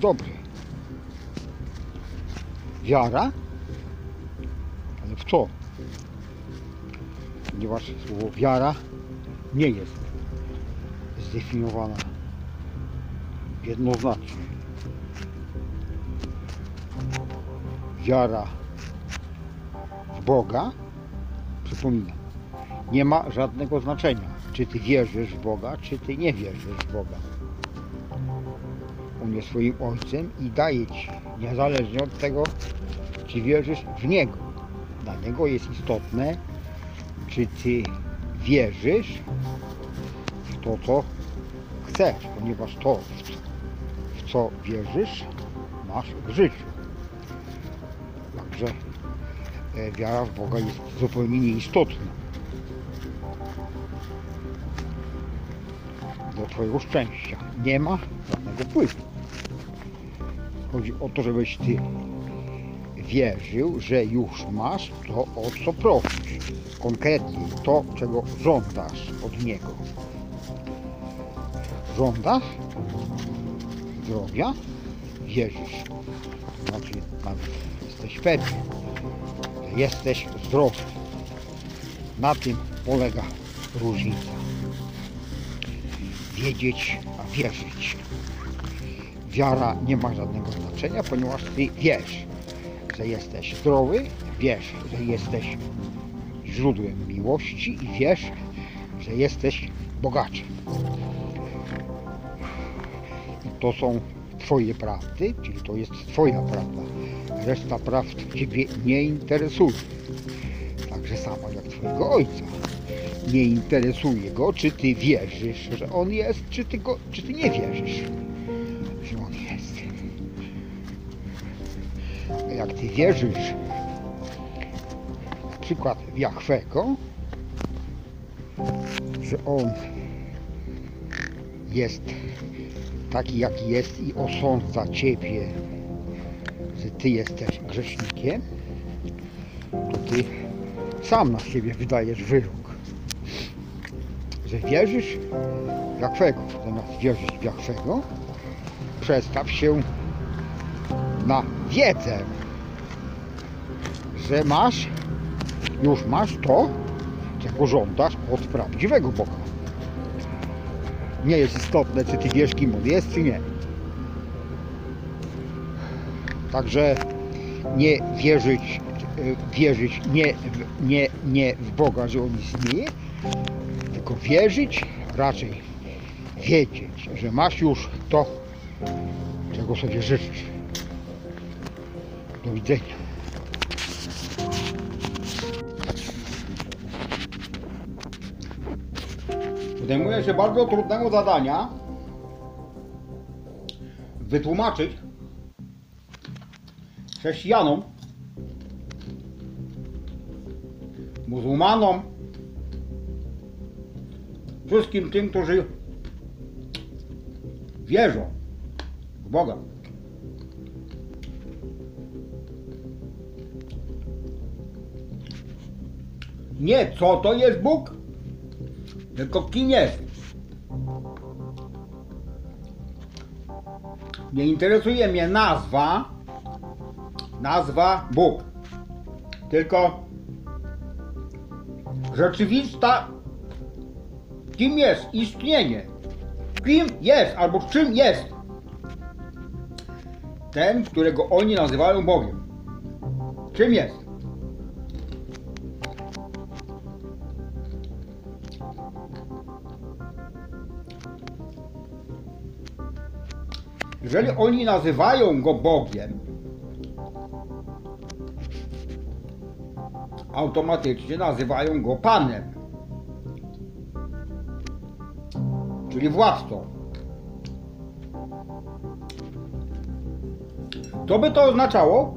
Dobry. Wiara? Ale w co? Ponieważ słowo wiara nie jest zdefiniowana jednoznacznie. Wiara w Boga, przypominam, nie ma żadnego znaczenia, czy ty wierzysz w Boga, czy ty nie wierzysz w Boga. On jest swoim ojcem i daje ci, niezależnie od tego, czy wierzysz w Niego. Dla Niego jest istotne, czy Ty wierzysz w to, co chcesz, ponieważ to, w- co wierzysz, masz w życiu. Także e, wiara w Boga jest zupełnie nieistotna. Do Twojego szczęścia nie ma żadnego wpływu. Chodzi o to, żebyś Ty wierzył, że już masz to, o co prosisz. Konkretnie to, czego żądasz od Niego. Żądasz zdrowia? Wierzysz. Znaczy, jesteś pewny, jesteś zdrowy. Na tym polega różnica. Wiedzieć, a wierzyć. Wiara nie ma żadnego znaczenia, ponieważ ty wiesz, że jesteś zdrowy, wiesz, że jesteś źródłem miłości i wiesz, że jesteś bogaczem. I to są Twoje prawdy, czyli to jest Twoja prawda. Reszta prawd Ciebie nie interesuje. Także samo jak Twojego Ojca. Nie interesuje go, czy Ty wierzysz, że On jest, czy Ty, go, czy ty nie wierzysz, jak Ty wierzysz na przykład w Jachwego, że On jest taki jaki jest i osądza Ciebie, że Ty jesteś grzesznikiem, to Ty sam na siebie wydajesz wyrok. Że wierzysz w Jachwego. Zamiast wierzyć w Jachwego, przestaw się na wiedzę, że masz, już masz to, czego żądasz od prawdziwego Boga. Nie jest istotne, czy ty wiesz, kim on jest, czy nie. Także nie wierzyć, e, wierzyć nie, nie, nie w Boga, że On istnieje, tylko wierzyć, raczej wiedzieć, że masz już to, czego sobie życzysz. Do widzenia. Podejmuję się bardzo trudnego zadania wytłumaczyć chrześcijanom, muzułmanom, wszystkim tym, którzy wierzą w Boga. Nie co to jest Bóg, tylko kim jest. Nie interesuje mnie nazwa, nazwa Bóg. Tylko rzeczywista, kim jest istnienie. Kim jest albo czym jest. ten, którego oni nazywają Bogiem. Czym jest? Jeżeli oni nazywają go Bogiem, automatycznie nazywają go Panem, czyli władcą. Co by to oznaczało?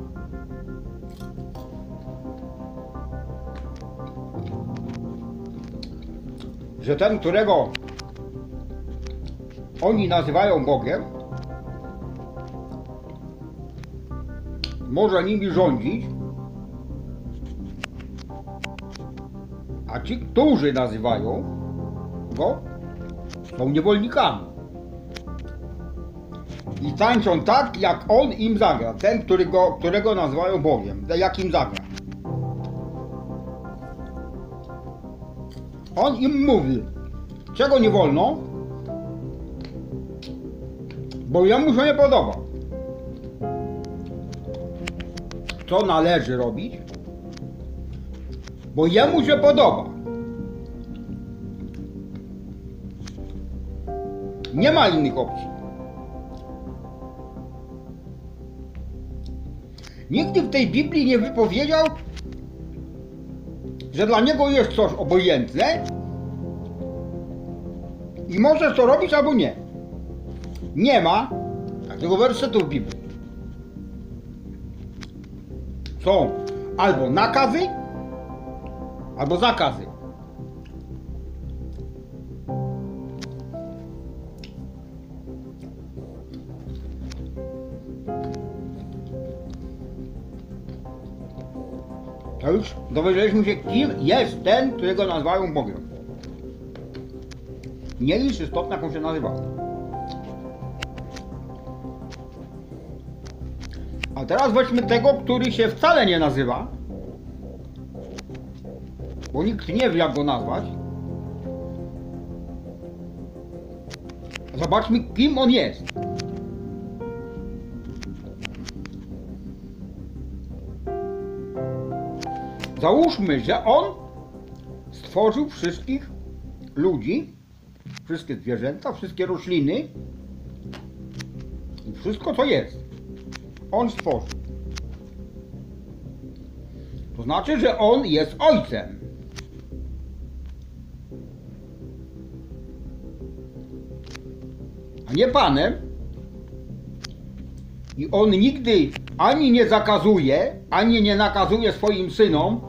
Że ten, którego oni nazywają Bogiem, może nimi rządzić, a ci, którzy nazywają go, są niewolnikami. I tańczą tak, jak on im zagra. Ten, który go, którego nazywają Bogiem. Jak im zagra. On im mówi, czego nie wolno, bo jemu się nie podoba. Co należy robić, bo jemu się podoba. Nie ma innych opcji. Nigdy w tej Biblii nie wypowiedział, że dla niego jest coś obojętne i możesz to robić albo nie. Nie ma takiego wersetu w Biblii. Są albo nakazy, albo zakazy. To już dowiedzieliśmy się, kim jest ten, którego nazywają Bogiem. Nie jest istotne, jak on się nazywa. A teraz weźmy tego, który się wcale nie nazywa, bo nikt nie wie, jak go nazwać. Zobaczmy, kim on jest. Załóżmy, że on stworzył wszystkich ludzi, wszystkie zwierzęta, wszystkie rośliny i wszystko, co jest. On stworzył. To znaczy, że on jest ojcem. A nie panem. I on nigdy ani nie zakazuje, ani nie nakazuje swoim synom,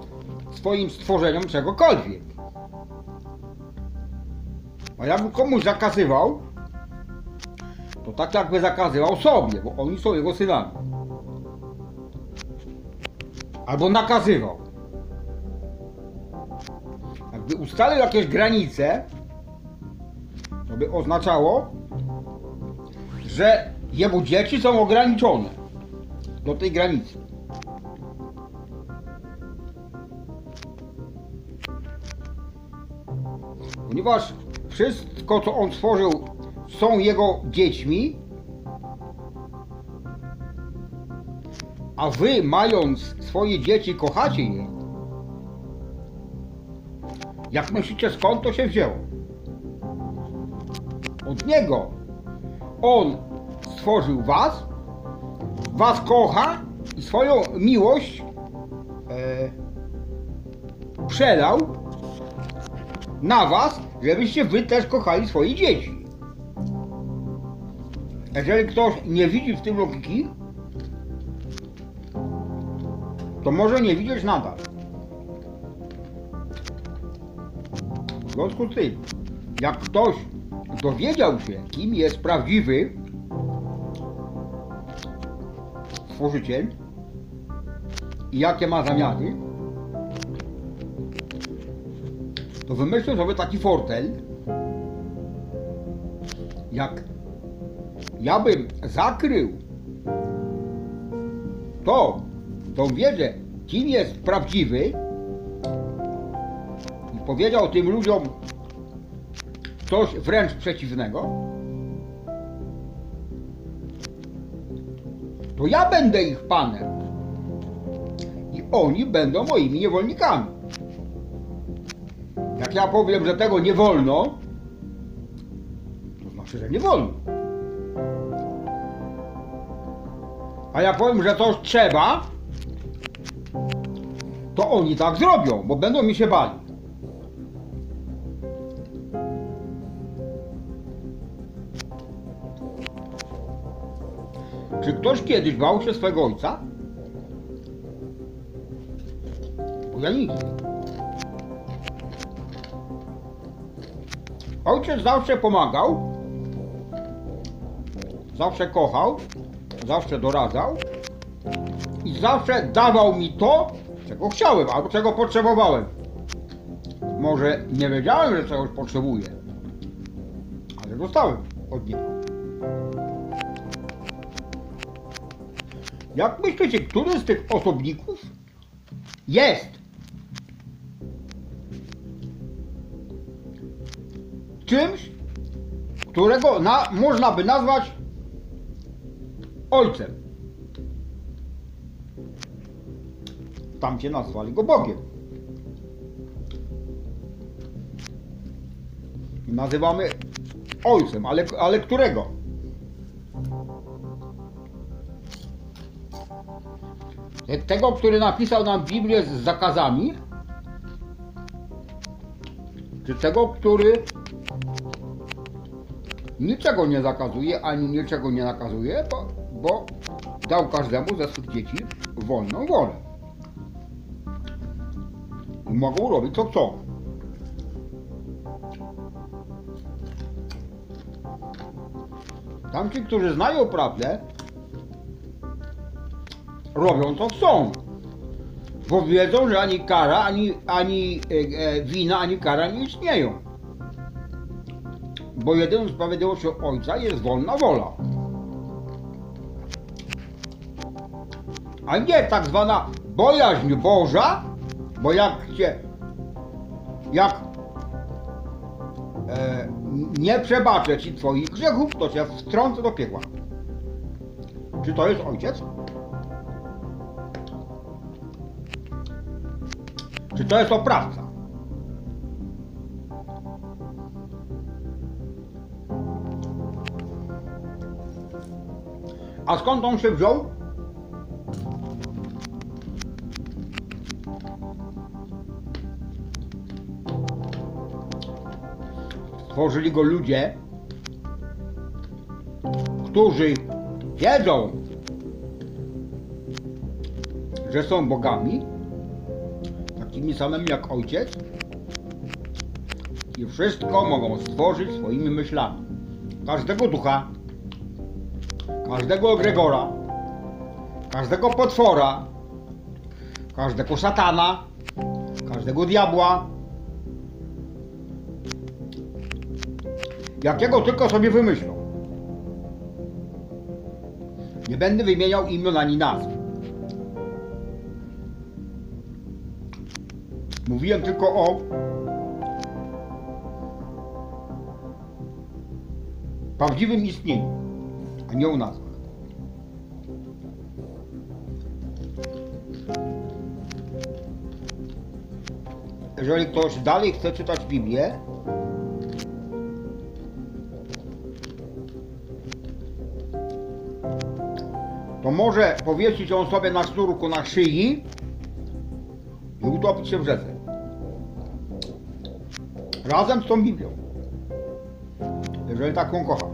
swoim stworzeniom czegokolwiek. A jakby komuś zakazywał, to tak jakby zakazywał sobie, bo oni są jego synami. Albo nakazywał. Jakby ustalił jakieś granice, to by oznaczało, że jego dzieci są ograniczone do tej granicy. Ponieważ wszystko, co on stworzył, są jego dziećmi, a wy, mając swoje dzieci, kochacie je, jak myślicie, skąd to się wzięło? Od niego. On stworzył was, was kocha i swoją miłość e, przelał na was, żebyście wy też kochali swoje dzieci. Jeżeli ktoś nie widzi w tym logiki, to może nie widzieć nadal. W związku z tym, jak ktoś dowiedział się, kim jest prawdziwy stworzyciel i jakie ma zamiary, to wymyślił sobie taki fortel, jak ja bym zakrył to, tą wiedzę, kim jest prawdziwy i powiedział tym ludziom coś wręcz przeciwnego, to ja będę ich panem. I oni będą moimi niewolnikami. Jak ja powiem, że tego nie wolno, to znaczy, że nie wolno. A jak powiem, że coś trzeba, to oni tak zrobią, bo będą mi się bali. Czy ktoś kiedyś bał się swego ojca? Bo ja nigdy. Ojciec zawsze pomagał, zawsze kochał, zawsze doradzał i zawsze dawał mi to, czego chciałem albo czego potrzebowałem. Może nie wiedziałem, że czegoś potrzebuję, ale dostałem od niego. Jak myślicie, który z tych osobników jest czymś, którego na, można by nazwać ojcem? Tamcie nazwali go Bogiem. Nazywamy ojcem, ale, ale którego? Tego, który napisał nam Biblię z zakazami? Czy tego, który niczego nie zakazuje, ani niczego nie nakazuje, bo, bo dał każdemu ze swych dzieci wolną wolę. Mogą robić co chcą. Tamci, którzy znają prawdę, robią co chcą. Bo wiedzą, że ani kara, ani, ani e, e, wina, ani kara nie istnieją. Bo jedyną sprawiedliwością Ojca jest wolna wola. A nie tak zwana bojaźń Boża, bo jak się, jak e, nie przebaczę Ci Twoich grzechów, to Cię wtrącę do piekła. Czy to jest Ojciec? Czy to jest oprawca? A skąd on się wziął? Stworzyli go ludzie, którzy wiedzą, że są bogami, takimi samymi jak ojciec i wszystko mogą stworzyć swoimi myślami. Każdego ducha, każdego egregora, każdego potwora, każdego szatana, każdego diabła, jakiego tylko sobie wymyślą. Nie będę wymieniał imion ani nazw. Mówiłem tylko o prawdziwym istnieniu, a nie o nazwach. Jeżeli ktoś dalej chce czytać Biblię, to może powiesić ją sobie na sznurku na szyi i utopić się w rzece. Razem z tą Biblią. Jeżeli taką kocha.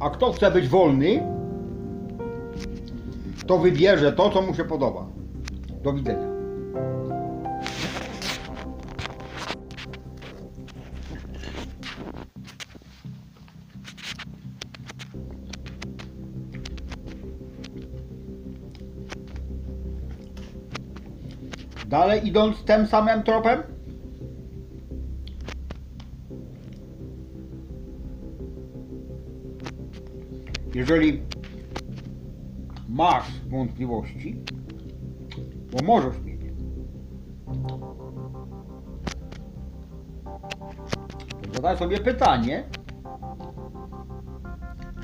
A kto chce być wolny, to wybierze to, co mu się podoba. Do widzenia. Idąc tym samym tropem? Jeżeli masz wątpliwości, bo możesz mieć, zadaj sobie pytanie,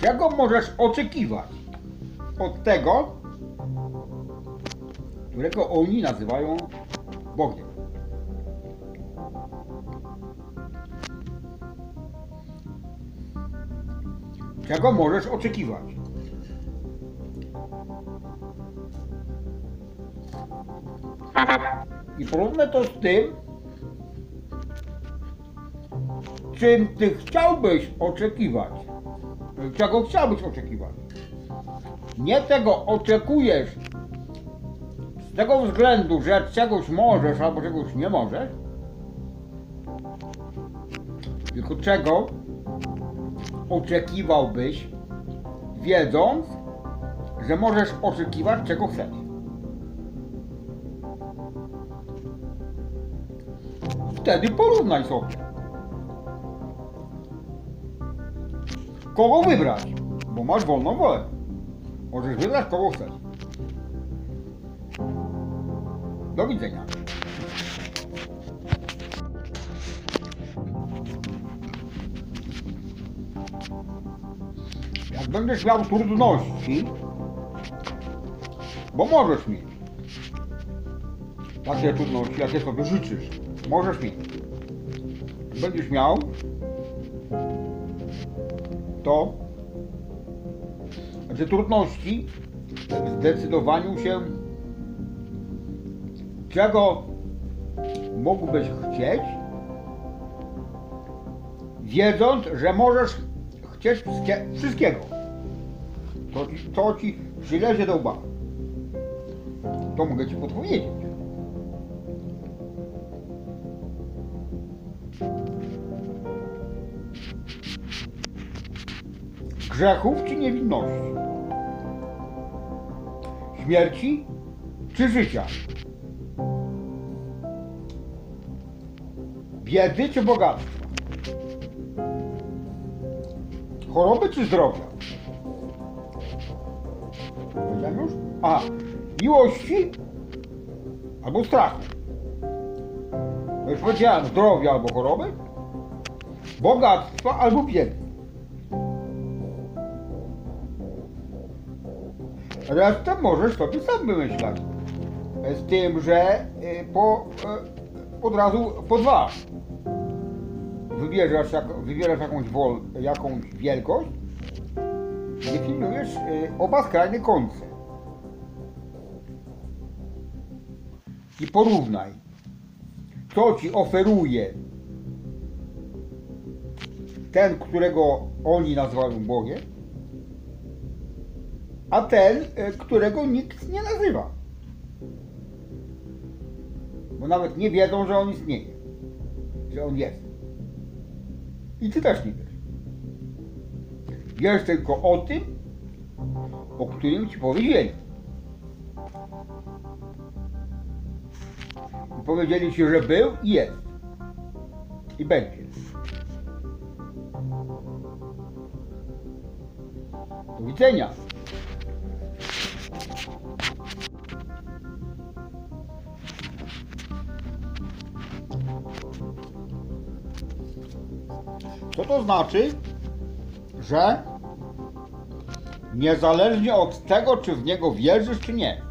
Czego możesz oczekiwać od tego, którego oni nazywają Bogiem? Czego możesz oczekiwać? I porównaj to z tym, czym ty chciałbyś oczekiwać. Czego chciałbyś oczekiwać. Nie tego oczekujesz tego względu, że czegoś możesz albo czegoś nie możesz, tylko czego oczekiwałbyś, wiedząc, że możesz oczekiwać czego chcesz. Wtedy porównaj sobie. Kogo wybrać? Bo masz wolną wolę. Możesz wybrać kogo chcesz. Do widzenia. Jak będziesz miał trudności, bo możesz mieć takie trudności, jakie sobie życzysz, możesz mieć. Będziesz miał, to że trudności w zdecydowaniu się, czego mógłbyś chcieć, wiedząc, że możesz chcieć wszystkie, wszystkiego. To ci, to ci przylezie do łba. To mogę ci podpowiedzieć. Grzechów czy niewinności? Śmierci czy życia? Biedy czy bogactwa? Choroby czy zdrowia? Powiedziałem już? A, miłości albo strachu. To już powiedziałem, zdrowia albo choroby, bogactwa albo biedy. Resztę możesz sobie sam wymyślać. Z tym, że y, po, y, od razu po dwa. Wybierzesz, jak, wybierasz jakąś, wol, jakąś wielkość, definiujesz y, oba skrajne końce. I porównaj, co ci oferuje ten, którego oni nazywają Bogiem, a ten, e, którego nikt nie nazywa. Bo nawet nie wiedzą, że on istnieje, że on jest. I ty też nie wiesz. Wiesz tylko o tym, o którym ci powiedzieli. I powiedzieli ci, że był i jest. I będzie. Do widzenia. Co to znaczy, że niezależnie od tego, czy w niego wierzysz, czy nie,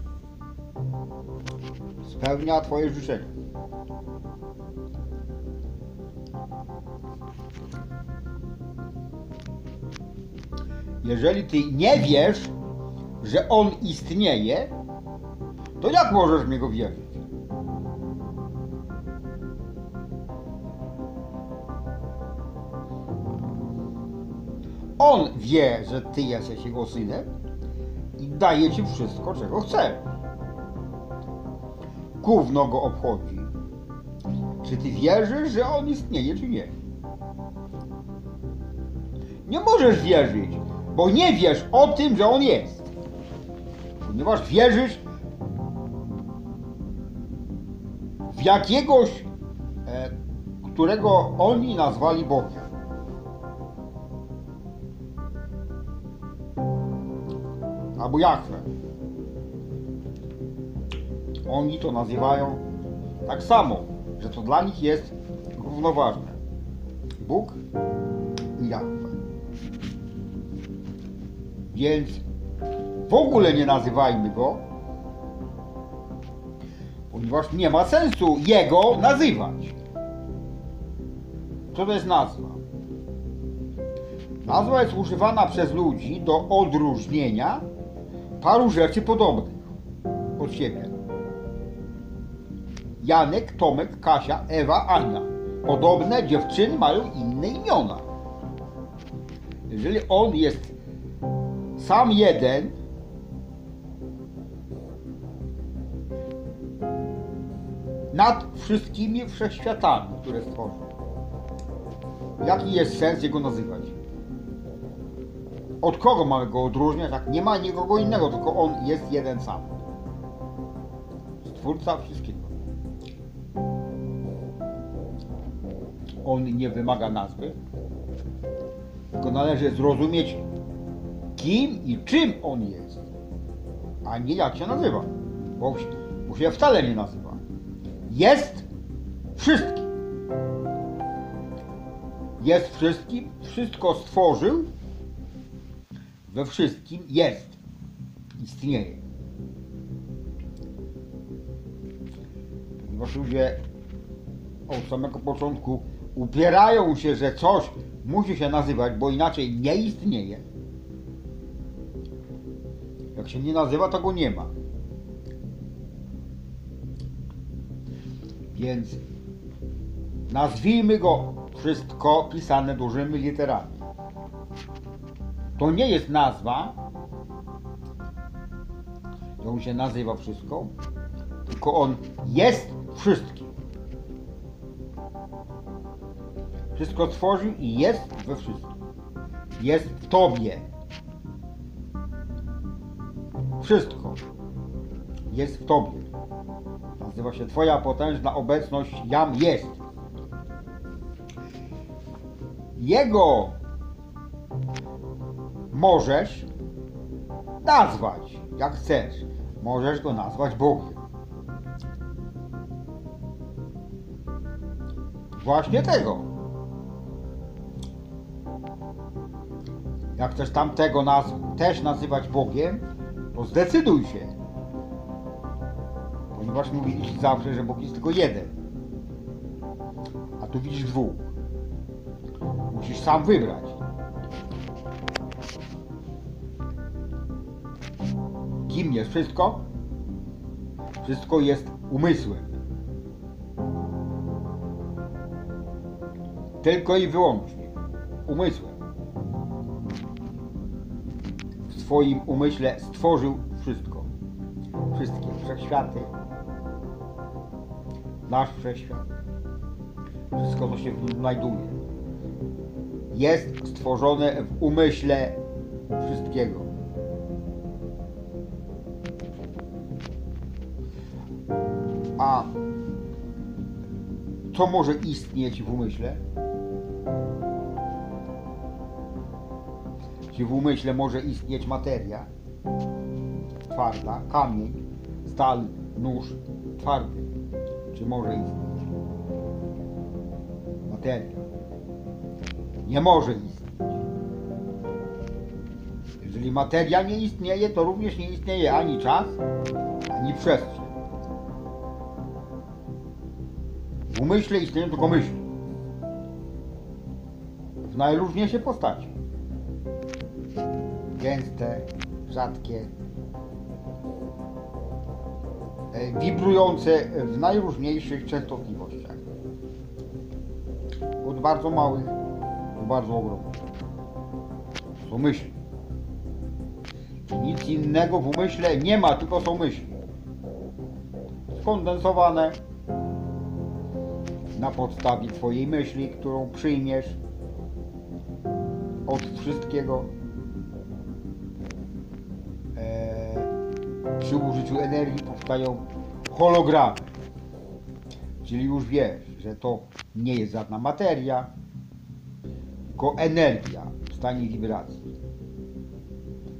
spełnia Twoje życzenie. Jeżeli Ty nie wiesz, że On istnieje, to jak możesz w niego wierzyć? On wie, że ty jesteś jego synem i daje ci wszystko, czego chce. Gówno go obchodzi. Czy ty wierzysz, że on istnieje, czy nie? Nie możesz wierzyć, bo nie wiesz o tym, że on jest. Ponieważ wierzysz w jakiegoś, e, którego oni nazwali Bogiem. Albo Jachwę. Oni to nazywają tak samo, że to dla nich jest równoważne. Bóg i Jachwę. Więc w ogóle nie nazywajmy go, ponieważ nie ma sensu jego nazywać. Co to jest nazwa? Nazwa jest używana przez ludzi do odróżnienia paru rzeczy podobnych od siebie. Janek, Tomek, Kasia, Ewa, Ania. Podobne dziewczyny mają inne imiona. Jeżeli on jest sam jeden, nad wszystkimi wszechświatami, które stworzył, jaki jest sens jego nazywać? Od kogo mamy go odróżniać? Jak nie ma nikogo innego, tylko on jest jeden sam. Stwórca wszystkiego. On nie wymaga nazwy, tylko należy zrozumieć, kim i czym on jest, a nie jak się nazywa, bo, bo się wcale nie nazywa. Jest wszystkim. Jest wszystkim, wszystko stworzył, we wszystkim jest, istnieje. Ponieważ ludzie od samego początku upierają się, że coś musi się nazywać, bo inaczej nie istnieje. Jak się nie nazywa, to go nie ma. Więc nazwijmy go wszystko pisane dużymi literami. To nie jest nazwa, on się nazywa wszystko, tylko on jest wszystkim. Wszystko stworzył i jest we wszystkim. Jest w Tobie. Wszystko jest w Tobie. Nazywa się Twoja potężna obecność Jam jest. Jego możesz nazwać jak chcesz. Możesz go nazwać Bogiem. Właśnie tego. Jak chcesz tamtego naz też nazywać Bogiem, to zdecyduj się. Ponieważ mówiliście zawsze, że Bóg jest tylko jeden. A tu widzisz dwóch. Musisz sam wybrać. Jest wszystko? Wszystko jest umysłem. Tylko i wyłącznie umysłem. W swoim umyśle stworzył wszystko. Wszystkie wszechświaty. Nasz wszechświat. Wszystko, co się w nim znajduje. Jest stworzone w umyśle wszystkiego. A co może istnieć w umyśle? Czy w umyśle może istnieć materia twarda, kamień, stal, nóż twardy? Czy może istnieć materia? Nie może istnieć. Jeżeli materia nie istnieje, to również nie istnieje ani czas, ani przestrzeń. W umyśle istnieją tylko myśli. W najróżniejszej postaci. Gęste, rzadkie, e, wibrujące w najróżniejszych częstotliwościach. Od bardzo małych do bardzo ogromnych. Są myśli. Nic innego w umyśle nie ma, tylko są myśli. Skondensowane na podstawie Twojej myśli, którą przyjmiesz od wszystkiego e, przy użyciu energii powstają hologramy. Czyli już wiesz, że to nie jest żadna materia, tylko energia w stanie wibracji.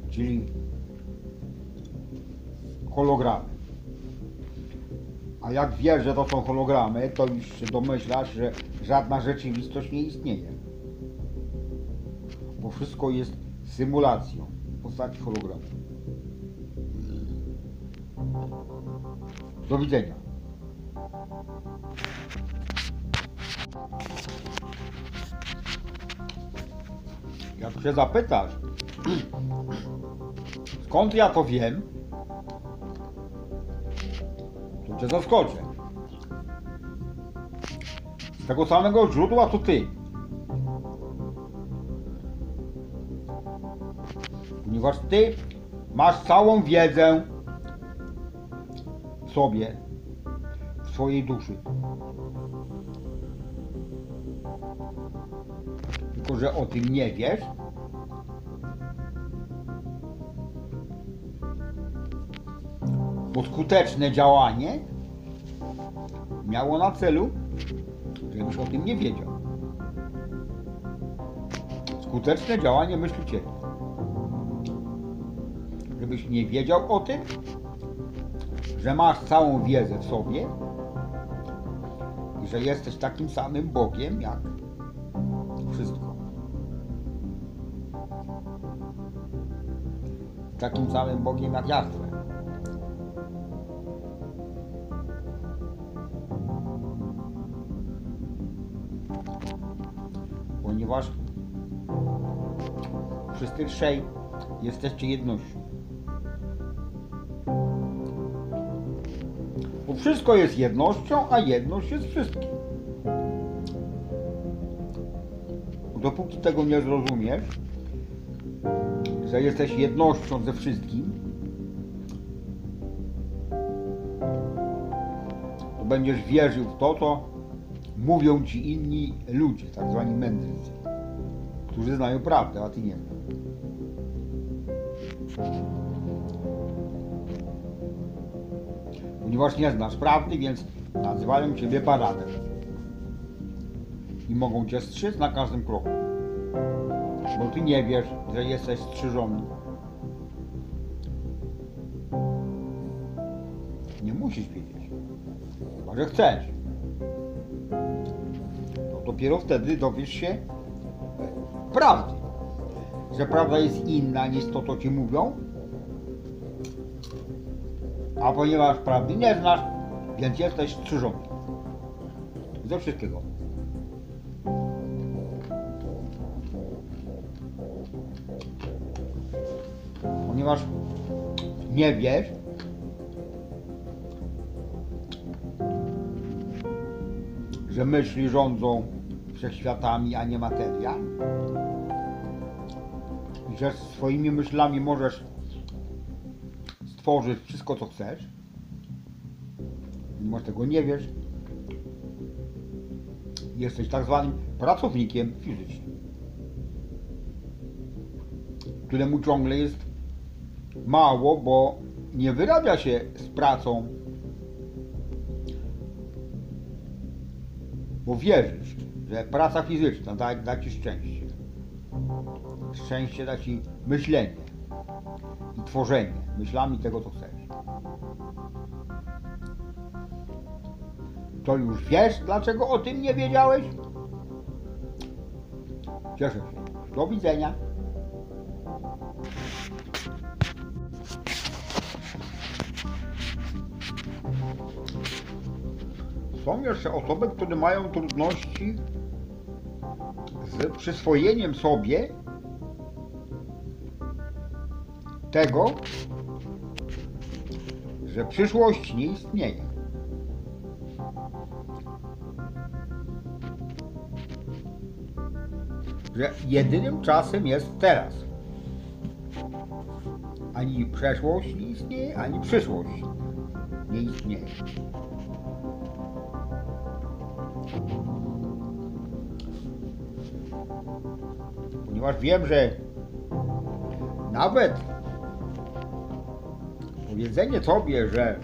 Czyli hologramy. A jak wiesz, że to są hologramy, to już się domyślasz, że żadna rzeczywistość nie istnieje. Bo wszystko jest symulacją, postaci hologramu. Do widzenia. Jak się zapytasz, skąd ja to wiem, cię zaskoczę. Z tego samego źródła co ty. Ponieważ ty masz całą wiedzę w sobie, w swojej duszy. Tylko, że o tym nie wiesz. Bo skuteczne działanie miało na celu, żebyś o tym nie wiedział. Skuteczne działanie myślicieli. Żebyś nie wiedział o tym, że masz całą wiedzę w sobie i że jesteś takim samym Bogiem jak wszystko. Takim samym Bogiem jak Jahwe. Ponieważ wszyscy trzej jesteście jednością. Bo wszystko jest jednością, a jedność jest wszystkim. Dopóki tego nie zrozumiesz, że jesteś jednością ze wszystkim, to będziesz wierzył w to, co mówią ci inni ludzie, tak zwani mędrcy, którzy znają prawdę, a ty nie. Ponieważ nie znasz prawdy, więc nazywają ciebie baranem. I mogą cię strzyc na każdym kroku. Bo ty nie wiesz, że jesteś strzyżony. Nie musisz wiedzieć. Chyba, że chcesz. To dopiero wtedy dowiesz się prawdy. Że prawda jest inna niż to, co ci mówią. A ponieważ prawdy nie znasz, więc jesteś strzyżony. Ze wszystkiego. Ponieważ nie wiesz, że myśli rządzą wszechświatami, a nie materia. Że swoimi myślami możesz stworzyć wszystko, co chcesz. Mimo tego nie wiesz, jesteś tak zwanym pracownikiem fizycznym, któremu ciągle jest mało, bo nie wyrabia się z pracą, bo wierzysz, że praca fizyczna da, da ci szczęście. Szczęście da ci myślenie i tworzenie myślami tego, co chcesz. To już wiesz, dlaczego o tym nie wiedziałeś? Cieszę się. Do widzenia. Są jeszcze osoby, które mają trudności z przyswojeniem sobie tego, że przyszłość nie istnieje. Że jedynym czasem jest teraz. Ani przeszłość nie istnieje, ani przyszłość nie istnieje. Ponieważ wiem, że nawet powiedzenie sobie, że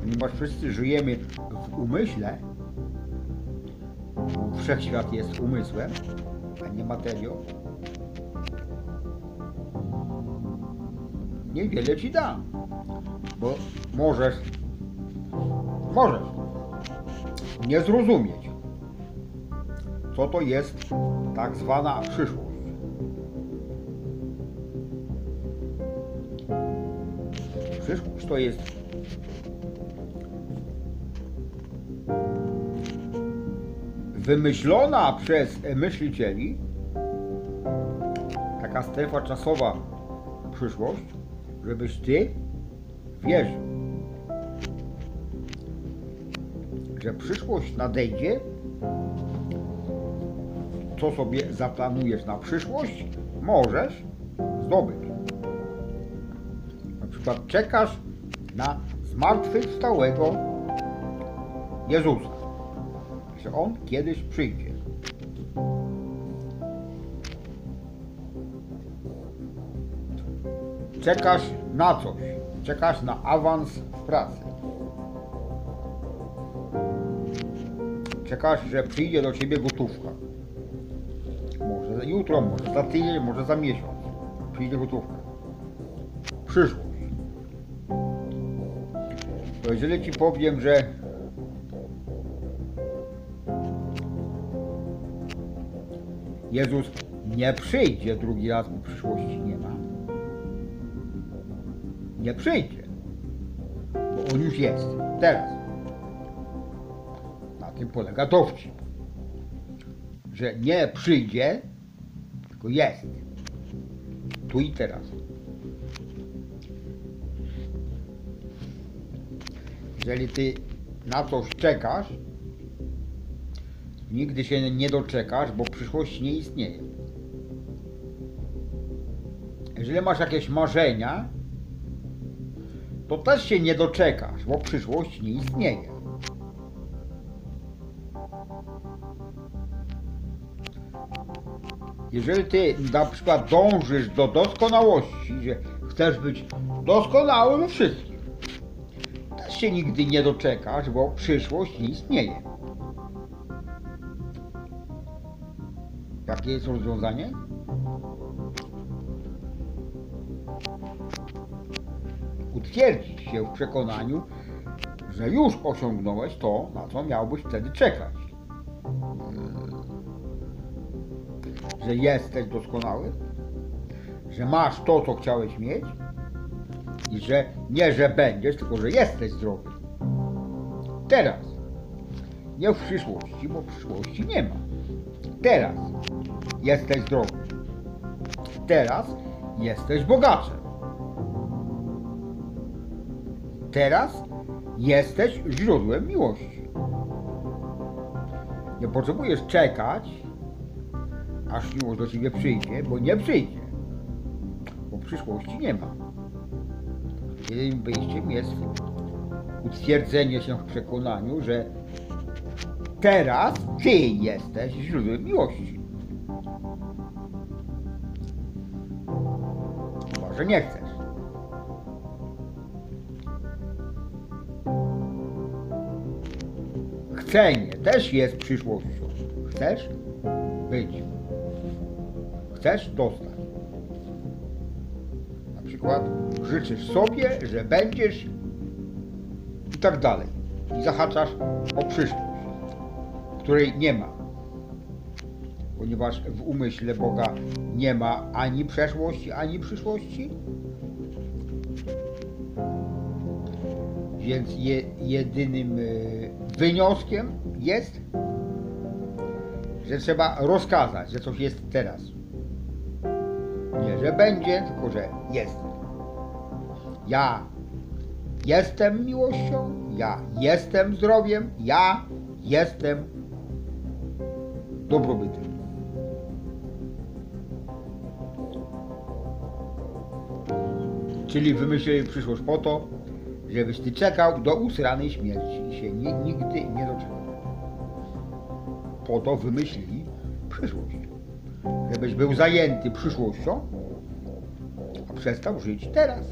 ponieważ wszyscy żyjemy w umyśle, wszechświat jest umysłem, a nie materią, niewiele ci da. Bo możesz, możesz nie zrozumieć, co to jest tak zwana przyszłość. To jest. Wymyślona przez myślicieli. Taka strefa czasowa przyszłość, żebyś ty wierzył, że przyszłość nadejdzie, co sobie zaplanujesz na przyszłość, możesz zdobyć. Na przykład czekasz na zmartwychwstałego Jezusa, że On kiedyś przyjdzie. Czekasz na coś, czekasz na awans w pracy. Czekasz, że przyjdzie do ciebie gotówka. Może jutro, może za tydzień, może za miesiąc. Przyjdzie gotówka. Przyszłość. To jeżeli ci powiem, że Jezus nie przyjdzie drugi raz, bo przyszłości nie ma. Nie przyjdzie. Bo on już jest. Teraz. Na tym polega dowcip. Że nie przyjdzie, tylko jest. Tu i teraz. Jeżeli ty na coś czekasz, nigdy się nie doczekasz, bo przyszłość nie istnieje. Jeżeli masz jakieś marzenia, to też się nie doczekasz, bo przyszłość nie istnieje. Jeżeli ty na przykład dążysz do doskonałości, że chcesz być doskonały we wszystkim, się nigdy nie doczekasz, bo przyszłość nie istnieje. Jakie jest rozwiązanie? Utwierdzić się w przekonaniu, że już osiągnąłeś to, na co miałbyś wtedy czekać. Że jesteś doskonały, że masz to, co chciałeś mieć że nie, że będziesz, tylko że jesteś zdrowy. Teraz. Nie w przyszłości, bo przyszłości nie ma. Teraz jesteś zdrowy. Teraz jesteś bogaczem. Teraz jesteś źródłem miłości. Nie potrzebujesz czekać, aż miłość do ciebie przyjdzie, bo nie przyjdzie. Bo przyszłości nie ma. Jedynym wyjściem jest utwierdzenie się w przekonaniu, że teraz ty jesteś źródłem miłości. Chyba, że nie chcesz. Chcenie też jest przyszłością. Chcesz być. Chcesz dostać. Na przykład życzysz sobie, że będziesz i tak dalej. I zahaczasz o przyszłość, której nie ma. Ponieważ w umyśle Boga nie ma ani przeszłości, ani przyszłości. Więc je, jedynym y, wynioskiem jest, że trzeba rozkazać, że coś jest teraz. Nie, że będzie, tylko że jest. Ja jestem miłością, ja jestem zdrowiem, ja jestem dobrobytem. Czyli wymyślili przyszłość po to, żebyś ty czekał do usranej śmierci i się ni- nigdy nie doczekał. Po to wymyślili przyszłość. Żebyś był zajęty przyszłością, a przestał żyć teraz.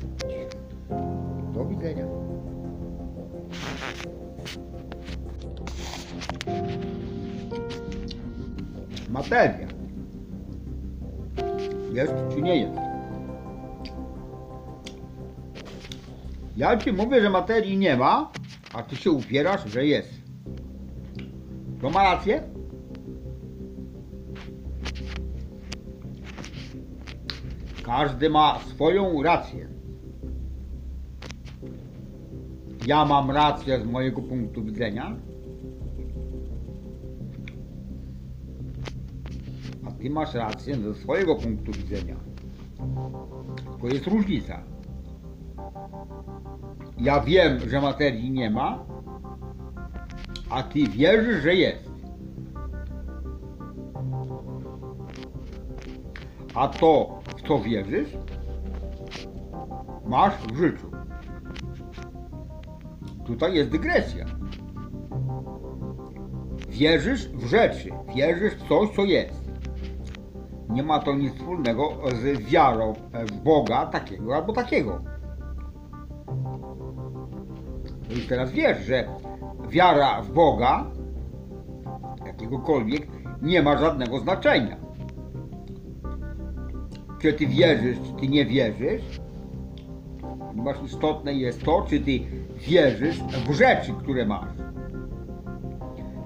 Materia. Jest czy nie jest? Ja ci mówię, że materii nie ma, a ty się upierasz, że jest. To ma rację? Każdy ma swoją rację. Ja mam rację z mojego punktu widzenia, a ty masz rację ze swojego punktu widzenia. To jest różnica. Ja wiem, że materii nie ma, a ty wierzysz, że jest. A to, w co wierzysz, masz w życiu. Tutaj jest dygresja. Wierzysz w rzeczy, wierzysz w coś, co jest. Nie ma to nic wspólnego z wiarą w Boga takiego albo takiego. No i teraz wiesz, że wiara w Boga, jakiegokolwiek, nie ma żadnego znaczenia. Czy ty wierzysz, czy ty nie wierzysz, ponieważ istotne jest to, czy ty wierzysz w rzeczy, które masz.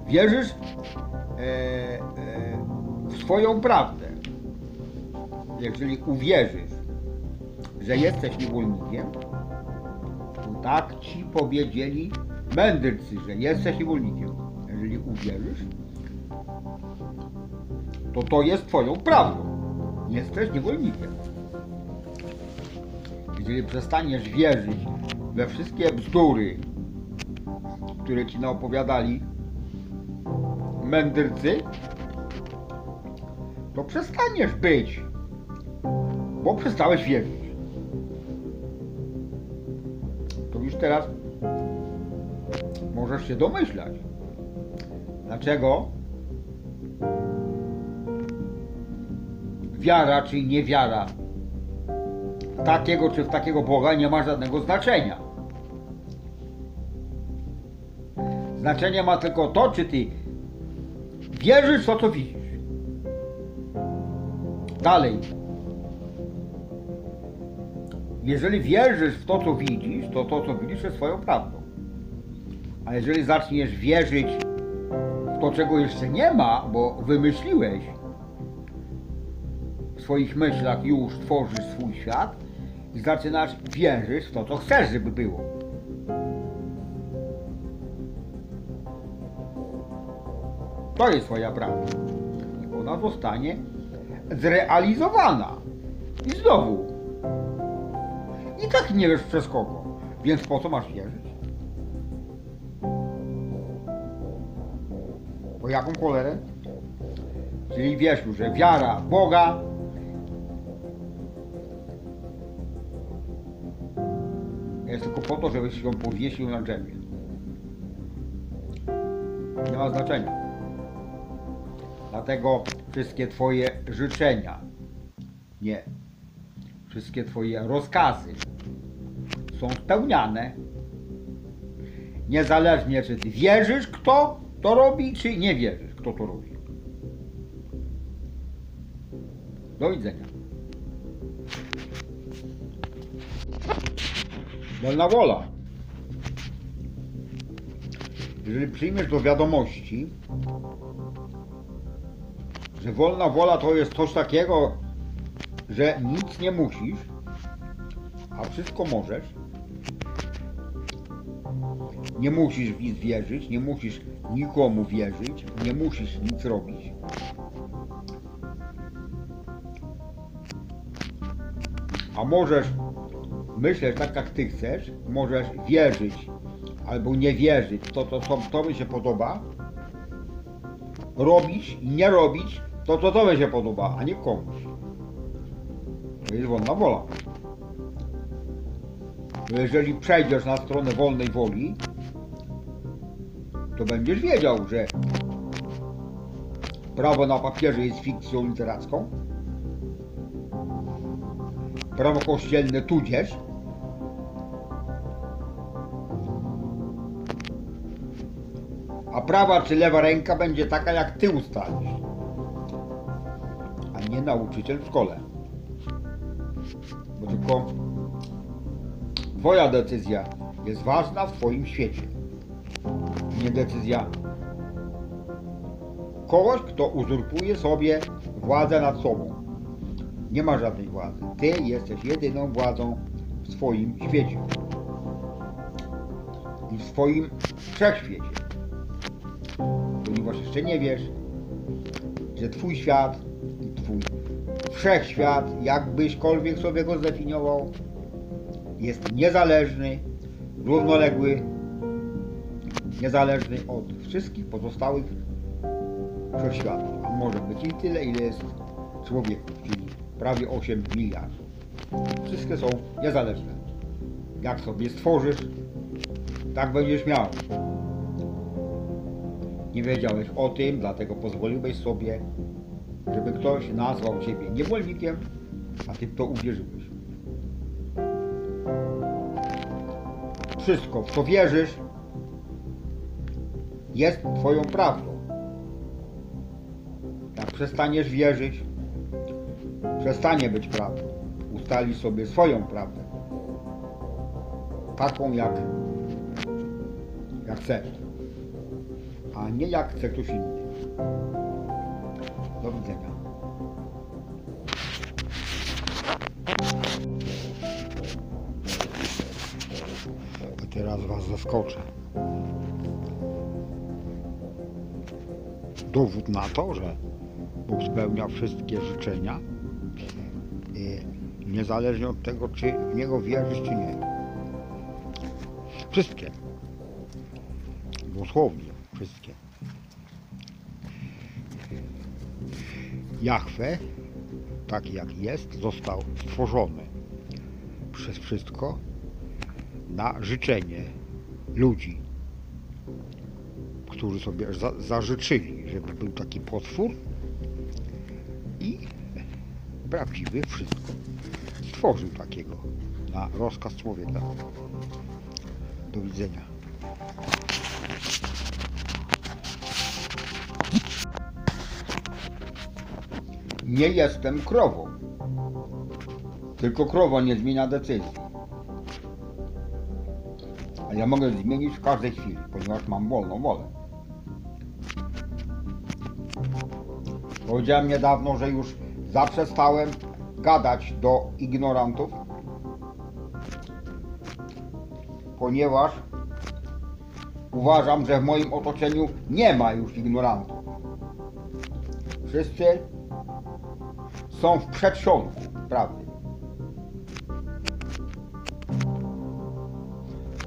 Wierzysz e, e, w swoją prawdę. Jeżeli uwierzysz, że jesteś niewolnikiem, to tak ci powiedzieli mędrcy, że jesteś niewolnikiem. Jeżeli uwierzysz, to to jest twoją prawdą. Jesteś niewolnikiem. Jeżeli przestaniesz wierzyć we wszystkie bzdury, które ci naopowiadali mędrcy, to przestaniesz być, bo przestałeś wierzyć. To już teraz możesz się domyślać, dlaczego wiara czy niewiara takiego czy w takiego Boga nie ma żadnego znaczenia. Znaczenie ma tylko to, czy ty wierzysz w to, co widzisz. Dalej. Jeżeli wierzysz w to, co widzisz, to to, co widzisz, jest swoją prawdą. A jeżeli zaczniesz wierzyć w to, czego jeszcze nie ma, bo wymyśliłeś, w swoich myślach już tworzysz swój świat zaczynasz wierzyć w to, co chcesz, żeby było. To jest twoja prawda. Ona zostanie zrealizowana. I znowu. I tak nie wiesz przez kogo. Więc po co masz wierzyć? Po jaką cholerę? Czyli wiesz że wiara Boga po to, żebyś ją powiesił na drzewie. Nie ma znaczenia. Dlatego wszystkie Twoje życzenia, nie, wszystkie Twoje rozkazy są spełniane. Niezależnie czy Ty wierzysz, kto to robi, czy nie wierzysz, kto to robi. Do widzenia. Wolna wola. Jeżeli przyjmiesz do wiadomości, że wolna wola to jest coś takiego, że nic nie musisz, a wszystko możesz, nie musisz w nic wierzyć, nie musisz nikomu wierzyć, nie musisz nic robić. A możesz myśleć tak, jak ty chcesz, możesz wierzyć albo nie wierzyć w to, co to, tobie się podoba, robić i nie robić to, co tobie się podoba, a nie komuś. To jest wolna wola. Jeżeli przejdziesz na stronę wolnej woli, to będziesz wiedział, że prawo na papierze jest fikcją literacką, prawo kościelne tudzież, a prawa czy lewa ręka będzie taka, jak ty ustalisz, a nie nauczyciel w szkole. Bo tylko twoja decyzja jest ważna w twoim świecie. Nie decyzja kogoś, kto uzurpuje sobie władzę nad sobą. Nie ma żadnej władzy. Ty jesteś jedyną władzą w swoim świecie. w swoim wszechświecie. Ponieważ jeszcze nie wiesz, że Twój świat i Twój wszechświat, jakbyśkolwiek sobie go zdefiniował, jest niezależny, równoległy, niezależny od wszystkich pozostałych wszechświatów. A może być i tyle, ile jest człowieków, czyli prawie 8 miliardów. Wszystkie są niezależne. Jak sobie stworzysz, tak będziesz miał. Nie wiedziałeś o tym, dlatego pozwoliłeś sobie, żeby ktoś nazwał ciebie niewolnikiem, a ty w to uwierzyłeś. Wszystko, w co wierzysz, jest twoją prawdą. Jak przestaniesz wierzyć, przestanie być prawdą. Ustalisz sobie swoją prawdę. Taką jak, jak chcesz. A nie jak chce ktoś inny. Do widzenia. A teraz Was zaskoczę. Dowód na to, że Bóg spełnia wszystkie życzenia, niezależnie od tego, czy w Niego wierzysz, czy nie. Wszystkie. Dosłownie wszystkie. Jahwe, taki jak jest, został stworzony przez wszystko na życzenie ludzi, którzy sobie za, zażyczyli, żeby był taki potwór i prawdziwy wszystko. Stworzył takiego na rozkaz człowieka. Do widzenia. Nie jestem krową. Tylko krowa nie zmienia decyzji. A ja mogę zmienić w każdej chwili, ponieważ mam wolną wolę. Powiedziałem niedawno, że już zaprzestałem gadać do ignorantów, ponieważ uważam, że w moim otoczeniu nie ma już ignorantów. Wszyscy są w przedsionku prawdy.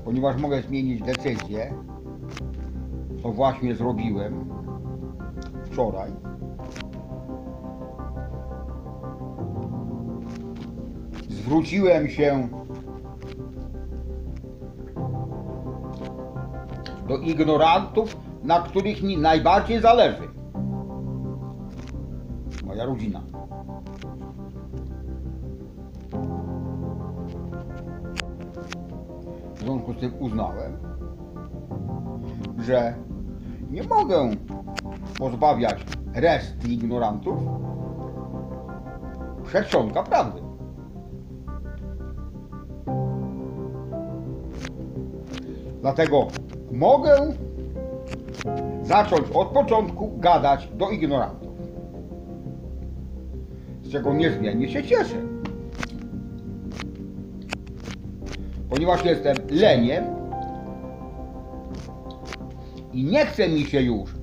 Ponieważ mogę zmienić decyzję, co właśnie zrobiłem wczoraj. Zwróciłem się do ignorantów, na których mi najbardziej zależy. Moja rodzina. W związku z tym uznałem, że nie mogę pozbawiać reszty ignorantów przedsionka prawdy. Dlatego mogę zacząć od początku gadać do ignorantów. Z czego niezmiennie się cieszę. Ponieważ jestem leniem i nie chce mi się już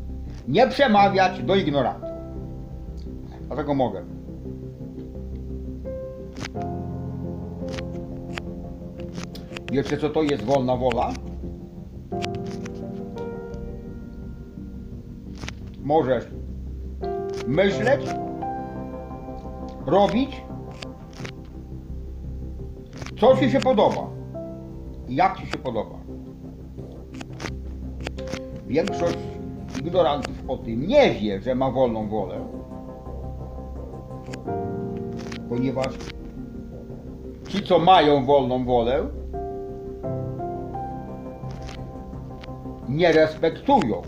nie przemawiać do ignorantów. Dlatego mogę. Wiecie co to jest wolna wola? Możesz myśleć, robić, co ci się podoba jak ci się podoba. Większość ignorantów o tym nie wie, że ma wolną wolę, ponieważ ci, co mają wolną wolę, nie respektują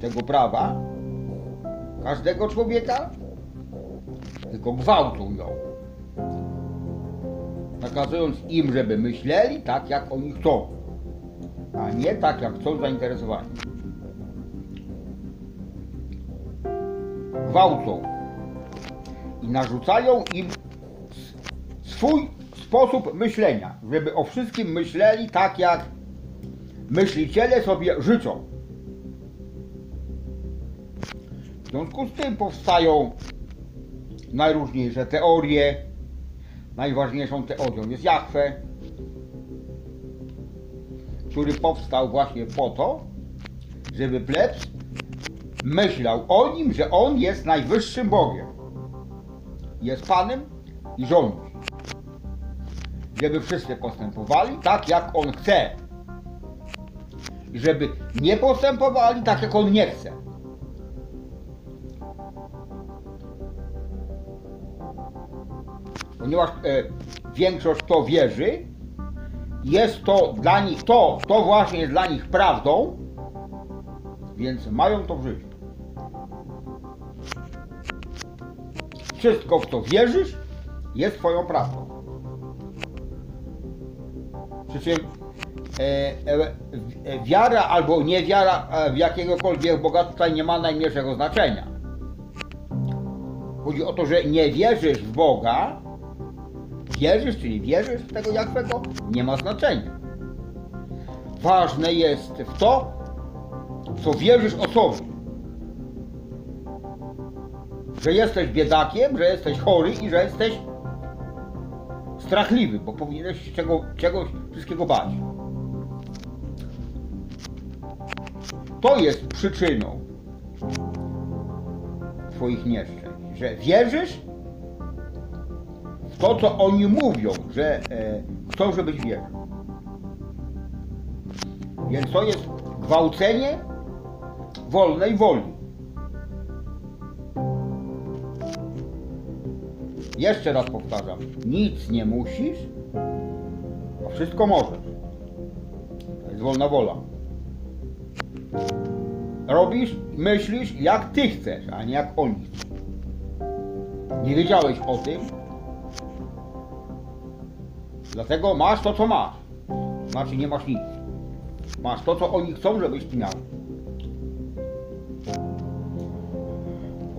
tego prawa każdego człowieka, tylko gwałcą ją. Nakazując im, żeby myśleli tak, jak oni chcą, a nie tak, jak chcą zainteresowani. Gwałcą i narzucają im swój sposób myślenia, żeby o wszystkim myśleli tak, jak myśliciele sobie życzą. W związku z tym powstają najróżniejsze teorie. Najważniejszą teorią jest Jahwe, który powstał właśnie po to, żeby plebs myślał o nim, że on jest najwyższym Bogiem. Jest Panem i rządzi. Żeby wszyscy postępowali tak, jak on chce. Żeby nie postępowali tak, jak on nie chce. Ponieważ e, większość to wierzy, jest to dla nich to, to właśnie jest dla nich prawdą, więc mają to w życiu. Wszystko, w co wierzysz, jest Twoją prawdą. Przy czym e, e, e, wiara albo niewiara e, w jakiegokolwiek Boga tutaj nie ma najmniejszego znaczenia. Chodzi o to, że nie wierzysz w Boga, wierzysz, czyli wierzysz w tego Jachwego, nie ma znaczenia. Ważne jest w to, co wierzysz o sobie. Że jesteś biedakiem, że jesteś chory i że jesteś strachliwy, bo powinieneś się czego, czegoś wszystkiego bać. To jest przyczyną Twoich nieszczęść, że wierzysz to, co oni mówią, że e, chcą, żebyś wierzył. Więc to jest gwałcenie wolnej woli. Jeszcze raz powtarzam, nic nie musisz, a wszystko możesz. To jest wolna wola. Robisz, myślisz jak ty chcesz, a nie jak oni. Nie wiedziałeś o tym, dlatego masz to, co masz. Znaczy nie masz nic. Masz to, co oni chcą, żebyś ty miał.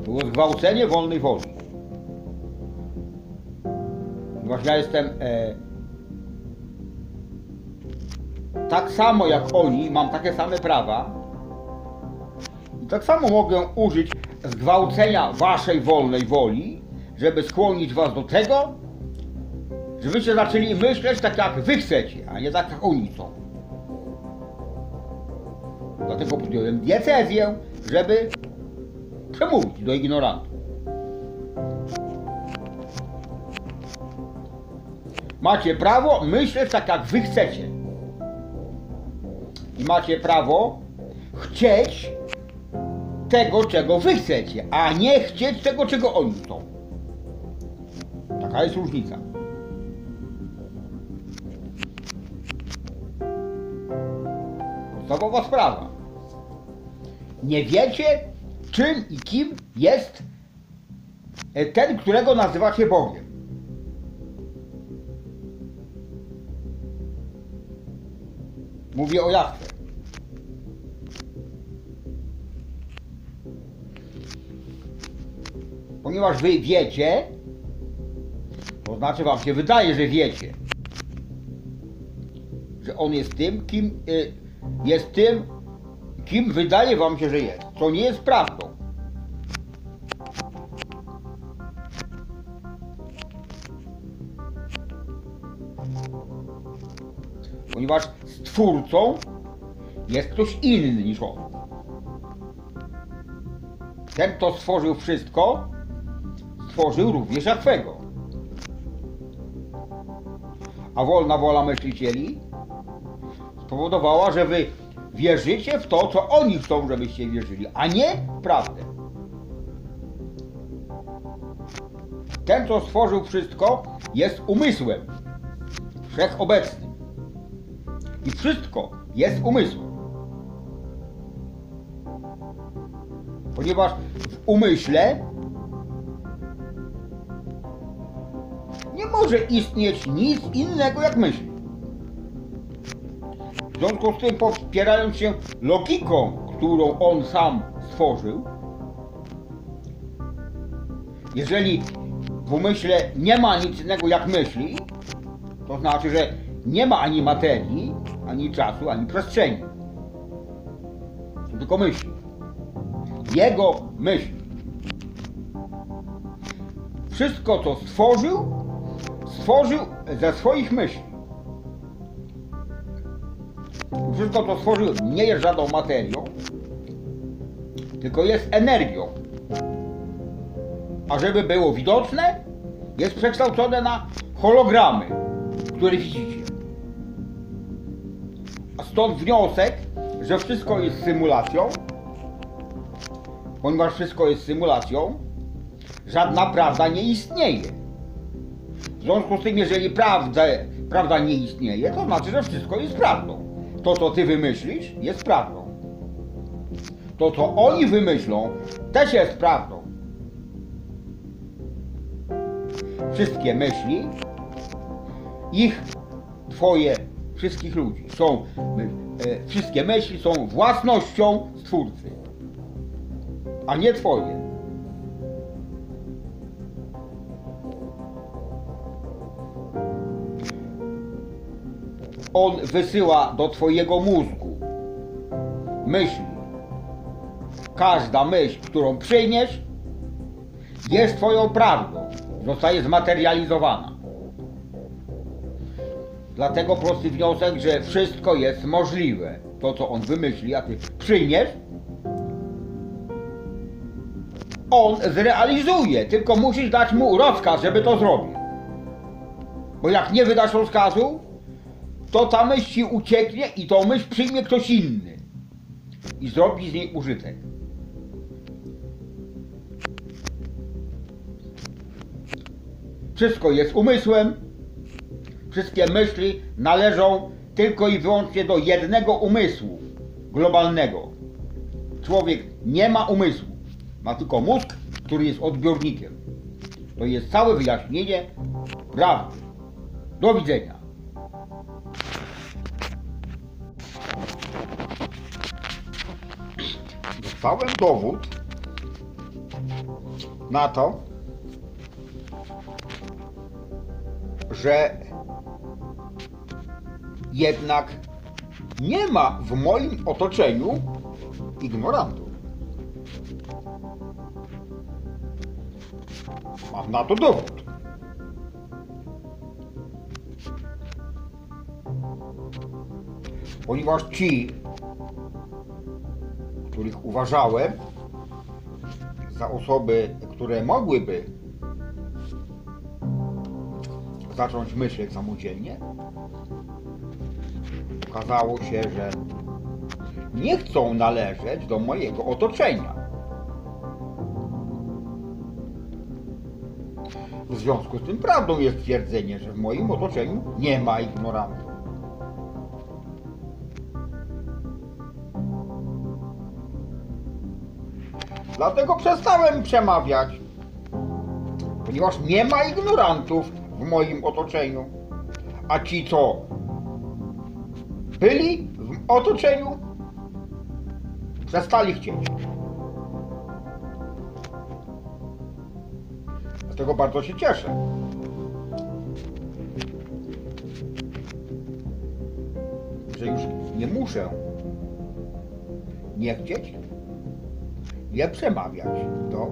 Było zgwałcenie wolnej woli. Ponieważ ja jestem e, tak samo jak oni, mam takie same prawa i tak samo mogę użyć zgwałcenia waszej wolnej woli, żeby skłonić was do tego, żebyście zaczęli myśleć tak jak wy chcecie, a nie tak jak oni chcą. Dlatego podjąłem decyzję, żeby przemówić do ignorantów. Macie prawo myśleć tak, jak wy chcecie. I macie prawo chcieć tego, czego wy chcecie, a nie chcieć tego, czego oni chcą. Taka jest różnica. Podstawowa sprawa. Nie wiecie, czym i kim jest e, ten, którego nazywacie Bogiem. Mówię o Jachwę. Ponieważ wy wiecie, to znaczy wam się wydaje, że wiecie, że on jest tym, kim y, jest tym, kim wydaje wam się, że jest, co nie jest prawdą. Ponieważ stwórcą jest ktoś inny niż on. Ten, kto stworzył wszystko, stworzył również Jachwego. A wolna wola myślicieli spowodowała, że wy wierzycie w to, co oni chcą, żebyście wierzyli, a nie w prawdę. Ten, kto stworzył wszystko, jest umysłem wszechobecnym. I wszystko jest umysłem. Ponieważ w umyśle nie może istnieć nic innego jak myśl. W związku z tym, popierając się logiką, którą on sam stworzył, jeżeli w umyśle nie ma nic innego jak myśli, to znaczy, że nie ma ani materii, ani czasu, ani przestrzeni. To tylko myśli. Jego myśli. Wszystko, co stworzył, stworzył ze swoich myśli. Wszystko, co stworzył, nie jest żadną materią, tylko jest energią. A żeby było widoczne, jest przekształcone na hologramy, które widzicie. A stąd wniosek, że wszystko jest symulacją, ponieważ wszystko jest symulacją, żadna prawda nie istnieje. W związku z tym, jeżeli prawda, prawda nie istnieje, to znaczy, że wszystko jest prawdą. To, co ty wymyślisz, jest prawdą. To, co oni wymyślą, też jest prawdą. Wszystkie myśli, ich, twoje, wszystkich ludzi są, e, wszystkie myśli są własnością Stwórcy, a nie twoje. On wysyła do twojego mózgu myśli. Każda myśl, którą przyjmiesz, jest twoją prawdą. Zostaje zmaterializowana. Dlatego prosty wniosek, że wszystko jest możliwe. To, co on wymyśli, a ty przyjmiesz, on zrealizuje. Tylko musisz dać mu rozkaz, żeby to zrobił. Bo jak nie wydasz rozkazu, to ta myśl ci ucieknie i tą myśl przyjmie ktoś inny. I zrobi z niej użytek. Wszystko jest umysłem. Wszystkie myśli należą tylko i wyłącznie do jednego umysłu globalnego. Człowiek nie ma umysłu. Ma tylko mózg, który jest odbiornikiem. To jest całe wyjaśnienie prawdy. Do widzenia. Dostałem dowód na to, że jednak nie ma w moim otoczeniu ignorantów. Mam na to dowód. Ponieważ ci, których uważałem za osoby, które mogłyby zacząć myśleć samodzielnie, okazało się, że nie chcą należeć do mojego otoczenia. W związku z tym prawdą jest twierdzenie, że w moim otoczeniu nie ma ignorantów. Dlatego przestałem przemawiać, ponieważ nie ma ignorantów w moim otoczeniu. A ci, co byli w otoczeniu, przestali chcieć. Dlatego bardzo się cieszę. Że już nie muszę nie chcieć, nie przemawiać do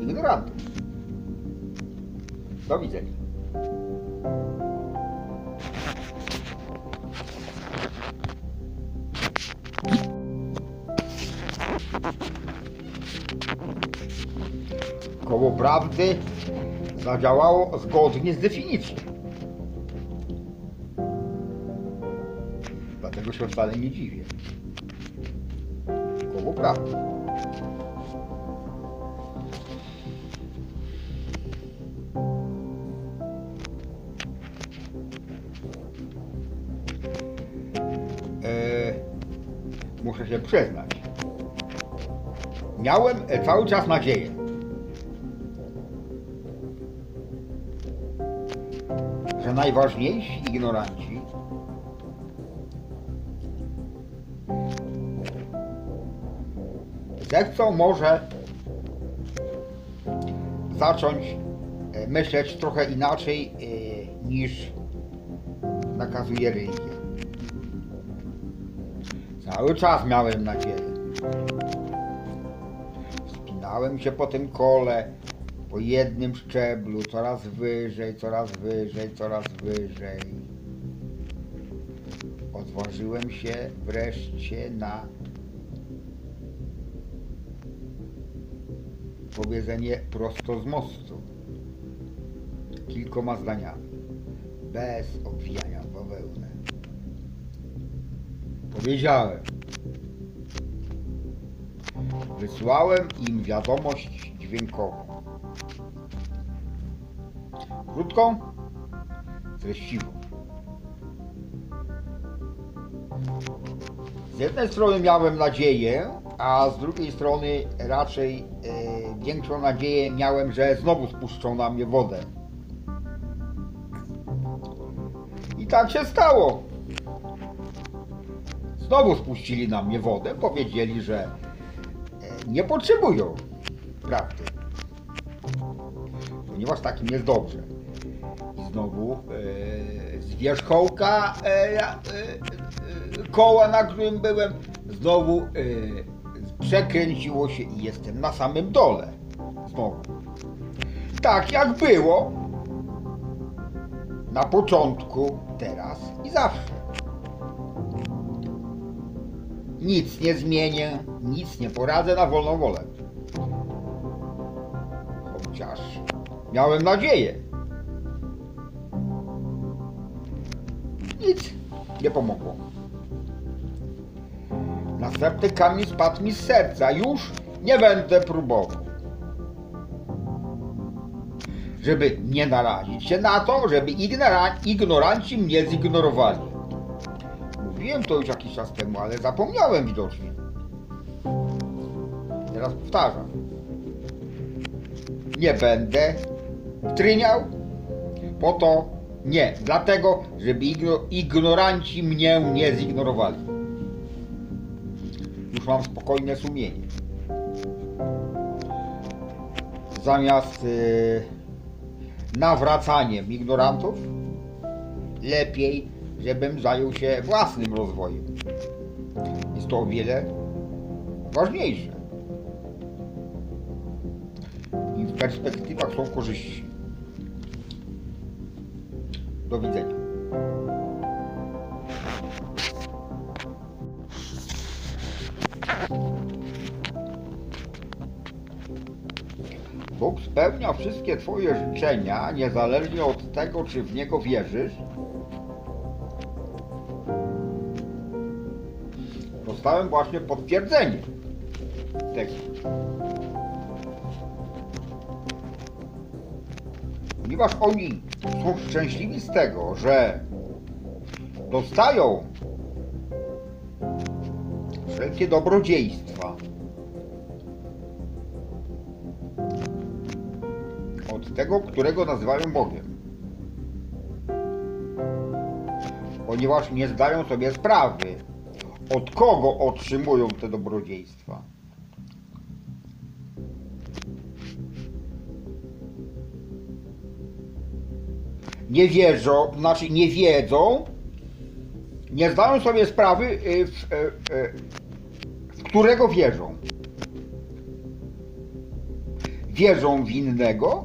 ignorantów. Do widzenia. Koło prawdy zadziałało zgodnie z definicją. Dlatego się wcale nie dziwię. Koło prawdy. Muszę przyznać. Miałem e, cały czas nadzieję. Że najważniejsi ignoranci zechcą może zacząć e, myśleć trochę inaczej e, niż nakazuje religia. Cały czas miałem nadzieję. Wspinałem się po tym kole, po jednym szczeblu, coraz wyżej, coraz wyżej, coraz wyżej. Odważyłem się wreszcie na powiedzenie prosto z mostu. Kilkoma zdaniami, bez obwijania w bawełnę. Powiedziałem. Wysłałem im wiadomość dźwiękową. Krótką, treściwą. Z jednej strony miałem nadzieję, a z drugiej strony raczej e, większą nadzieję miałem, że znowu spuszczą na mnie wodę. I tak się stało. Znowu spuścili na mnie wodę, powiedzieli, że nie potrzebują prawdy. Ponieważ takim jest dobrze. I znowu e, z wierzchołka e, e, e, koła, na którym byłem, znowu e, przekręciło się i jestem na samym dole. Znowu. Tak jak było na początku, teraz i zawsze. Nic nie zmienię, nic nie poradzę na wolną wolę. Chociaż miałem nadzieję. Nic nie pomogło. Następny kamień spadł mi z serca. Już nie będę próbował. Żeby nie narazić się na to, żeby ignora- ignoranci mnie zignorowali. Mówiłem to już jakiś czas temu, ale zapomniałem widocznie. Teraz powtarzam. Nie będę tryniał po to nie, dlatego, żeby igno- ignoranci mnie nie zignorowali. Już mam spokojne sumienie. Zamiast yy, nawracaniem ignorantów, lepiej, żebym zajął się własnym rozwojem. Jest to o wiele ważniejsze. I w perspektywach są korzyści. Do widzenia. Bóg spełnia wszystkie Twoje życzenia, niezależnie od tego, czy w Niego wierzysz. Dostałem właśnie potwierdzenie tego. Ponieważ oni są szczęśliwi z tego, że dostają wszelkie dobrodziejstwa od tego, którego nazywają Bogiem. Ponieważ nie zdają sobie sprawy, od kogo otrzymują te dobrodziejstwa. Nie wierzą, znaczy nie wiedzą, nie zdają sobie sprawy, y, w, y, y, w którego wierzą. Wierzą w innego,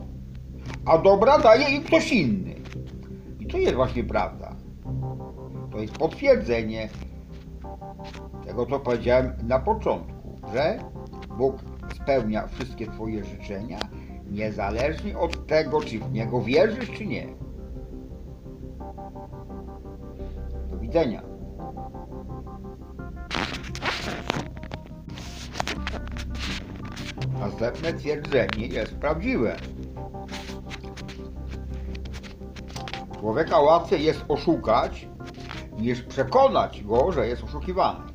a dobra daje im ktoś inny. I to jest właśnie prawda. To jest potwierdzenie tego, co powiedziałem na początku, że Bóg spełnia wszystkie Twoje życzenia, niezależnie od tego, czy w Niego wierzysz, czy nie. Do widzenia. Następne twierdzenie jest prawdziwe. Człowieka łatwiej jest oszukać, niż przekonać go, że jest oszukiwany.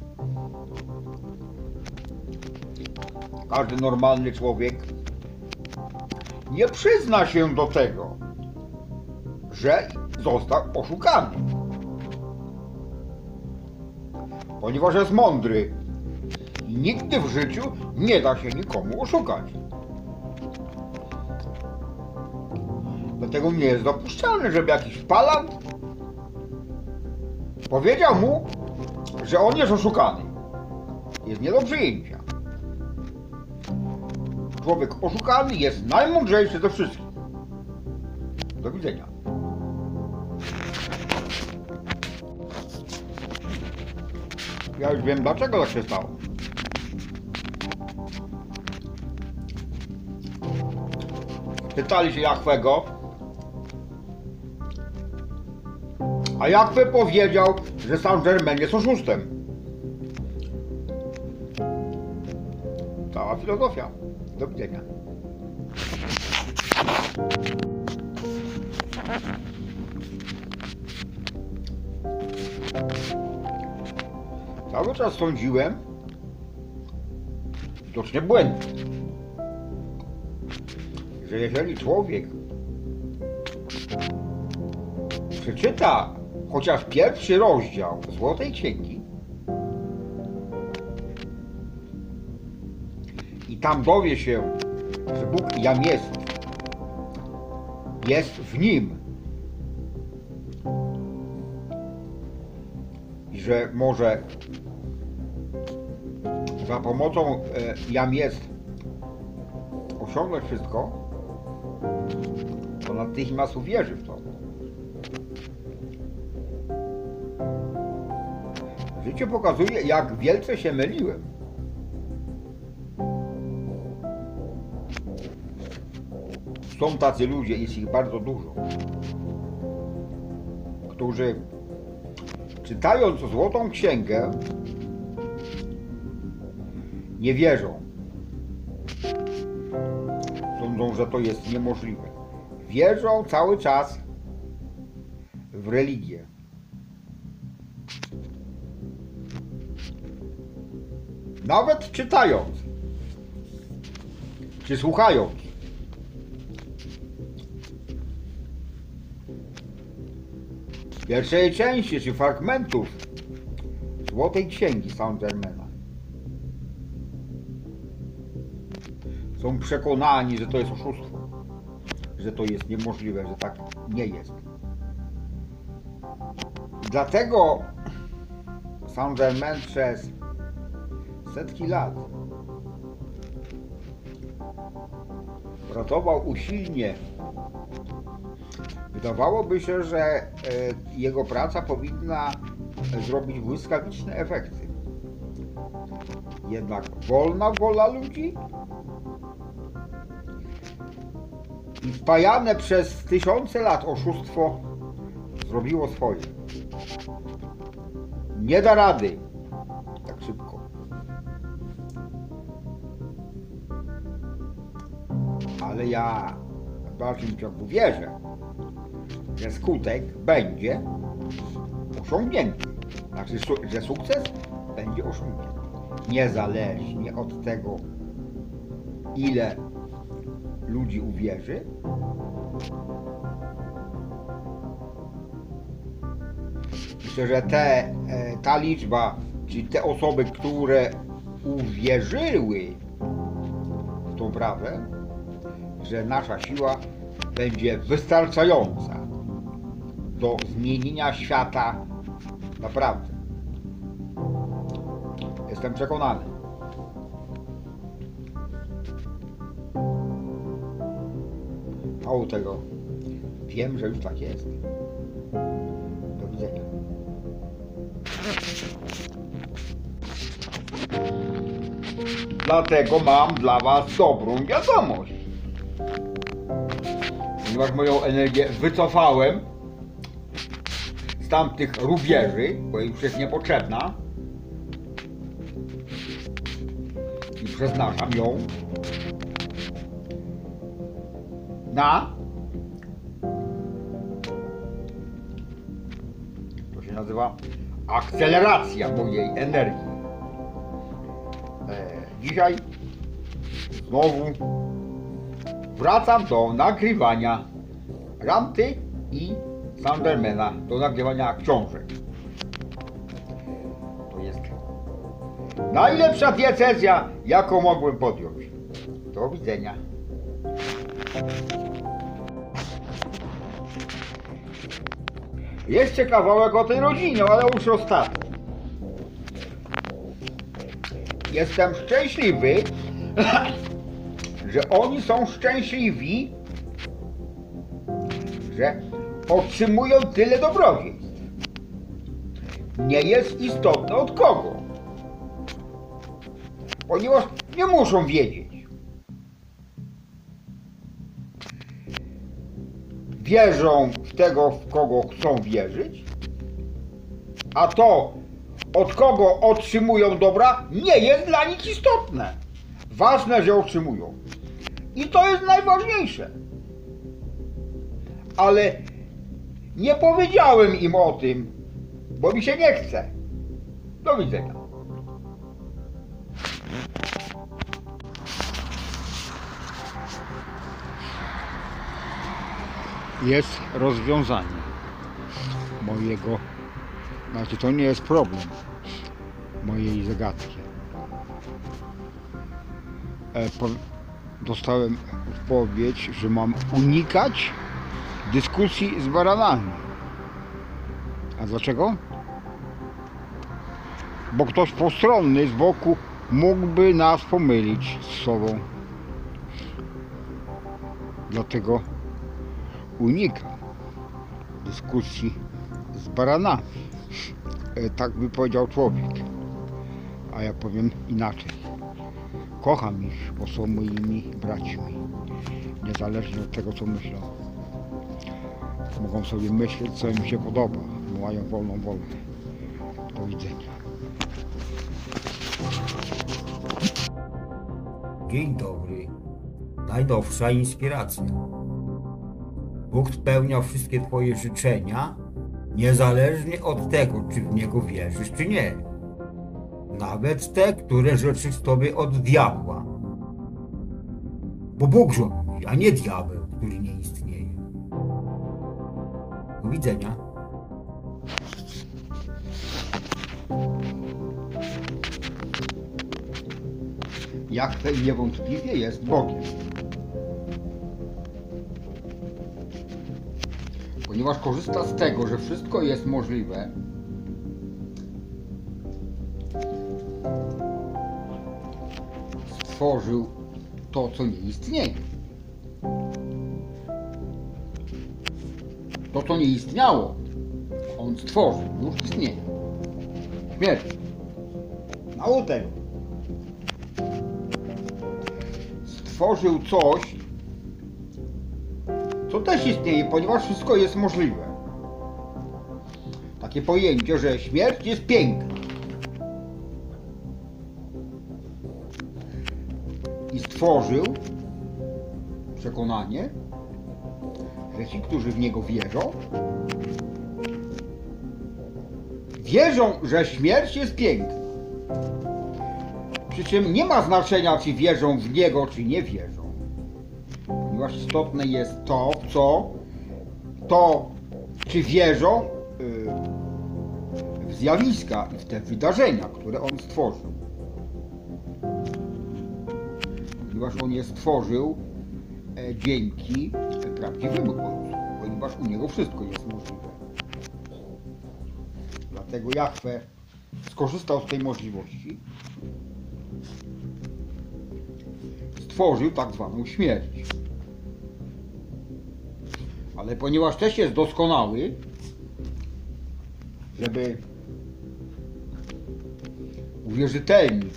Każdy normalny człowiek nie przyzna się do tego, że został oszukany. Ponieważ jest mądry nigdy w życiu nie da się nikomu oszukać. Dlatego nie jest dopuszczalne, żeby jakiś palant powiedział mu, że on jest oszukany. jest nie do przyjęcia. Człowiek oszukany jest najmądrzejszy ze wszystkich. Do widzenia. Ja już wiem dlaczego tak się stało. Pytali się Jachwego, a Jachwe powiedział, że Saint Germain jest oszustem. Cała filozofia. Do widzenia. Cały czas sądziłem, widocznie błędnie, że jeżeli człowiek przeczyta chociaż pierwszy rozdział Złotej Księgi tam dowie się, że Bóg jam jest, jest w nim i że może za pomocą e, jam jest osiągnąć wszystko, to natychmiast uwierzy w to. Życie pokazuje, jak wielce się myliłem. Są tacy ludzie, jest ich bardzo dużo, którzy czytając Złotą Księgę nie wierzą. Sądzą, że to jest niemożliwe. Wierzą cały czas w religię. Nawet czytając, czy słuchając. Pierwszej części, czy fragmentów Złotej Księgi Saint Germaina. Są przekonani, że to jest oszustwo, że to jest niemożliwe, że tak nie jest. Dlatego Saint Germain przez setki lat pracował usilnie. Wydawałoby się, że e, jego praca powinna zrobić błyskawiczne efekty. Jednak wolna wola ludzi i wpajane przez tysiące lat oszustwo zrobiło swoje. Nie da rady tak szybko. Ale ja w dalszym ciągu wierzę, że skutek będzie osiągnięty. Znaczy, że sukces będzie osiągnięty. Niezależnie od tego, ile ludzi uwierzy, Myślę, że te, e, ta liczba, czyli te osoby, które uwierzyły w tą prawdę, że nasza siła będzie wystarczająca do zmienienia świata naprawdę. Jestem przekonany. Mało tego, wiem, że już tak jest. Do widzenia. Dlatego mam dla Was dobrą wiadomość. Ponieważ moją energię wycofałem tamtych rubieży, bo już jest niepotrzebna i przeznaczam ją na to się nazywa akceleracja mojej energii. E, dzisiaj znowu wracam do nagrywania Ramty i Sandermana, do nagrywania książek. To jest najlepsza diecezja, jaką mogłem podjąć. Do widzenia. Jeszcze kawałek o tej rodzinie, ale już ostatni. jestem szczęśliwy, że oni są szczęśliwi, że otrzymują tyle dobrodziejstw. Nie jest istotne od kogo, ponieważ nie muszą wiedzieć. Wierzą w tego, w kogo chcą wierzyć, a to, od kogo otrzymują dobra, nie jest dla nich istotne. Ważne, że otrzymują. I to jest najważniejsze. Ale nie powiedziałem im o tym, bo mi się nie chce. Do widzenia. Jest rozwiązanie mojego, znaczy to nie jest problem mojej zagadki. E, po, dostałem odpowiedź, że mam unikać dyskusji z baranami. A dlaczego? Bo ktoś postronny z boku mógłby nas pomylić z sobą. Dlatego unikam dyskusji z baranami. E, Tak by powiedział człowiek. A ja powiem inaczej. Kocham ich, bo są moimi braćmi. Niezależnie od tego, co myślą. Mogą sobie myśleć, co im się podoba. Mają wolną wolę. Do widzenia. Dzień dobry. Najnowsza inspiracja. Bóg spełnia wszystkie Twoje życzenia, niezależnie od tego, czy w Niego wierzysz, czy nie. Nawet te, które życzysz Tobie od diabła. Bo Bóg rządzi, a nie diabeł, który nie istnieje. Do widzenia. Jachwę niewątpliwie jest Bogiem. Ponieważ korzysta z tego, że wszystko jest możliwe, stworzył to, co nie istnieje. To, co nie istniało, on stworzył, już istnieje. Śmierć. Mało tego. stworzył coś, co też istnieje, ponieważ wszystko jest możliwe. Takie pojęcie, że śmierć jest piękna. I stworzył przekonanie, ci, którzy w niego wierzą, wierzą, że śmierć jest piękna. Przy czym nie ma znaczenia, czy wierzą w Niego, czy nie wierzą. Ponieważ istotne jest to, co, to, czy wierzą yy, w zjawiska i w te wydarzenia, które On stworzył. Ponieważ On je stworzył dzięki prawdziwemu Ojcu, ponieważ u Niego wszystko jest możliwe. Dlatego Jahwe skorzystał z tej możliwości stworzył tak zwaną śmierć. Ale ponieważ też jest doskonały, żeby uwierzytelnić,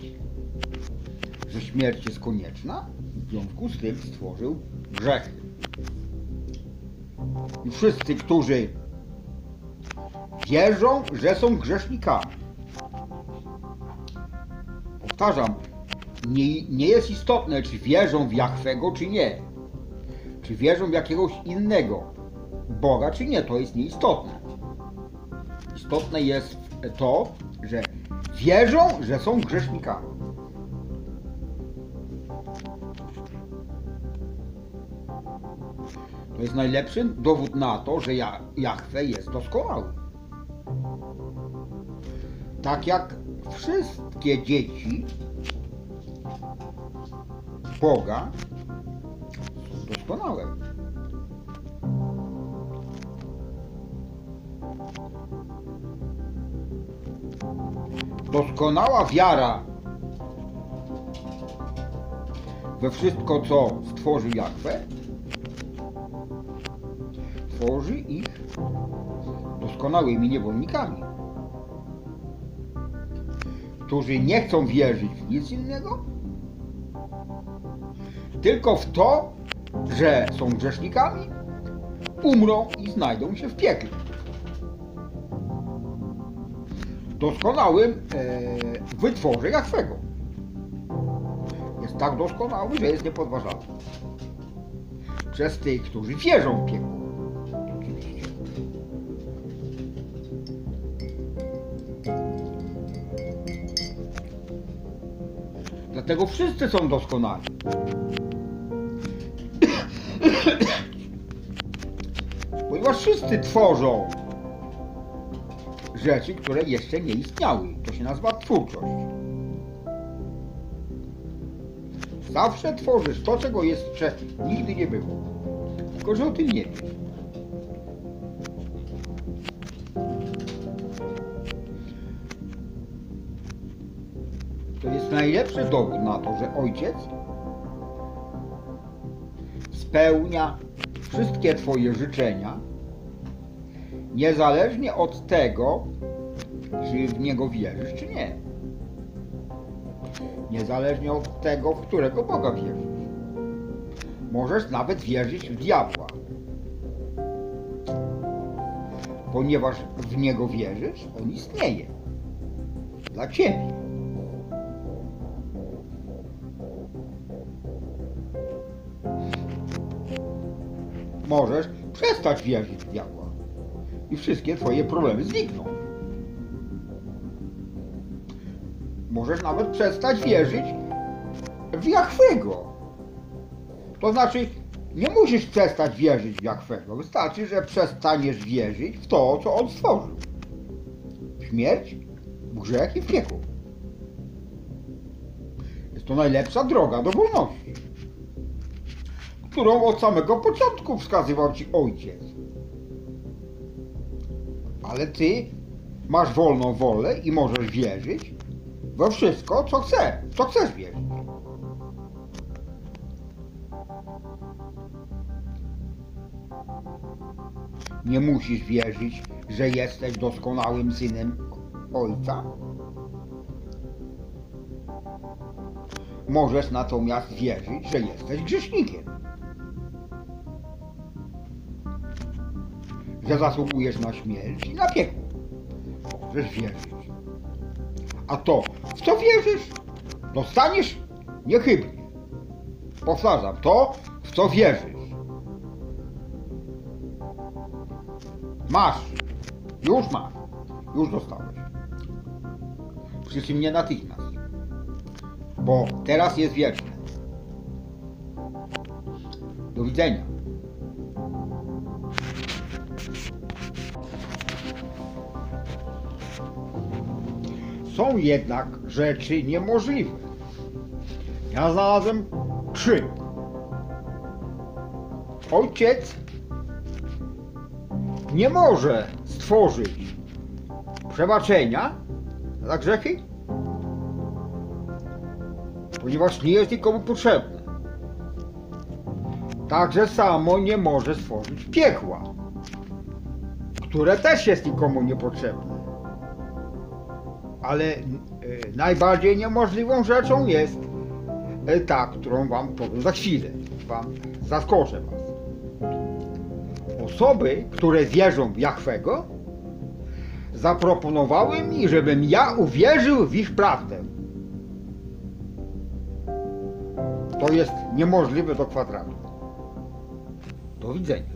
że śmierć jest konieczna, związku z tym stworzył grzechy. I wszyscy, którzy wierzą, że są grzesznikami. Powtarzam, nie, nie jest istotne, czy wierzą w Jachwego, czy nie. Czy wierzą w jakiegoś innego Boga, czy nie. To jest nieistotne. Istotne jest to, że wierzą, że są grzesznikami. Jest najlepszy dowód na to, że Ja- Jahwe jest doskonały. Tak jak wszystkie dzieci Boga są doskonałe. Doskonała wiara we wszystko, co stworzył Jahwe, tworzy ich doskonałymi niewolnikami, którzy nie chcą wierzyć w nic innego, tylko w to, że są grzesznikami, umrą i znajdą się w piekle. Doskonałym e, wytworze Jachwego. Jest tak doskonały, że jest niepodważalny. Przez tych, którzy wierzą w piekło. Dlatego wszyscy są doskonali. Ponieważ wszyscy tworzą rzeczy, które jeszcze nie istniały. To się nazywa twórczość. Zawsze tworzysz to, czego jeszcze nigdy nie było. Tylko, że o tym nie wiesz. Najlepszy dowód na to, że ojciec spełnia wszystkie Twoje życzenia, niezależnie od tego, czy w niego wierzysz, czy nie. Niezależnie od tego, w którego Boga wierzysz. Możesz nawet wierzyć w diabła. Ponieważ w niego wierzysz, on istnieje. Dla ciebie. Możesz przestać wierzyć w diabła. I wszystkie twoje problemy znikną. Możesz nawet przestać wierzyć w Jachwego. To znaczy, nie musisz przestać wierzyć w Jachwego. Wystarczy, że przestaniesz wierzyć w to, co On stworzył. Śmierć, grzech i piekło. Jest to najlepsza droga do wolności, którą od samego początku wskazywał Ci Ojciec. Ale Ty masz wolną wolę i możesz wierzyć we wszystko, co chcesz, co chcesz wierzyć. Nie musisz wierzyć, że jesteś doskonałym synem Ojca. Możesz natomiast wierzyć, że jesteś grzesznikiem. Że zasługujesz na śmierć i na piekło. Możesz wierzyć. A to, w co wierzysz, dostaniesz niechybnie. Powtarzam, to, w co wierzysz. Masz. Już masz. Już dostałeś. Przy czym nie natychmiast. Bo teraz jest wieczne. Do widzenia. Są jednak rzeczy niemożliwe. Ja znalazłem trzy. Ojciec nie może stworzyć przebaczenia za grzechy, ponieważ nie jest nikomu potrzebne. Także samo nie może stworzyć piekła, które też jest nikomu niepotrzebne. Ale e, najbardziej niemożliwą rzeczą jest e, ta, którą wam powiem za chwilę. Wam zaskoczę was. Osoby, które wierzą w Jachwego, zaproponowały mi, żebym ja uwierzył w ich prawdę. To jest niemożliwe do kwadratu. Do widzenia.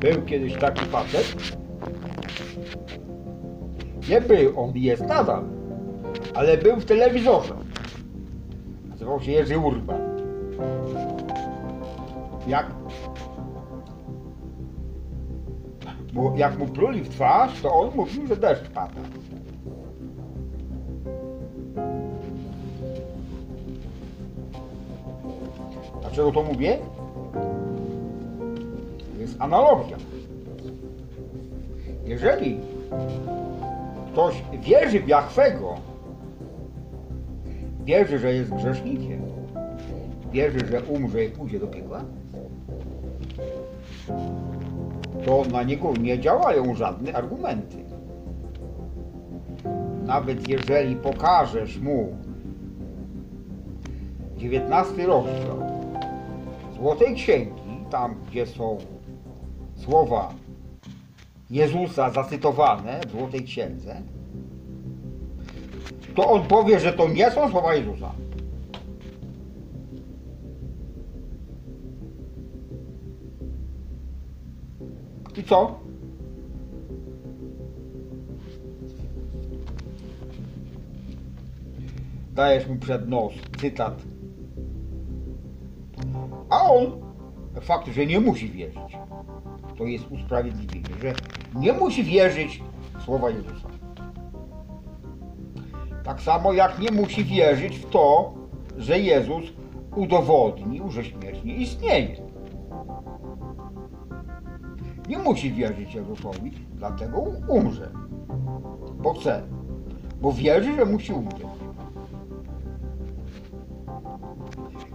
Był kiedyś taki facet. Nie był, on jest nadal, ale był w telewizorze. Nazywał się Jerzy Urban. Jak Bo jak mu pluli w twarz, to on mówił, że deszcz pada. Dlaczego to mówię? Jest analogia. Jeżeli ktoś wierzy w Jachwego, wierzy, że jest grzesznikiem, wierzy, że umrze i pójdzie do piekła, to na niego nie działają żadne argumenty. Nawet jeżeli pokażesz mu 19 rozdział Złotej Księgi, tam gdzie są słowa Jezusa zacytowane w Złotej Księdze, to on powie, że to nie są słowa Jezusa. I co? Dajesz mu przed nos cytat. A on, fakt, że nie musi wierzyć, to jest usprawiedliwienie, że nie musi wierzyć w słowa Jezusa. Tak samo jak nie musi wierzyć w to, że Jezus udowodnił, że śmierć nie istnieje. Nie musi wierzyć Jezusowi, dlatego umrze. Bo chce. Bo wierzy, że musi umrzeć.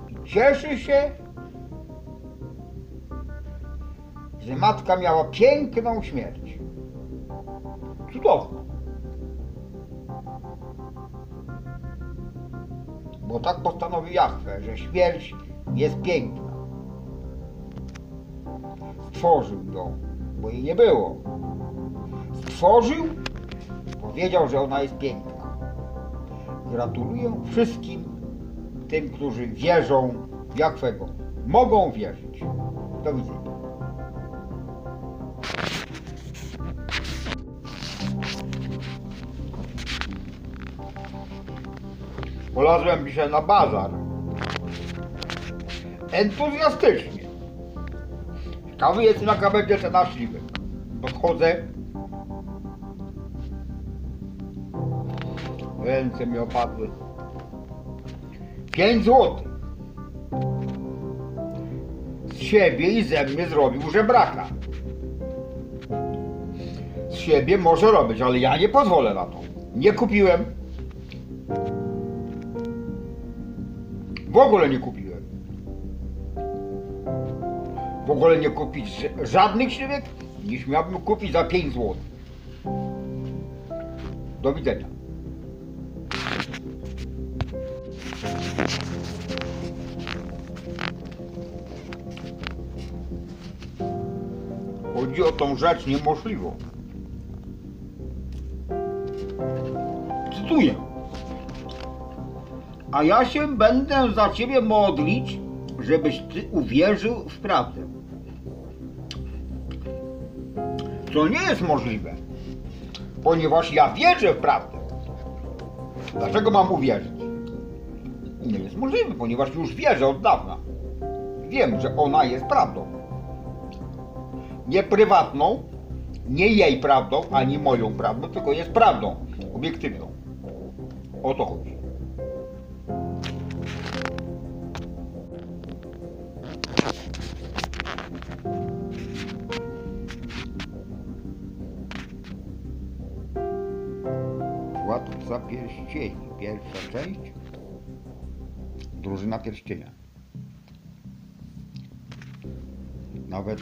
I cieszy się, że matka miała piękną śmierć. Cudowną. Bo tak postanowił Jahwe, że śmierć jest piękna. Stworzył ją, bo jej nie było. Stworzył, powiedział, że ona jest piękna. Gratuluję wszystkim tym, którzy wierzą w Jahwego. Mogą wierzyć. Do widzenia. Polazłem dzisiaj na bazar. Entuzjastycznie. Ciekawy jestem jaka będzie cena śliwek. Podchodzę. Ręce mi opadły. 5 złotych. Z siebie i ze mnie zrobił żebraka. Z siebie może robić, ale ja nie pozwolę na to. Nie kupiłem. W ogóle nie kupiłem. W ogóle nie kupić żadnych śliwek, niż miałbym kupić za 5 zł. Do widzenia. Chodzi o tą rzecz niemożliwą. Cytuję. A ja się będę za ciebie modlić, żebyś ty uwierzył w prawdę. Co nie jest możliwe, ponieważ ja wierzę w prawdę. Dlaczego mam uwierzyć? Nie jest możliwe, ponieważ już wierzę od dawna. Wiem, że ona jest prawdą. Nie prywatną, nie jej prawdą, ani moją prawdą, tylko jest prawdą obiektywną. O to chodzi. Władca Pierścieni, pierwsza część, Drużyna Pierścienia. Nawet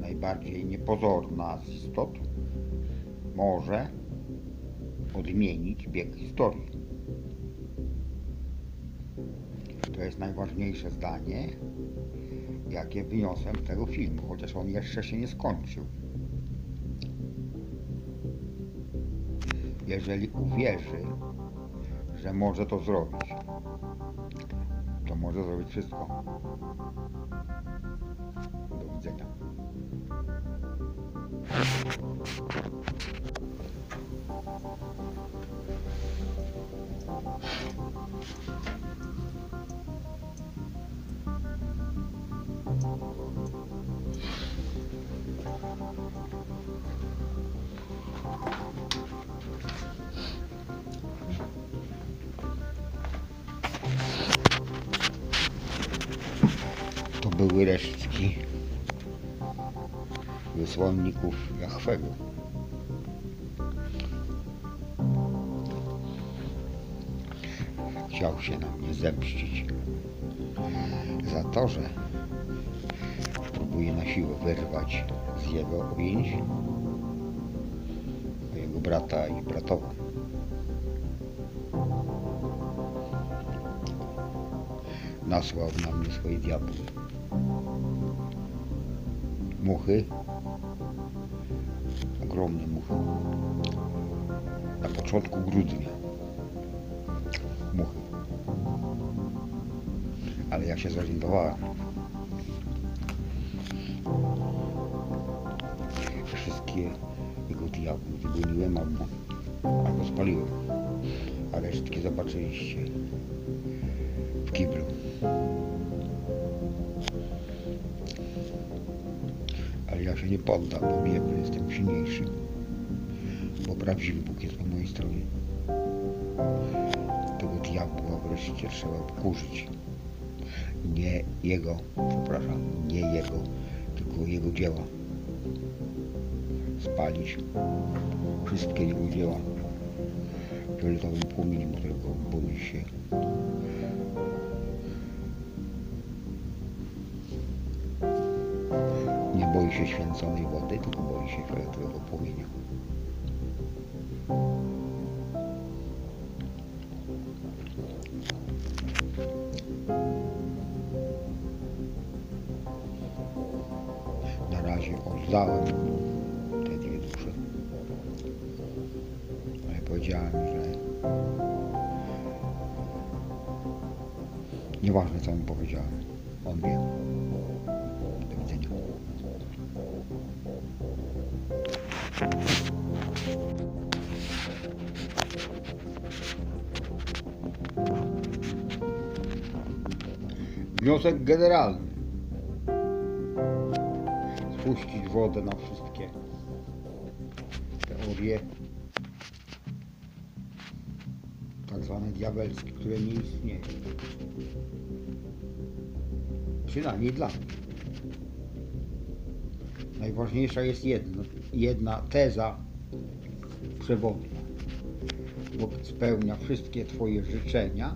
najbardziej niepozorna z istot może odmienić bieg historii. To jest najważniejsze zdanie, jakie wyniosłem z tego filmu, chociaż on jeszcze się nie skończył. Jeżeli uwierzy, że może to zrobić, to może zrobić wszystko. zwolenników Jachwego. Chciał się na mnie zemścić za to, że próbuje na siłę wyrwać z jego objęć mojego brata i bratowa. Nasłał na mnie swoje diabły. Muchy ogromne muchy, na początku grudnia. Muchy. Ale ja się zorientowałem. Wszystkie jego diabły wygoniłem albo, albo spaliłem. A resztki zobaczyliście w kiblu. Ale ja się nie poddam, bo że jestem silniejszy. Bo prawdziwy Bóg jest po mojej stronie. Tego diabła wreszcie trzeba pokurzyć. Nie jego, przepraszam, nie jego, tylko jego dzieła. Spalić wszystkie jego dzieła fioletowym płomieniem, którego boi się. Się święconej wody, tylko boi się fioletowego płomienia. Na razie oddałem te dwie dusze. Ale powiedziałem, że nieważne co mu powiedziałem. On wie. Wniosek generalny. Spuścić wodę na wszystkie teorie tak zwane diabelskie, które nie istnieją. Przynajmniej dla mnie. Najważniejsza jest jedna, jedna teza przewodnia. Bóg spełnia wszystkie Twoje życzenia,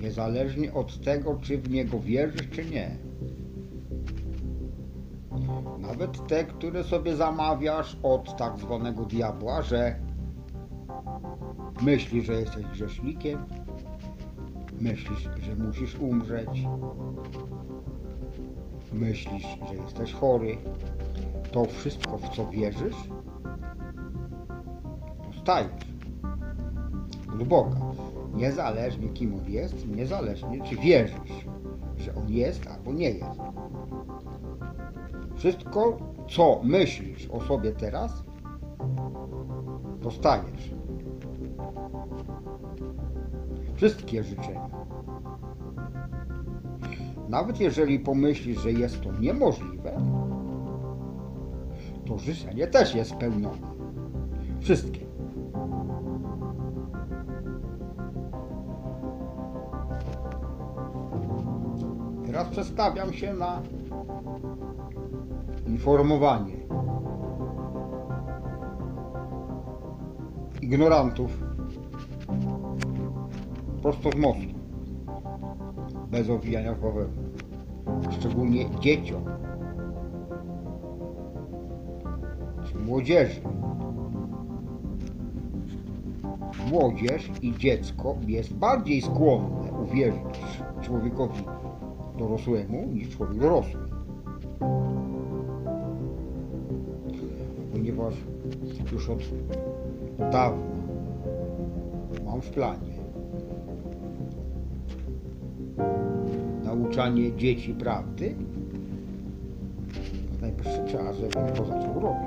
niezależnie od tego, czy w Niego wierzysz, czy nie. Nawet te, które sobie zamawiasz od tak zwanego diabła, że myślisz, że jesteś grzesznikiem, myślisz, że musisz umrzeć, myślisz, że jesteś chory, to wszystko, w co wierzysz, dostajesz od Boga. Niezależnie kim On jest, niezależnie czy wierzysz, że On jest albo nie jest. Wszystko, co myślisz o sobie teraz, dostajesz. Wszystkie życzenia. Nawet jeżeli pomyślisz, że jest to niemożliwe, to też jest spełnione. Wszystkie. Teraz przestawiam się na informowanie ignorantów prosto z mostu, bez owijania w bawełnę, szczególnie dzieciom młodzieży. Młodzież i dziecko jest bardziej skłonne uwierzyć człowiekowi dorosłemu niż człowiek dorosły. Ponieważ już od dawna mam w planie nauczanie dzieci prawdy, najwyższy czas, żebym to zaczął robić.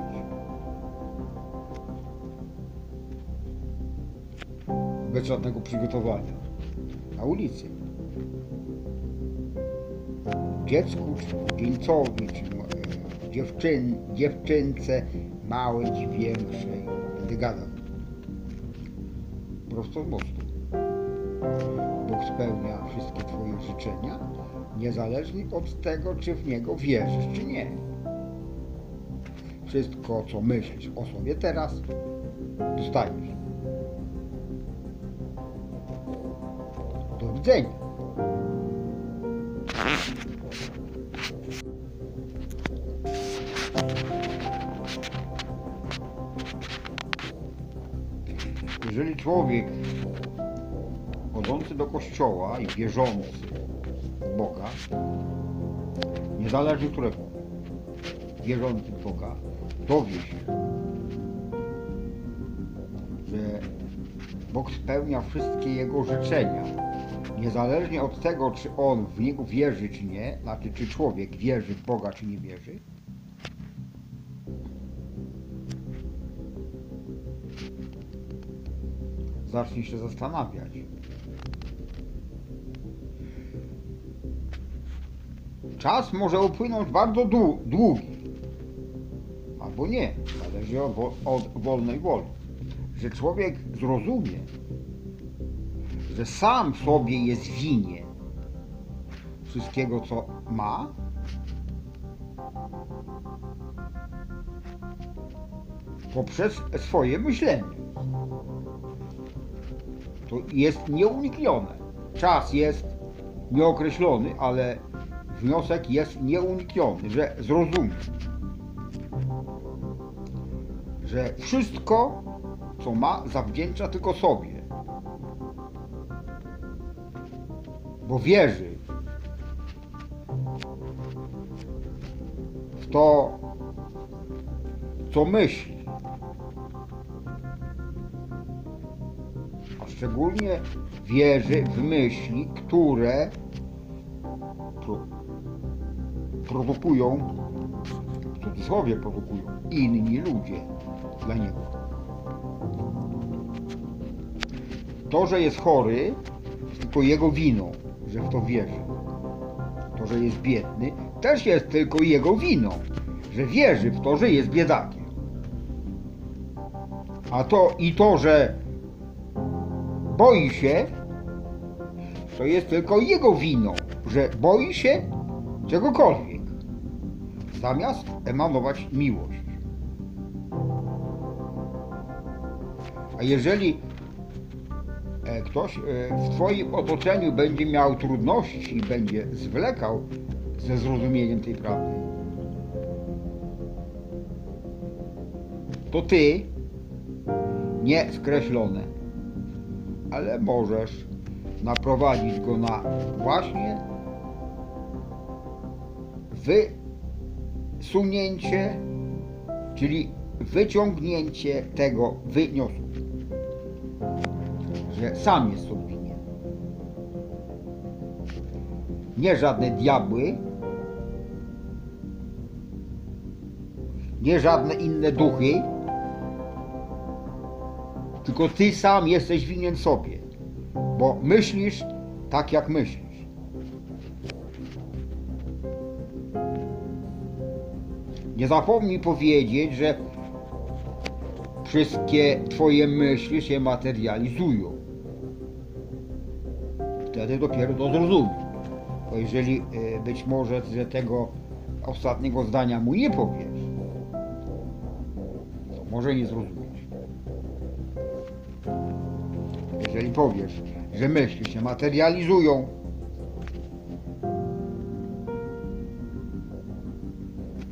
Bez żadnego przygotowania. Na ulicy. Dziecku, czy młodzieńcowi, czy e, dziewczyn, dziewczynce, małej czy większej. Będę gadał. Prosto z mostu. Bóg spełnia wszystkie Twoje życzenia, niezależnie od tego, czy w Niego wierzysz, czy nie. Wszystko, co myślisz o sobie teraz, dostajesz. Jeżeli człowiek chodzący do kościoła i wierzący w Boga, niezależnie którego, wierzący w Boga, dowie się, że Bóg spełnia wszystkie jego życzenia, niezależnie od tego, czy on w niego wierzy, czy nie, znaczy, czy człowiek wierzy w Boga, czy nie wierzy, zacznie się zastanawiać. Czas może upłynąć bardzo dłu- długi, albo nie, zależy od, od wolnej woli. Że człowiek zrozumie, że sam sobie jest winie wszystkiego, co ma, poprzez swoje myślenie. To jest nieuniknione. Czas jest nieokreślony, ale wniosek jest nieunikniony, że zrozumie, że wszystko, co ma, zawdzięcza tylko sobie. Bo wierzy w to, co myśli. A szczególnie wierzy w myśli, które pro, produkują, w cudzysłowie produkują inni ludzie dla niego. To, że jest chory, jest tylko jego winą, że w to wierzy. To, że jest biedny, też jest tylko jego winą, że wierzy w to, że jest biedakiem. A to i to, że boi się, to jest tylko jego winą, że boi się czegokolwiek, zamiast emanować miłość. A jeżeli ktoś e, w Twoim otoczeniu będzie miał trudności i będzie zwlekał ze zrozumieniem tej prawdy, to Ty, nie skreślone, ale możesz naprowadzić go na właśnie wysunięcie, czyli wyciągnięcie tego wyniosku, że sam jest winien. Nie żadne diabły, nie żadne inne duchy, tylko ty sam jesteś winien sobie, bo myślisz tak, jak myślisz. Nie zapomnij powiedzieć, że wszystkie twoje myśli się materializują. Wtedy dopiero to zrozumie. Bo jeżeli e, być może, że tego ostatniego zdania mu nie powiesz, to może nie zrozumieć. Jeżeli powiesz, że myśli się materializują,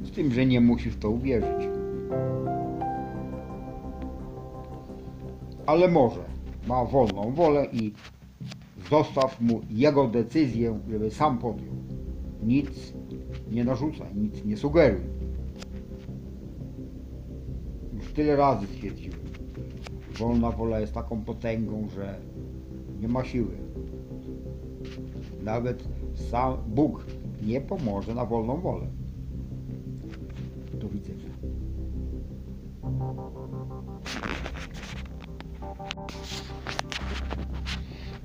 z tym, że nie musisz w to uwierzyć. Ale może ma wolną wolę i zostaw mu jego decyzję, żeby sam podjął. Nic nie narzucaj, nic nie sugeruj. Już tyle razy stwierdziłem. Wolna wola jest taką potęgą, że nie ma siły. Nawet sam Bóg nie pomoże na wolną wolę. Do widzenia.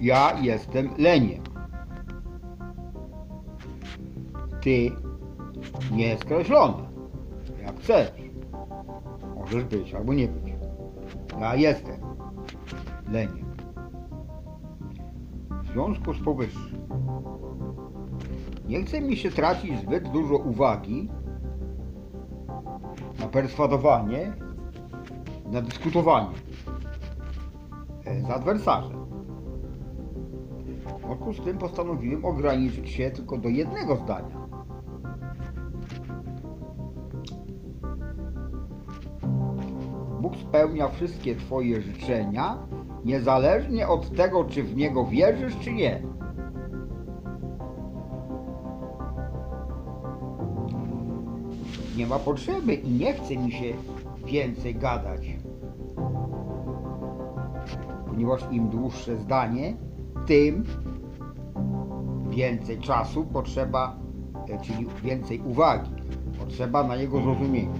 Ja jestem leniem. Ty nie skreślony. Jak chcesz. Możesz być albo nie być. Ja jestem leniem. W związku z powyższym nie chce mi się tracić zbyt dużo uwagi na perswadowanie, na dyskutowanie z adwersarzem. Związku z tym postanowiłem ograniczyć się tylko do jednego zdania. Bóg spełnia wszystkie Twoje życzenia, niezależnie od tego, czy w Niego wierzysz, czy nie. Nie ma potrzeby i nie chce mi się więcej gadać. Ponieważ im dłuższe zdanie, tym więcej czasu potrzeba, e, czyli więcej uwagi potrzeba na jego zrozumienie.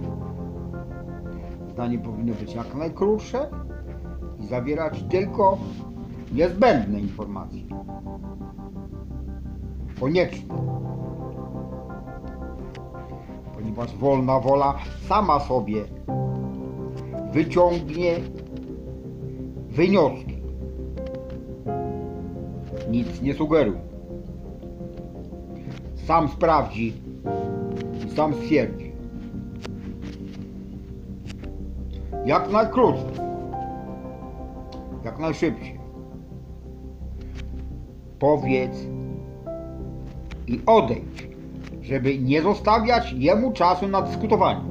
Zdanie powinno być jak najkrótsze i zawierać tylko niezbędne informacje. Konieczne. Ponieważ wolna wola sama sobie wyciągnie wnioski. Nic nie sugeruj. Sam sprawdzi i sam stwierdzi. Jak najkrócej. Jak najszybciej. Powiedz i odejdź, żeby nie zostawiać jemu czasu na dyskutowanie.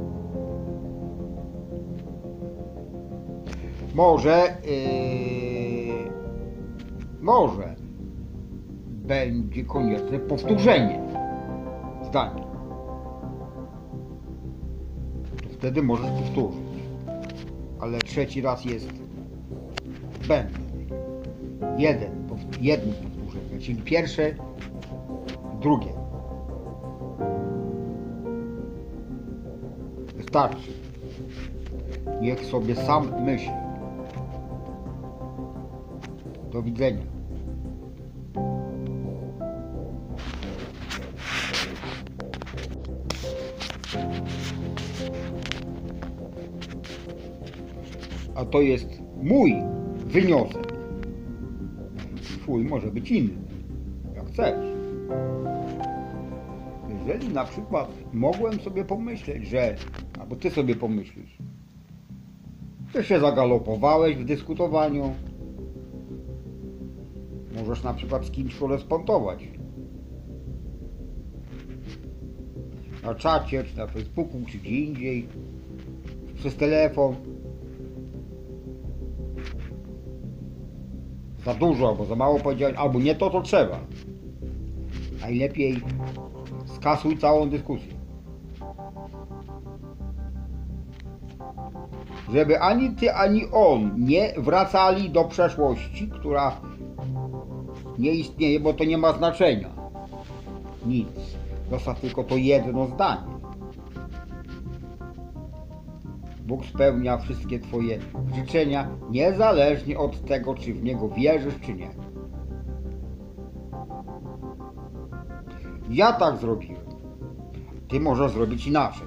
Może, yy, może będzie konieczne powtórzenie To wtedy możesz powtórzyć. Ale trzeci raz jest zbędny. Jeden, jedno powtórzenie, czyli pierwsze, drugie. Wystarczy. Niech sobie sam myśli. Do widzenia. To jest mój wniosek. Twój może być inny, jak chcesz. Jeżeli na przykład mogłem sobie pomyśleć, że, albo ty sobie pomyślisz, że się zagalopowałeś w dyskutowaniu, możesz na przykład z kimś korespondować. Na czacie, czy na Facebooku, czy gdzie indziej, przez telefon. Za dużo, albo za mało powiedziałeś, albo nie to, co trzeba. Najlepiej skasuj całą dyskusję. Żeby ani ty, ani on nie wracali do przeszłości, która nie istnieje, bo to nie ma znaczenia. Nic. Zostaw tylko to jedno zdanie. Bóg spełnia wszystkie Twoje życzenia, niezależnie od tego, czy w Niego wierzysz, czy nie. Ja tak zrobiłem. Ty możesz zrobić inaczej.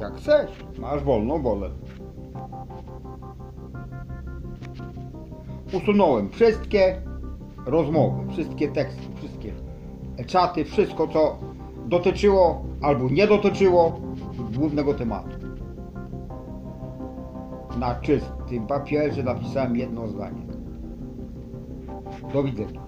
Jak chcesz, masz wolną wolę. Usunąłem wszystkie rozmowy, wszystkie teksty, wszystkie czaty, wszystko co dotyczyło albo nie dotyczyło głównego tematu. Na czystym papierze napisałem jedno zdanie. Do widzenia.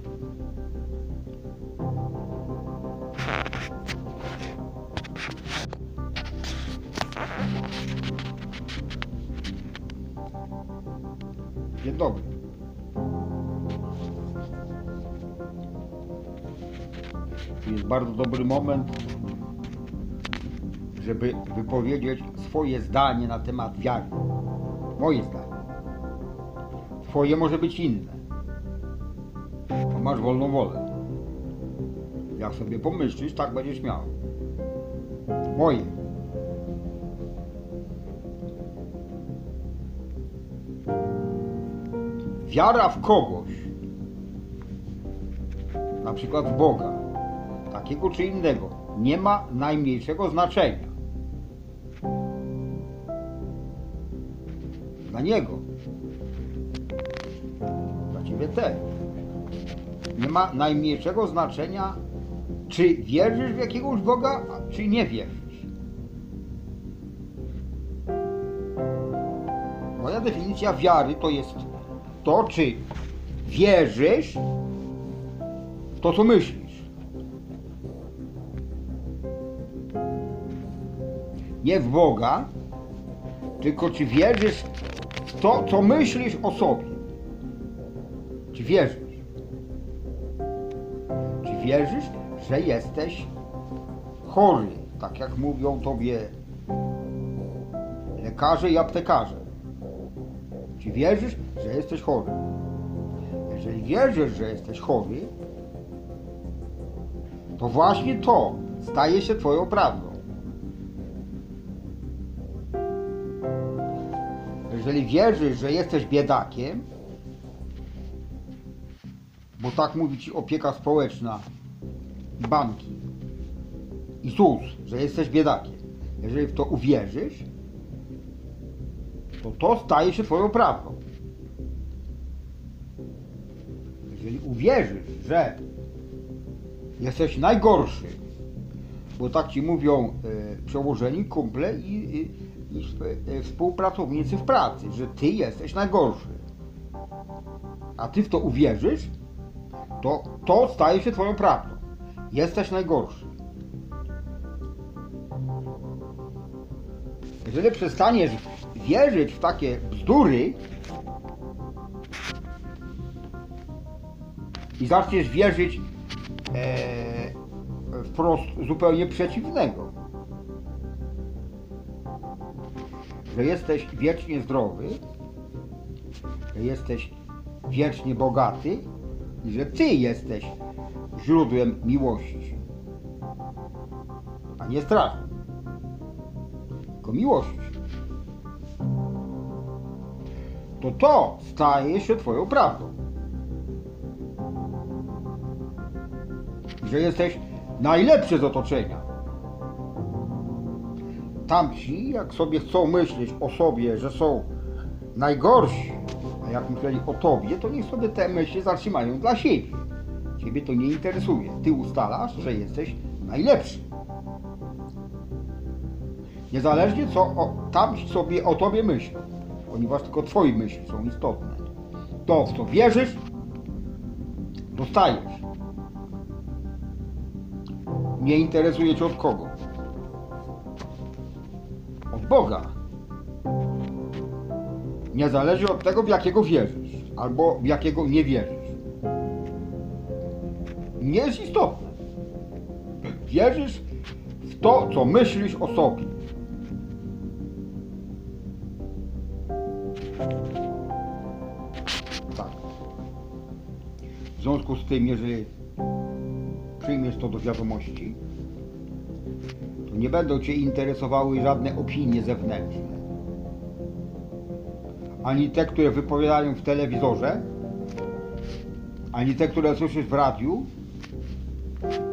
Dzień dobry. Jest bardzo dobry moment, żeby wypowiedzieć swoje zdanie na temat wiary. Moje zdanie. Twoje może być inne. Masz wolną wolę. Jak sobie pomyślisz, tak będziesz miał. Moje. Wiara w kogoś, na przykład w Boga, takiego czy innego, nie ma najmniejszego znaczenia. Dla Niego. Dla Ciebie też. Nie ma najmniejszego znaczenia, czy wierzysz w jakiegoś Boga, czy nie wierzysz. Moja definicja wiary to jest to, czy wierzysz w to, co myślisz. Nie w Boga, tylko czy wierzysz w to, co myślisz o sobie. Czy wierzysz? Czy wierzysz, że jesteś chory, tak jak mówią tobie lekarze i aptekarze? Czy wierzysz, że jesteś chory? Jeżeli wierzysz, że jesteś chory, to właśnie to staje się Twoją prawdą. Jeżeli wierzysz, że jesteś biedakiem, bo tak mówi Ci opieka społeczna, banki i ZUS, że jesteś biedakiem, jeżeli w to uwierzysz, to to staje się Twoją prawdą. Jeżeli uwierzysz, że jesteś najgorszy, bo tak Ci mówią e, przełożeni, kumple i, i, sp- e, współpracownicy w pracy, że Ty jesteś najgorszy, a Ty w to uwierzysz, to to staje się Twoją prawdą. Jesteś najgorszy. Jeżeli przestaniesz wierzyć w takie bzdury i zaczniesz wierzyć e, wprost zupełnie przeciwnego, że jesteś wiecznie zdrowy, że jesteś wiecznie bogaty i że Ty jesteś źródłem miłości, a nie strachu, tylko miłości. To to staje się Twoją prawdą. Że jesteś najlepszy z otoczenia. Tamci, jak sobie chcą myśleć o sobie, że są najgorsi, a jak myśleli o Tobie, to niech sobie te myśli zatrzymają dla siebie. Ciebie to nie interesuje. Ty ustalasz, że jesteś najlepszy. Niezależnie co o, tam sobie o tobie myślą, ponieważ tylko twoje myśli są istotne. To, w co wierzysz, dostajesz. Nie interesuje cię od kogo. Od Boga. Nie zależy od tego, w jakiego wierzysz, albo w jakiego nie wierzysz nie jest istotne. Wierzysz w to, co myślisz o sobie. Tak. W związku z tym, jeżeli przyjmiesz to do wiadomości, nie będą Cię interesowały żadne opinie zewnętrzne. Ani te, które wypowiadają w telewizorze, ani te, które słyszysz w radiu,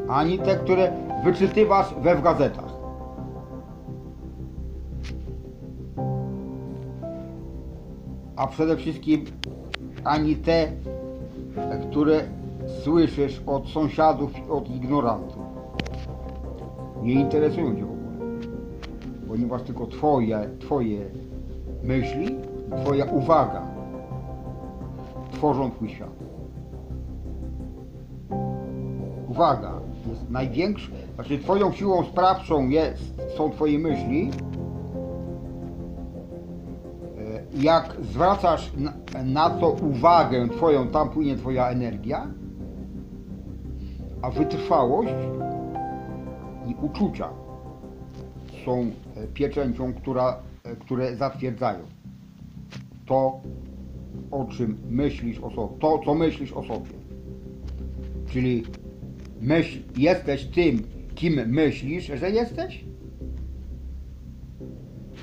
ani te, które wyczytywasz we w gazetach. A przede wszystkim ani te, które słyszysz od sąsiadów od ignorantów. Nie interesują cię w ogóle. Ponieważ tylko twoje, twoje myśli, twoja uwaga tworzą twój świat. Uwaga, jest największy, znaczy twoją siłą sprawczą jest, są twoje myśli. E, Jak zwracasz na to uwagę twoją, tam płynie twoja energia, a wytrwałość i uczucia są e, pieczęcią, która, e, które zatwierdzają to, o czym myślisz o sobie, to, co myślisz o sobie. Czyli myśl, jesteś tym, kim myślisz, że jesteś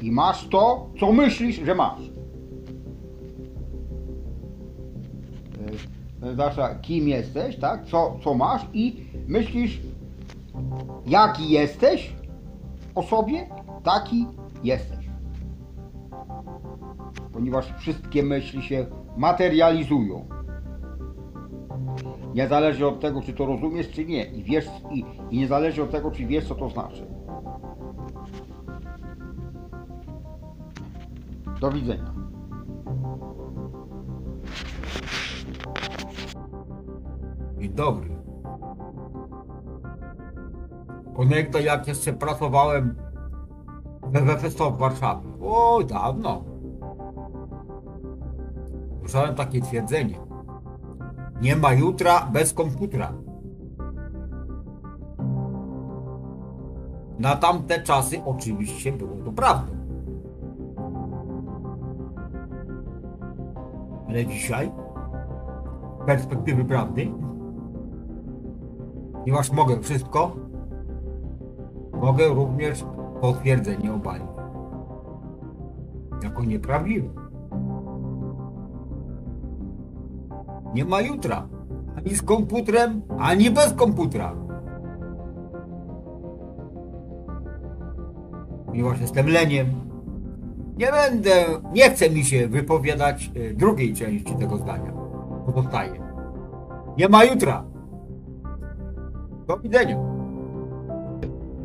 i masz to, co myślisz, że masz. E, Zasza, kim jesteś, tak? Co, co masz i myślisz, jaki jesteś o sobie, taki jesteś. Ponieważ wszystkie myśli się materializują. Nie zależy od tego, czy to rozumiesz, czy nie. I wiesz, i, i nie zależy od tego, czy wiesz, co to znaczy. Do widzenia. Dzień dobry. Konekta jak jeszcze pracowałem w WFSO w Warszawie. O, dawno. Słyszałem takie twierdzenie. Nie ma jutra bez komputera. Na tamte czasy oczywiście było to prawdą. Ale dzisiaj, z perspektywy prawdy, ponieważ mogę wszystko, mogę również potwierdzenie obalić. Jako nieprawdziwe. Nie ma jutra. Ani z komputerem, ani bez komputera. Ponieważ jestem leniem, nie będę, nie chce mi się wypowiadać e, drugiej części tego zdania. Pozostaje. Nie ma jutra. Do widzenia.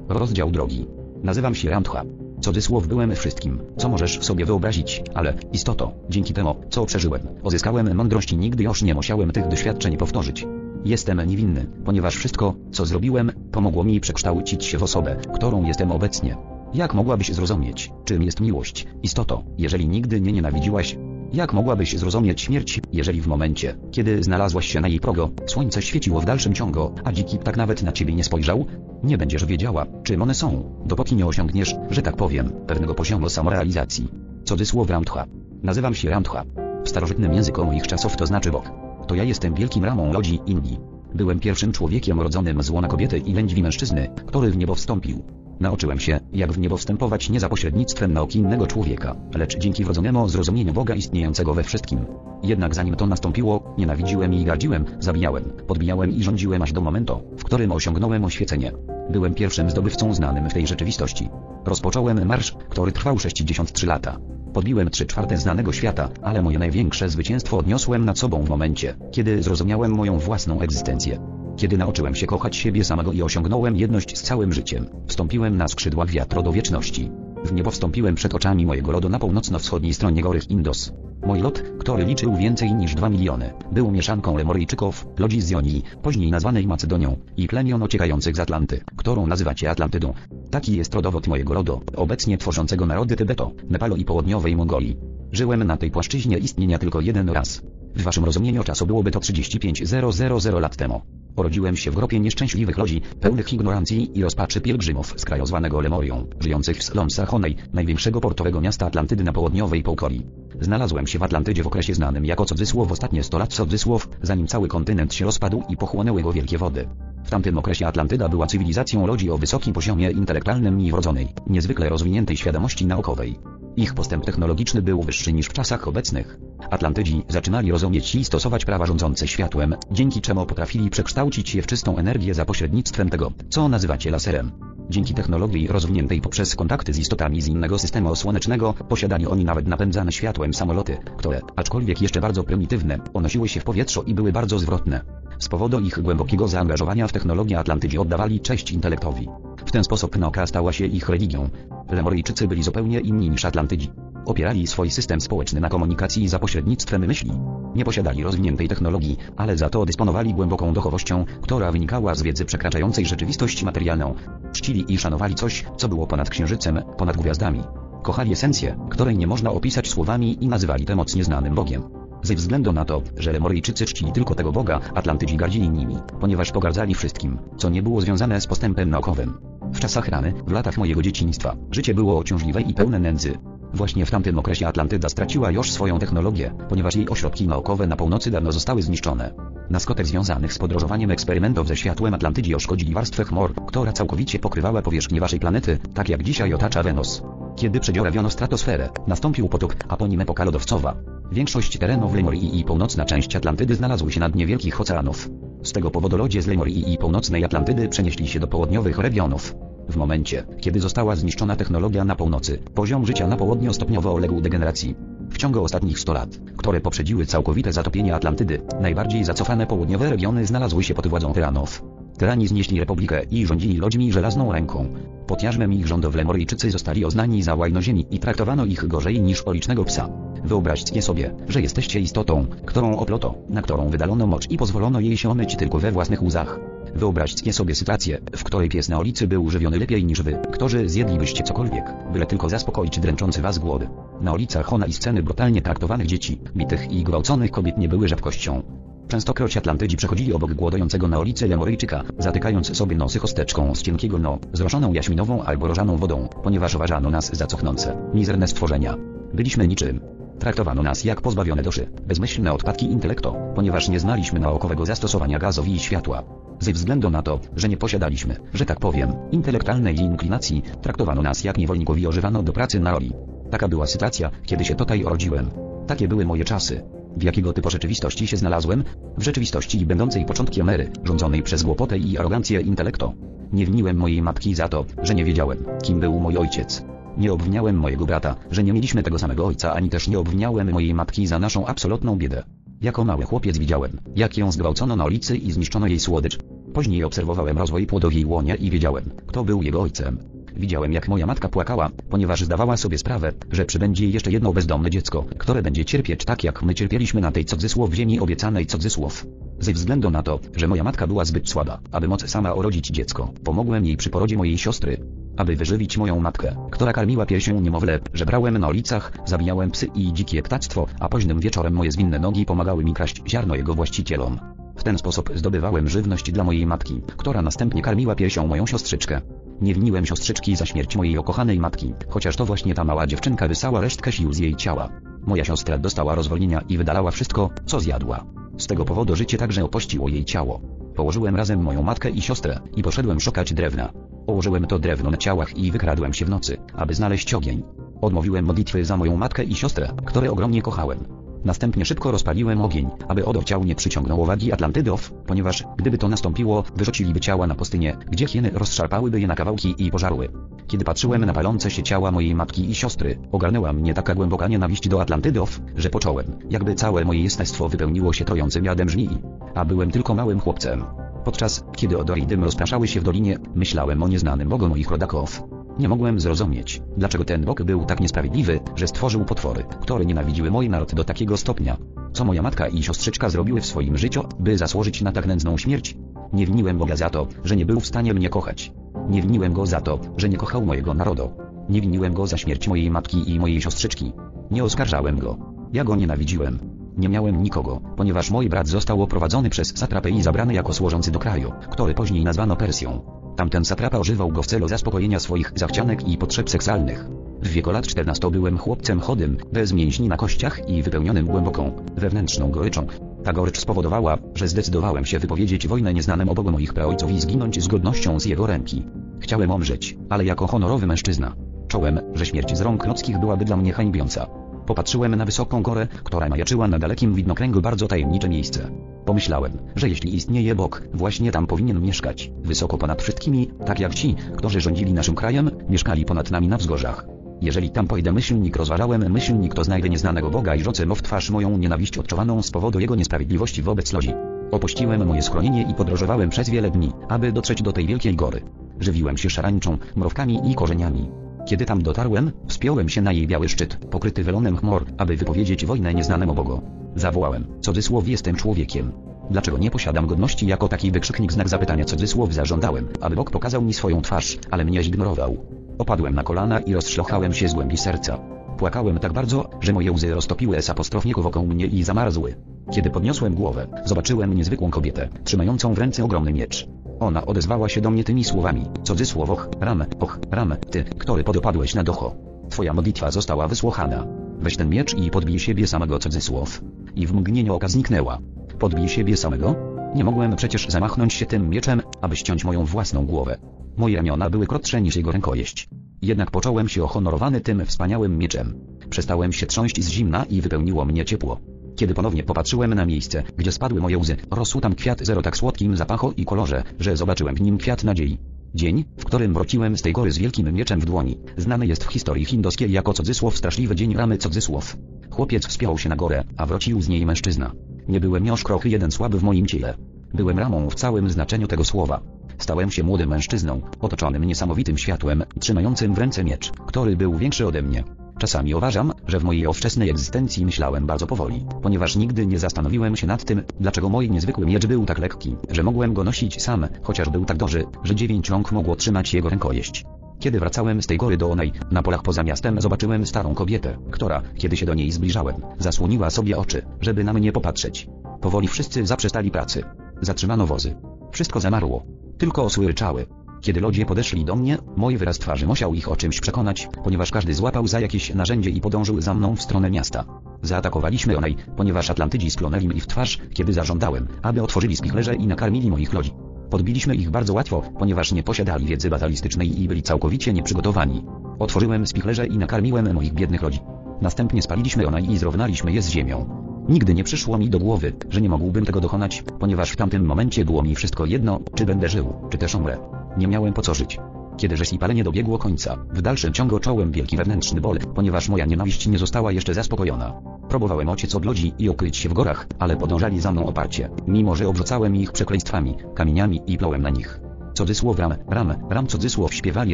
Rozdział drogi. Nazywam się Ramtha. Cudzysłów byłem wszystkim, co możesz sobie wyobrazić, ale, istoto, dzięki temu, co przeżyłem, pozyskałem mądrość i nigdy już nie musiałem tych doświadczeń powtórzyć. Jestem niewinny, ponieważ wszystko, co zrobiłem, pomogło mi przekształcić się w osobę, którą jestem obecnie. Jak mogłabyś zrozumieć, czym jest miłość, istoto, jeżeli nigdy nie nienawidziłaś? Jak mogłabyś zrozumieć śmierć, jeżeli w momencie, kiedy znalazłaś się na jej progo, słońce świeciło w dalszym ciągu, a dziki ptak nawet na ciebie nie spojrzał? Nie będziesz wiedziała, czym one są, dopóki nie osiągniesz, że tak powiem, pewnego poziomu samorealizacji. Cudzysłów Ramtha. Nazywam się Ramtha. W starożytnym języku moich czasów to znaczy Bóg. To ja jestem wielkim ramą lodzi Indii. Byłem pierwszym człowiekiem rodzonym z łona kobiety i lędźwi mężczyzny, który w niebo wstąpił. Nauczyłem się, jak w niebo wstępować nie za pośrednictwem nauki innego człowieka, lecz dzięki wrodzonemu zrozumieniu Boga istniejącego we wszystkim. Jednak zanim to nastąpiło, nienawidziłem i gardziłem, zabijałem, podbijałem i rządziłem aż do momentu, w którym osiągnąłem oświecenie. Byłem pierwszym zdobywcą znanym w tej rzeczywistości. Rozpocząłem marsz, który trwał 63 lata. Podbiłem 3 czwarte znanego świata, ale moje największe zwycięstwo odniosłem nad sobą w momencie, kiedy zrozumiałem moją własną egzystencję. Kiedy nauczyłem się kochać siebie samego i osiągnąłem jedność z całym życiem, wstąpiłem na skrzydła wiatro do wieczności. W niebo wstąpiłem przed oczami mojego lodu na północno-wschodniej stronie góry Indos. Mój lot, który liczył więcej niż 2 miliony, był mieszanką Lemoryjczyków, ludzi z Jonii, później nazwanej Macedonią, i plemion ociekających z Atlanty, którą nazywacie Atlantydą. Taki jest rodowód mojego rodu, obecnie tworzącego narody Tybetu, Nepalu i południowej Mongolii. Żyłem na tej płaszczyźnie istnienia tylko jeden raz. W waszym rozumieniu czasu byłoby to 35000 lat temu. Urodziłem się w grupie nieszczęśliwych ludzi, pełnych ignorancji i rozpaczy pielgrzymów z kraju zwanego Lemorią, żyjących w Slomsachonej, największego portowego miasta Atlantydy na południowej półkuli. Znalazłem się w Atlantydzie w okresie znanym jako cudzysłów ostatnie 100 lat cudzysłów, zanim cały kontynent się rozpadł i pochłonęły go wielkie wody. W tamtym okresie Atlantyda była cywilizacją ludzi o wysokim poziomie intelektualnym i wrodzonej, niezwykle rozwiniętej świadomości naukowej. Ich postęp technologiczny był wyższy niż w czasach obecnych. Atlantydzi zaczynali rozumieć i stosować prawa rządzące światłem, dzięki czemu potrafili przekształcić je w czystą energię za pośrednictwem tego, co nazywacie laserem. Dzięki technologii rozwiniętej poprzez kontakty z istotami z innego systemu słonecznego, posiadali oni nawet napędzane światłem samoloty, które, aczkolwiek jeszcze bardzo prymitywne, unosiły się w powietrzu i były bardzo zwrotne. Z powodu ich głębokiego zaangażowania w technologię Atlantydzi oddawali cześć intelektowi. W ten sposób nauka stała się ich religią. Lemoryjczycy byli zupełnie inni niż Atlantydzi. Opierali swój system społeczny na komunikacji za pośrednictwem myśli. Nie posiadali rozwiniętej technologii, ale za to dysponowali głęboką duchowością, która wynikała z wiedzy przekraczającej rzeczywistość materialną. Czcili i szanowali coś, co było ponad księżycem, ponad gwiazdami. Kochali esencję, której nie można opisać słowami i nazywali tę moc nieznanym Bogiem. Ze względu na to, że Lemoryjczycy czcili tylko tego Boga, Atlantydzi gardzili nimi, ponieważ pogardzali wszystkim, co nie było związane z postępem naukowym. W czasach rany, w latach mojego dzieciństwa, życie było ociążliwe i pełne nędzy. Właśnie w tamtym okresie Atlantyda straciła już swoją technologię, ponieważ jej ośrodki naukowe na północy dawno zostały zniszczone. Na skutek związanych z podróżowaniem eksperymentów ze światłem Atlantydzi oszkodzili warstwę chmur, która całkowicie pokrywała powierzchnię waszej planety, tak jak dzisiaj otacza Wenus. Kiedy przedzierawiono stratosferę, nastąpił potop, a po nim epoka lodowcowa. Większość terenów Lemorii i północna część Atlantydy znalazły się na dnie wielkich oceanów. Z tego powodu ludzie z Lemorii i północnej Atlantydy przenieśli się do południowych regionów. W momencie, kiedy została zniszczona technologia na północy, poziom życia na południu stopniowo uległ degeneracji. W ciągu ostatnich 100 lat, które poprzedziły całkowite zatopienie Atlantydy, najbardziej zacofane południowe regiony znalazły się pod władzą tyranów. Tyrani znieśli republikę i rządzili ludźmi żelazną ręką. Pod jarzmem ich Lemoryjczycy zostali oznani za łajnoziemi i traktowano ich gorzej niż policznego psa. Wyobraźcie sobie, że jesteście istotą, którą oploto, na którą wydalono mocz i pozwolono jej się omyć tylko we własnych łzach. Wyobraźcie sobie sytuację, w której pies na ulicy był żywiony lepiej niż wy, którzy zjedlibyście cokolwiek, byle tylko zaspokoić dręczący was głody. Na ulicach ona i sceny brutalnie traktowanych dzieci, bitych i gwałconych kobiet nie były rzadkością. Częstokroć Atlantydzi przechodzili obok głodującego na ulicy Lemoryjczyka, zatykając sobie nosy chosteczką z cienkiego no, zroszoną jaśminową albo rożaną wodą, ponieważ uważano nas za cochnące, mizerne stworzenia. Byliśmy niczym. Traktowano nas jak pozbawione duszy, bezmyślne odpadki intelektu, ponieważ nie znaliśmy naukowego zastosowania gazowi i światła. Ze względu na to, że nie posiadaliśmy, że tak powiem, intelektualnej inklinacji, traktowano nas jak niewolników i ożywano do pracy na roli. Taka była sytuacja, kiedy się tutaj urodziłem. Takie były moje czasy. W jakiego typu rzeczywistości się znalazłem? W rzeczywistości będącej początkiem ery, rządzonej przez głopotę i arogancję intelektu. Nie winiłem mojej matki za to, że nie wiedziałem, kim był mój ojciec. Nie obwiniałem mojego brata, że nie mieliśmy tego samego ojca, ani też nie obwiniałem mojej matki za naszą absolutną biedę. Jako mały chłopiec widziałem, jak ją zgwałcono na ulicy i zniszczono jej słodycz. Później obserwowałem rozwój jej łonie i wiedziałem, kto był jego ojcem. Widziałem jak moja matka płakała, ponieważ zdawała sobie sprawę, że przybędzie jej jeszcze jedno bezdomne dziecko, które będzie cierpieć tak jak my cierpieliśmy na tej cudzysłow ziemi obiecanej cudzysłow. Ze względu na to, że moja matka była zbyt słaba, aby móc sama urodzić dziecko, pomogłem jej przy porodzie mojej siostry. Aby wyżywić moją matkę, która karmiła piersią niemowlę, żebrałem na ulicach, zabijałem psy i dzikie ptactwo, a późnym wieczorem moje zwinne nogi pomagały mi kraść ziarno jego właścicielom. W ten sposób zdobywałem żywność dla mojej matki, która następnie karmiła piersią moją siostrzyczkę. Nie winiłem siostrzyczki za śmierć mojej ukochanej matki, chociaż to właśnie ta mała dziewczynka wysała resztkę sił z jej ciała. Moja siostra dostała rozwolnienia i wydalała wszystko, co zjadła. Z tego powodu życie także opuściło jej ciało. Położyłem razem moją matkę i siostrę i poszedłem szukać drewna. Położyłem to drewno na ciałach i wykradłem się w nocy, aby znaleźć ogień. Odmówiłem modlitwy za moją matkę i siostrę, które ogromnie kochałem. Następnie szybko rozpaliłem ogień, aby odor ciał nie przyciągnął uwagi Atlantydów, ponieważ, gdyby to nastąpiło, wyrzuciliby ciała na pustynię, gdzie hieny rozszarpałyby je na kawałki i pożarły. Kiedy patrzyłem na palące się ciała mojej matki i siostry, ogarnęła mnie taka głęboka nienawiść do Atlantydów, że poczułem, jakby całe moje jestestwo wypełniło się trojącym jadem żmii. A byłem tylko małym chłopcem. Podczas, kiedy odory i dym rozpraszały się w dolinie, myślałem o nieznanym Bogu moich rodaków. Nie mogłem zrozumieć, dlaczego ten Bóg był tak niesprawiedliwy, że stworzył potwory, które nienawidziły mój naród do takiego stopnia. Co moja matka i siostrzyczka zrobiły w swoim życiu, by zasłużyć na tak nędzną śmierć? Nie winiłem Boga za to, że nie był w stanie mnie kochać. Nie winiłem Go za to, że nie kochał mojego narodu. Nie winiłem Go za śmierć mojej matki i mojej siostrzyczki. Nie oskarżałem Go. Ja Go nienawidziłem. Nie miałem nikogo, ponieważ mój brat został oprowadzony przez satrapę i zabrany jako służący do kraju, który później nazwano Persją. Tamten satrapa używał go w celu zaspokojenia swoich zachcianek i potrzeb seksualnych. W wieku lat 14 byłem chłopcem chodym, bez mięśni na kościach i wypełnionym głęboką, wewnętrzną goryczą. Ta gorycz spowodowała, że zdecydowałem się wypowiedzieć wojnę nieznanemu Bogu moich praojców i zginąć z godnością z jego ręki. Chciałem umrzeć, ale jako honorowy mężczyzna. Czułem, że śmierć z rąk ludzkich byłaby dla mnie hańbiąca. Popatrzyłem na wysoką gorę, która majaczyła na dalekim widnokręgu bardzo tajemnicze miejsce. Pomyślałem, że jeśli istnieje Bóg, właśnie tam powinien mieszkać, wysoko ponad wszystkimi, tak jak ci, którzy rządzili naszym krajem, mieszkali ponad nami na wzgórzach. Jeżeli tam pójdę myślnik rozważałem myślnik to znajdę nieznanego Boga i rzucę mu w twarz moją nienawiść odczuwaną z powodu jego niesprawiedliwości wobec ludzi. Opuściłem moje schronienie i podróżowałem przez wiele dni, aby dotrzeć do tej wielkiej gory. Żywiłem się szarańczą, mrówkami i korzeniami. Kiedy tam dotarłem, wspiąłem się na jej biały szczyt, pokryty welonem chmur, aby wypowiedzieć wojnę nieznanemu Bogu. Zawołałem, cudzysłow jestem człowiekiem. Dlaczego nie posiadam godności jako taki wykrzyknik znak zapytania cudzysłow zażądałem, aby Bóg pokazał mi swoją twarz, ale mnie zignorował. Opadłem na kolana i rozszlochałem się z głębi serca. Płakałem tak bardzo, że moje łzy roztopiły s apostrofniku wokół mnie i zamarzły. Kiedy podniosłem głowę, zobaczyłem niezwykłą kobietę, trzymającą w ręce ogromny miecz. Ona odezwała się do mnie tymi słowami, cudzysłowoch, ram, och, ram, ty, który podopadłeś na docho. Twoja modlitwa została wysłuchana. Weź ten miecz i podbij siebie samego cudzysłow. I w mgnieniu oka zniknęła. Podbij siebie samego? Nie mogłem przecież zamachnąć się tym mieczem, aby ściąć moją własną głowę. Moje ramiona były krótsze niż jego rękojeść. Jednak począłem się ohonorowany tym wspaniałym mieczem. Przestałem się trząść z zimna i wypełniło mnie ciepło. Kiedy ponownie popatrzyłem na miejsce, gdzie spadły moje łzy, rosł tam kwiat zero tak słodkim zapachu i kolorze, że zobaczyłem w nim kwiat nadziei. Dzień, w którym wróciłem z tej gory z wielkim mieczem w dłoni, znany jest w historii hinduskiej jako cudzysłow straszliwy dzień ramy cudzysłow. Chłopiec wspiął się na gorę, a wrócił z niej mężczyzna. Nie byłem już krochy jeden słaby w moim ciele. Byłem ramą w całym znaczeniu tego słowa. Stałem się młodym mężczyzną, otoczonym niesamowitym światłem, trzymającym w ręce miecz, który był większy ode mnie. Czasami uważam, że w mojej ówczesnej egzystencji myślałem bardzo powoli, ponieważ nigdy nie zastanowiłem się nad tym, dlaczego mój niezwykły miecz był tak lekki, że mogłem go nosić sam, chociaż był tak duży, że dziewięć rąk mogło trzymać jego rękojeść. Kiedy wracałem z tej góry do onej, na polach poza miastem zobaczyłem starą kobietę, która, kiedy się do niej zbliżałem, zasłoniła sobie oczy, żeby na mnie popatrzeć. Powoli wszyscy zaprzestali pracy. Zatrzymano wozy. Wszystko zamarło. Tylko osły ryczały. Kiedy ludzie podeszli do mnie, mój wyraz twarzy musiał ich o czymś przekonać, ponieważ każdy złapał za jakieś narzędzie i podążył za mną w stronę miasta. Zaatakowaliśmy onej, ponieważ Atlantydzi splonęli mi w twarz, kiedy zażądałem, aby otworzyli spichlerze i nakarmili moich ludzi. Podbiliśmy ich bardzo łatwo, ponieważ nie posiadali wiedzy batalistycznej i byli całkowicie nieprzygotowani. Otworzyłem spichlerze i nakarmiłem moich biednych ludzi. Następnie spaliliśmy onaj i zrównaliśmy je z ziemią. Nigdy nie przyszło mi do głowy, że nie mógłbym tego dokonać, ponieważ w tamtym momencie było mi wszystko jedno, czy będę żył, czy też umrę. Nie miałem po co żyć. Kiedy żeś i palenie dobiegło końca, w dalszym ciągu czułem wielki wewnętrzny ból, ponieważ moja nienawiść nie została jeszcze zaspokojona. Próbowałem ociec od ludzi i ukryć się w gorach, ale podążali za mną oparcie, mimo że obrzucałem ich przekleństwami, kamieniami i plołem na nich. Cudzysłow ram, ram, ram cudzysłow śpiewali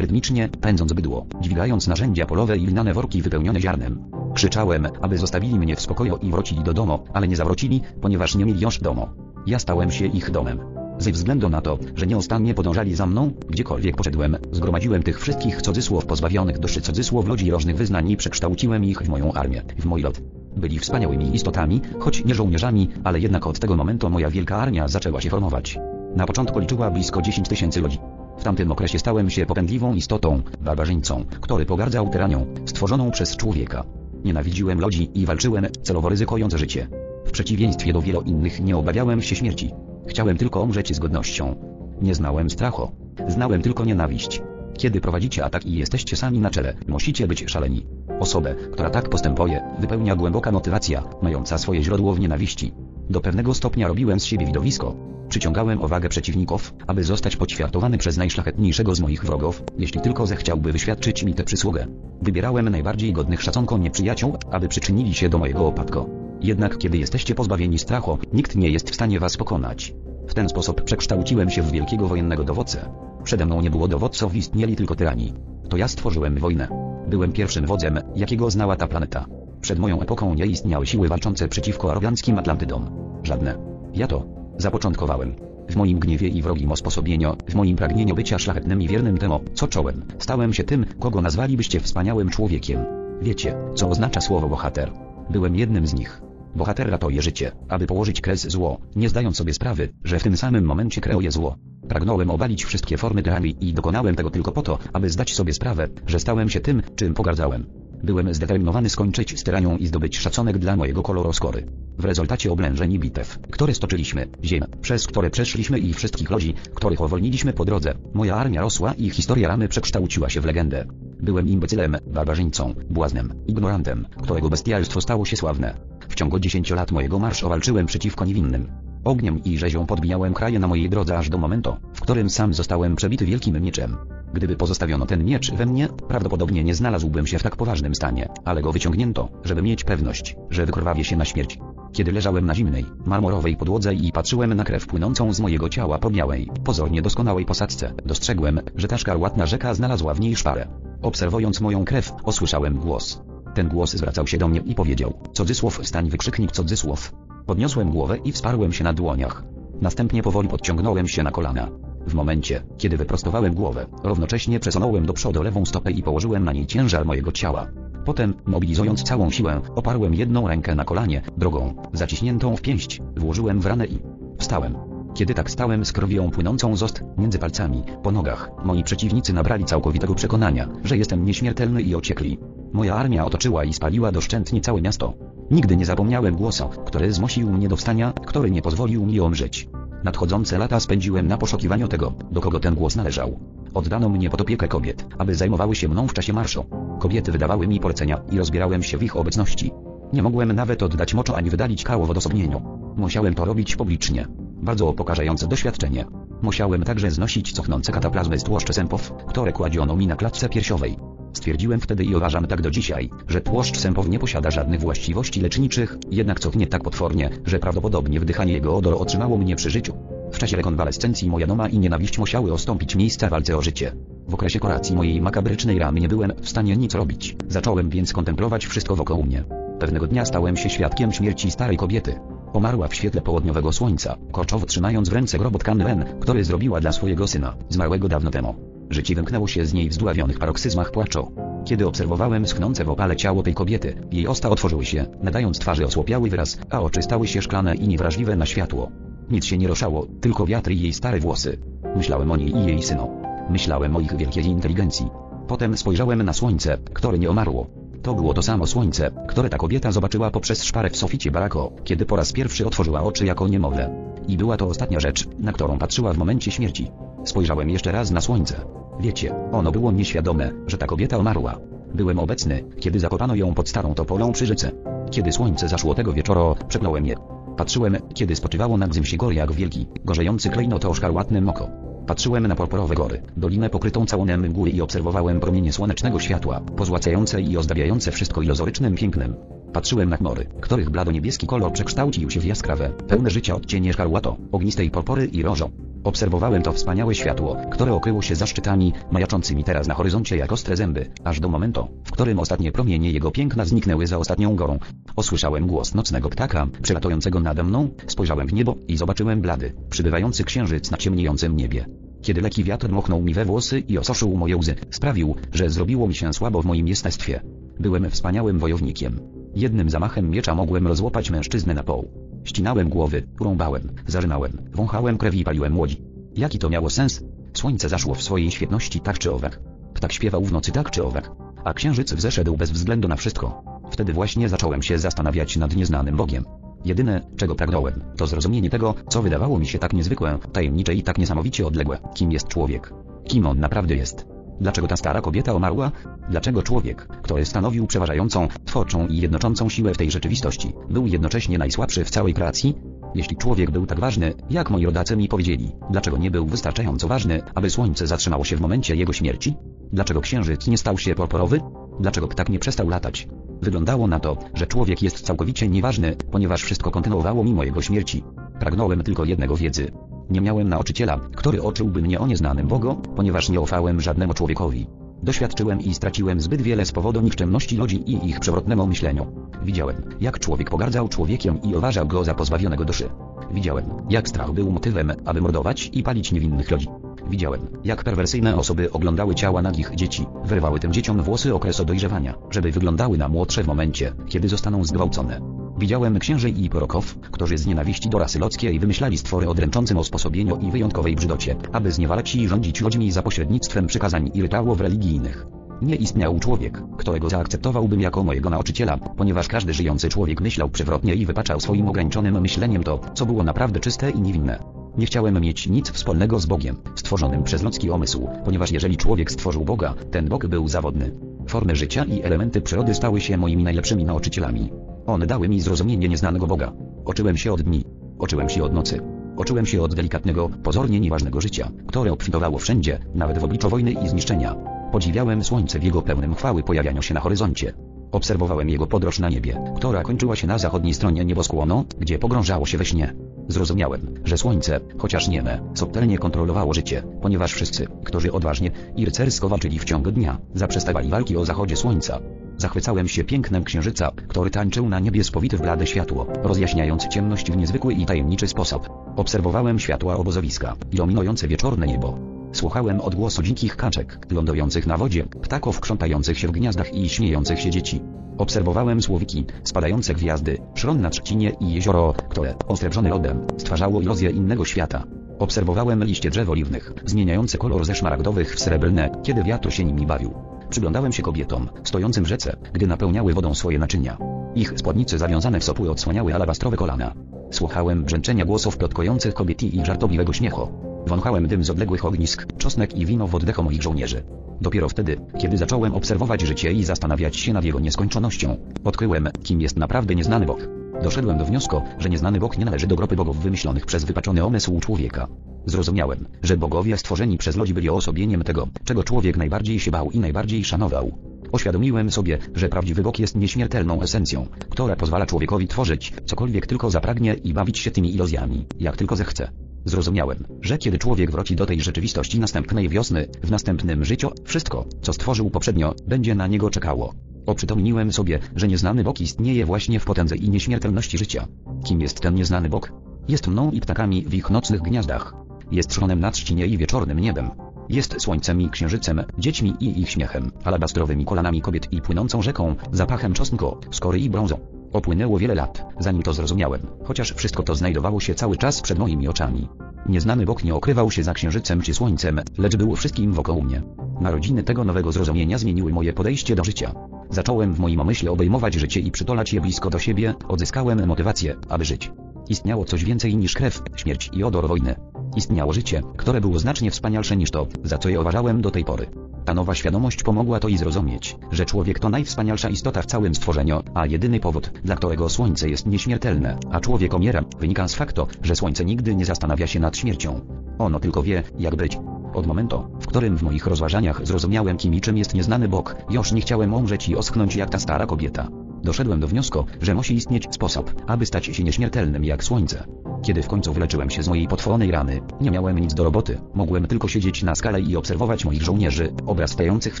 rytmicznie, pędząc bydło, dźwigając narzędzia polowe i lniane worki wypełnione ziarnem. Krzyczałem, aby zostawili mnie w spokoju i wrócili do domu, ale nie zawrócili, ponieważ nie mieli już domu. Ja stałem się ich domem. Ze względu na to, że nieustannie podążali za mną, gdziekolwiek poszedłem, zgromadziłem tych wszystkich cudzysłow pozbawionych duszy cudzysłow ludzi różnych wyznań i przekształciłem ich w moją armię, w mój lud. Byli wspaniałymi istotami, choć nie żołnierzami, ale jednak od tego momentu moja wielka armia zaczęła się formować. Na początku liczyła blisko 10 tysięcy ludzi. W tamtym okresie stałem się popędliwą istotą, barbarzyńcą, który pogardzał tyranią, stworzoną przez człowieka. Nienawidziłem ludzi i walczyłem, celowo ryzykując życie. W przeciwieństwie do wielu innych nie obawiałem się śmierci. Chciałem tylko umrzeć z godnością. Nie znałem strachu. Znałem tylko nienawiść. Kiedy prowadzicie atak i jesteście sami na czele, musicie być szaleni. Osobę, która tak postępuje, wypełnia głęboka motywacja, mająca swoje źródło w nienawiści. Do pewnego stopnia robiłem z siebie widowisko. Przyciągałem uwagę przeciwników, aby zostać poćwiartowany przez najszlachetniejszego z moich wrogów, jeśli tylko zechciałby wyświadczyć mi tę przysługę. Wybierałem najbardziej godnych szacunku nieprzyjaciół, aby przyczynili się do mojego opadku. Jednak kiedy jesteście pozbawieni strachu, nikt nie jest w stanie was pokonać. W ten sposób przekształciłem się w wielkiego wojennego dowódcę. Przede mną nie było dowódców, istnieli tylko tyrani. To ja stworzyłem wojnę. Byłem pierwszym wodzem, jakiego znała ta planeta. Przed moją epoką nie istniały siły walczące przeciwko aroganckim Atlantydom. Żadne. Ja to zapoczątkowałem. W moim gniewie i wrogim osposobieniu, w moim pragnieniu bycia szlachetnym i wiernym temu, co czołem, stałem się tym, kogo nazwalibyście wspaniałym człowiekiem. Wiecie, co oznacza słowo bohater? Byłem jednym z nich. Bohater ratuje życie, aby położyć kres zło, nie zdając sobie sprawy, że w tym samym momencie kreuje zło. Pragnąłem obalić wszystkie formy tyranii i dokonałem tego tylko po to, aby zdać sobie sprawę, że stałem się tym, czym pogardzałem. Byłem zdeterminowany skończyć z tyranią i zdobyć szacunek dla mojego koloru skóry. W rezultacie oblężeń i bitew, które stoczyliśmy, ziem, przez które przeszliśmy i wszystkich ludzi, których uwolniliśmy po drodze, moja armia rosła i historia ramy przekształciła się w legendę. Byłem imbecylem, barbarzyńcą, błaznem, ignorantem, którego bestialstwo stało się sławne. W ciągu 10 lat mojego marszu walczyłem przeciwko niewinnym. Ogniem i rzezią podbijałem kraje na mojej drodze aż do momentu, w którym sam zostałem przebity wielkim mieczem. Gdyby pozostawiono ten miecz we mnie, prawdopodobnie nie znalazłbym się w tak poważnym stanie, ale go wyciągnięto, żeby mieć pewność, że wykrwawię się na śmierć. Kiedy leżałem na zimnej, marmorowej podłodze i patrzyłem na krew płynącą z mojego ciała po białej, pozornie doskonałej posadzce, dostrzegłem, że ta szkarłatna rzeka znalazła w niej szparę. Obserwując moją krew, usłyszałem głos. Ten głos zwracał się do mnie i powiedział, cudzysłów stań wykrzyknik cudzysłów. Podniosłem głowę i wsparłem się na dłoniach. Następnie powoli podciągnąłem się na kolana. W momencie, kiedy wyprostowałem głowę, równocześnie przesunąłem do przodu lewą stopę i położyłem na niej ciężar mojego ciała. Potem, mobilizując całą siłę, oparłem jedną rękę na kolanie, drugą, zaciśniętą w pięść, włożyłem w ranę i wstałem. Kiedy tak stałem z krwią płynącą z ost, między palcami, po nogach, moi przeciwnicy nabrali całkowitego przekonania, że jestem nieśmiertelny i ociekli. Moja armia otoczyła i spaliła doszczętnie całe miasto. Nigdy nie zapomniałem głosu, który zmusił mnie do wstania, który nie pozwolił mi umrzeć. Nadchodzące lata spędziłem na poszukiwaniu tego, do kogo ten głos należał. Oddano mnie pod opiekę kobiet, aby zajmowały się mną w czasie marszu. Kobiety wydawały mi polecenia i rozbierałem się w ich obecności. Nie mogłem nawet oddać moczu ani wydalić kału w odosobnieniu. Musiałem to robić publicznie. Bardzo pokażające doświadczenie. Musiałem także znosić cofnące kataplazmy z tłuszcz sępów, które kładziono mi na klatce piersiowej. Stwierdziłem wtedy i uważam tak do dzisiaj, że tłuszcz sępow nie posiada żadnych właściwości leczniczych, jednak cofnie tak potwornie, że prawdopodobnie wdychanie jego odoru otrzymało mnie przy życiu. W czasie rekonwalescencji moja doma i nienawiść musiały ostąpić miejsca walce o życie. W okresie kuracji mojej makabrycznej ramy nie byłem w stanie nic robić. Zacząłem więc kontemplować wszystko wokół mnie. Pewnego dnia stałem się świadkiem śmierci starej kobiety. Pomarła w świetle południowego słońca, korczowo trzymając w ręce grobot Ren, który zrobiła dla swojego syna, zmarłego dawno temu. Życie wymknęło się z niej w zdławionych paroksyzmach płaczu. Kiedy obserwowałem schnące w opale ciało tej kobiety, jej osta otworzyły się, nadając twarzy osłopiały wyraz, a oczy stały się szklane i niewrażliwe na światło. Nic się nie ruszało, tylko wiatr i jej stare włosy. Myślałem o niej i jej synu. Myślałem o ich wielkiej inteligencji. Potem spojrzałem na słońce, które nie omarło. To było to samo słońce, które ta kobieta zobaczyła poprzez szparę w soficie barako, kiedy po raz pierwszy otworzyła oczy jako niemowlę. I była to ostatnia rzecz, na którą patrzyła w momencie śmierci. Spojrzałem jeszcze raz na słońce. Wiecie, ono było nieświadome, że ta kobieta umarła. Byłem obecny, kiedy zakopano ją pod starą topolą przy rzece. Kiedy słońce zaszło tego wieczoru, przekląłem je. Patrzyłem, kiedy spoczywało nad Zymsigor jak wielki, gorzejący klejnot o szkarłatnym oko. Patrzyłem na porporowe gory, dolinę pokrytą całonem mgły i obserwowałem promienie słonecznego światła, pozłacające i ozdabiające wszystko iluzorycznym pięknem. Patrzyłem na chmury, których blado-niebieski kolor przekształcił się w jaskrawe, pełne życia odcienie szkarłato, ognistej porpory i rożo. Obserwowałem to wspaniałe światło, które okryło się zaszczytami, majaczącymi teraz na horyzoncie jak ostre zęby, aż do momentu, w którym ostatnie promienie jego piękna zniknęły za ostatnią gorą. Osłyszałem głos nocnego ptaka, przelatującego nade mną, spojrzałem w niebo i zobaczyłem blady, przybywający księżyc na ciemniejącym niebie. Kiedy leki wiatr dmuchnął mi we włosy i ososzył moje łzy, sprawił, że zrobiło mi się słabo w moim jestestwie. Byłem wspaniałym wojownikiem. Jednym zamachem miecza mogłem rozłopać mężczyznę na pół. Ścinałem głowy, rąbałem, zarzynałem, wąchałem krew i paliłem łodzi. Jaki to miało sens? Słońce zaszło w swojej świetności tak czy owak. Ptak śpiewał w nocy tak czy owak. A księżyc wzeszedł bez względu na wszystko. Wtedy właśnie zacząłem się zastanawiać nad nieznanym Bogiem. Jedyne, czego pragnąłem, to zrozumienie tego, co wydawało mi się tak niezwykłe, tajemnicze i tak niesamowicie odległe. Kim jest człowiek? Kim on naprawdę jest? Dlaczego ta stara kobieta umarła? Dlaczego człowiek, który stanowił przeważającą, twórczą i jednoczącą siłę w tej rzeczywistości, był jednocześnie najsłabszy w całej kreacji? Jeśli człowiek był tak ważny, jak moi rodacy mi powiedzieli, dlaczego nie był wystarczająco ważny, aby słońce zatrzymało się w momencie jego śmierci? Dlaczego księżyc nie stał się porporowy? Dlaczego ptak nie przestał latać? Wyglądało na to, że człowiek jest całkowicie nieważny, ponieważ wszystko kontynuowało mimo jego śmierci. Pragnąłem tylko jednego wiedzy. Nie miałem nauczyciela, który oczyłby mnie o nieznanym Bogu, ponieważ nie ufałem żadnemu człowiekowi. Doświadczyłem i straciłem zbyt wiele z powodu nikczemności ludzi i ich przewrotnemu myśleniu. Widziałem, jak człowiek pogardzał człowiekiem i uważał go za pozbawionego duszy. Widziałem, jak strach był motywem, aby mordować i palić niewinnych ludzi. Widziałem, jak perwersyjne osoby oglądały ciała nagich dzieci, wyrywały tym dzieciom włosy okresu dojrzewania, żeby wyglądały na młodsze w momencie, kiedy zostaną zgwałcone. Widziałem księży i proroków, którzy z nienawiści do rasy ludzkiej wymyślali stwory o dręczącym osposobieniu i wyjątkowej brzydocie, aby zniewalać i rządzić ludźmi za pośrednictwem przykazań i rytuałów religijnych. Nie istniał człowiek, którego zaakceptowałbym jako mojego nauczyciela, ponieważ każdy żyjący człowiek myślał przewrotnie i wypaczał swoim ograniczonym myśleniem to, co było naprawdę czyste i niewinne. Nie chciałem mieć nic wspólnego z Bogiem, stworzonym przez ludzki umysł, ponieważ jeżeli człowiek stworzył Boga, ten Bóg był zawodny. Formy życia i elementy przyrody stały się moimi najlepszymi nauczycielami. One dały mi zrozumienie nieznanego Boga. Oczyłem się od dni. Oczyłem się od nocy. Oczyłem się od delikatnego, pozornie nieważnego życia, które obfitowało wszędzie, nawet w obliczu wojny i zniszczenia. Podziwiałem słońce w jego pełnym chwały pojawianiu się na horyzoncie. Obserwowałem jego podróż na niebie, która kończyła się na zachodniej stronie nieboskłonu, gdzie pogrążało się we śnie. Zrozumiałem, że słońce, chociaż nieme, subtelnie kontrolowało życie, ponieważ wszyscy, którzy odważnie i rycersko walczyli w ciągu dnia, zaprzestawali walki o zachodzie słońca. Zachwycałem się pięknem księżyca, który tańczył na niebie spowity w blade światło, rozjaśniając ciemność w niezwykły i tajemniczy sposób. Obserwowałem światła obozowiska, iluminujące wieczorne niebo. Słuchałem odgłosu dzikich kaczek, lądujących na wodzie, ptaków krzątających się w gniazdach i śmiejących się dzieci. Obserwowałem słowiki, spadające gwiazdy, szron na trzcinie i jezioro, które, osrebrzone lodem, stwarzało iluzję innego świata. Obserwowałem liście drzew oliwnych, zmieniające kolor ze szmaragdowych w srebrne, kiedy wiatr się nimi bawił. Przyglądałem się kobietom, stojącym w rzece, gdy napełniały wodą swoje naczynia. Ich spódnice zawiązane w sopły odsłaniały alabastrowe kolana. Słuchałem brzęczenia głosów plotkujących kobiet i żartobliwego śmiechu. Wąchałem dym z odległych ognisk, czosnek i wino w oddechu moich żołnierzy. Dopiero wtedy, kiedy zacząłem obserwować życie i zastanawiać się nad jego nieskończonością, odkryłem, kim jest naprawdę nieznany Bóg. Doszedłem do wniosku, że nieznany Bóg nie należy do grupy bogów wymyślonych przez wypaczony umysł człowieka. Zrozumiałem, że bogowie stworzeni przez ludzi byli osobieniem tego, czego człowiek najbardziej się bał i najbardziej szanował. Uświadomiłem sobie, że prawdziwy Bóg jest nieśmiertelną esencją, która pozwala człowiekowi tworzyć, cokolwiek tylko zapragnie i bawić się tymi iluzjami, jak tylko zechce. Zrozumiałem, że kiedy człowiek wróci do tej rzeczywistości następnej wiosny, w następnym życiu, wszystko, co stworzył poprzednio, będzie na niego czekało. Oprzytomniłem sobie, że nieznany Bóg istnieje właśnie w potędze i nieśmiertelności życia. Kim jest ten nieznany Bóg? Jest mną i ptakami w ich nocnych gniazdach. Jest trzonem nad trzcinie i wieczornym niebem. Jest słońcem i księżycem, dziećmi i ich śmiechem, alabastrowymi kolanami kobiet i płynącą rzeką, zapachem czosnku, skory i brązą. Upłynęło wiele lat, zanim to zrozumiałem, chociaż wszystko to znajdowało się cały czas przed moimi oczami. Nieznany Bóg nie okrywał się za księżycem czy słońcem, lecz był wszystkim wokół mnie. Narodziny tego nowego zrozumienia zmieniły moje podejście do życia. Zacząłem w moim omyśle obejmować życie i przytolać je blisko do siebie, odzyskałem motywację, aby żyć. Istniało coś więcej niż krew, śmierć i odor wojny. Istniało życie, które było znacznie wspanialsze niż to, za co je uważałem do tej pory. Ta nowa świadomość pomogła to i zrozumieć, że człowiek to najwspanialsza istota w całym stworzeniu, a jedyny powód, dla którego słońce jest nieśmiertelne, a człowiek omiera, wynika z faktu, że słońce nigdy nie zastanawia się nad śmiercią. Ono tylko wie, jak być. Od momentu, w którym w moich rozważaniach zrozumiałem kim i czym jest nieznany Bóg, już nie chciałem umrzeć i oschnąć jak ta stara kobieta. Doszedłem do wniosku, że musi istnieć sposób, aby stać się nieśmiertelnym jak słońce. Kiedy w końcu wyleczyłem się z mojej potwornej rany, nie miałem nic do roboty, mogłem tylko siedzieć na skale i obserwować moich żołnierzy, obrastających w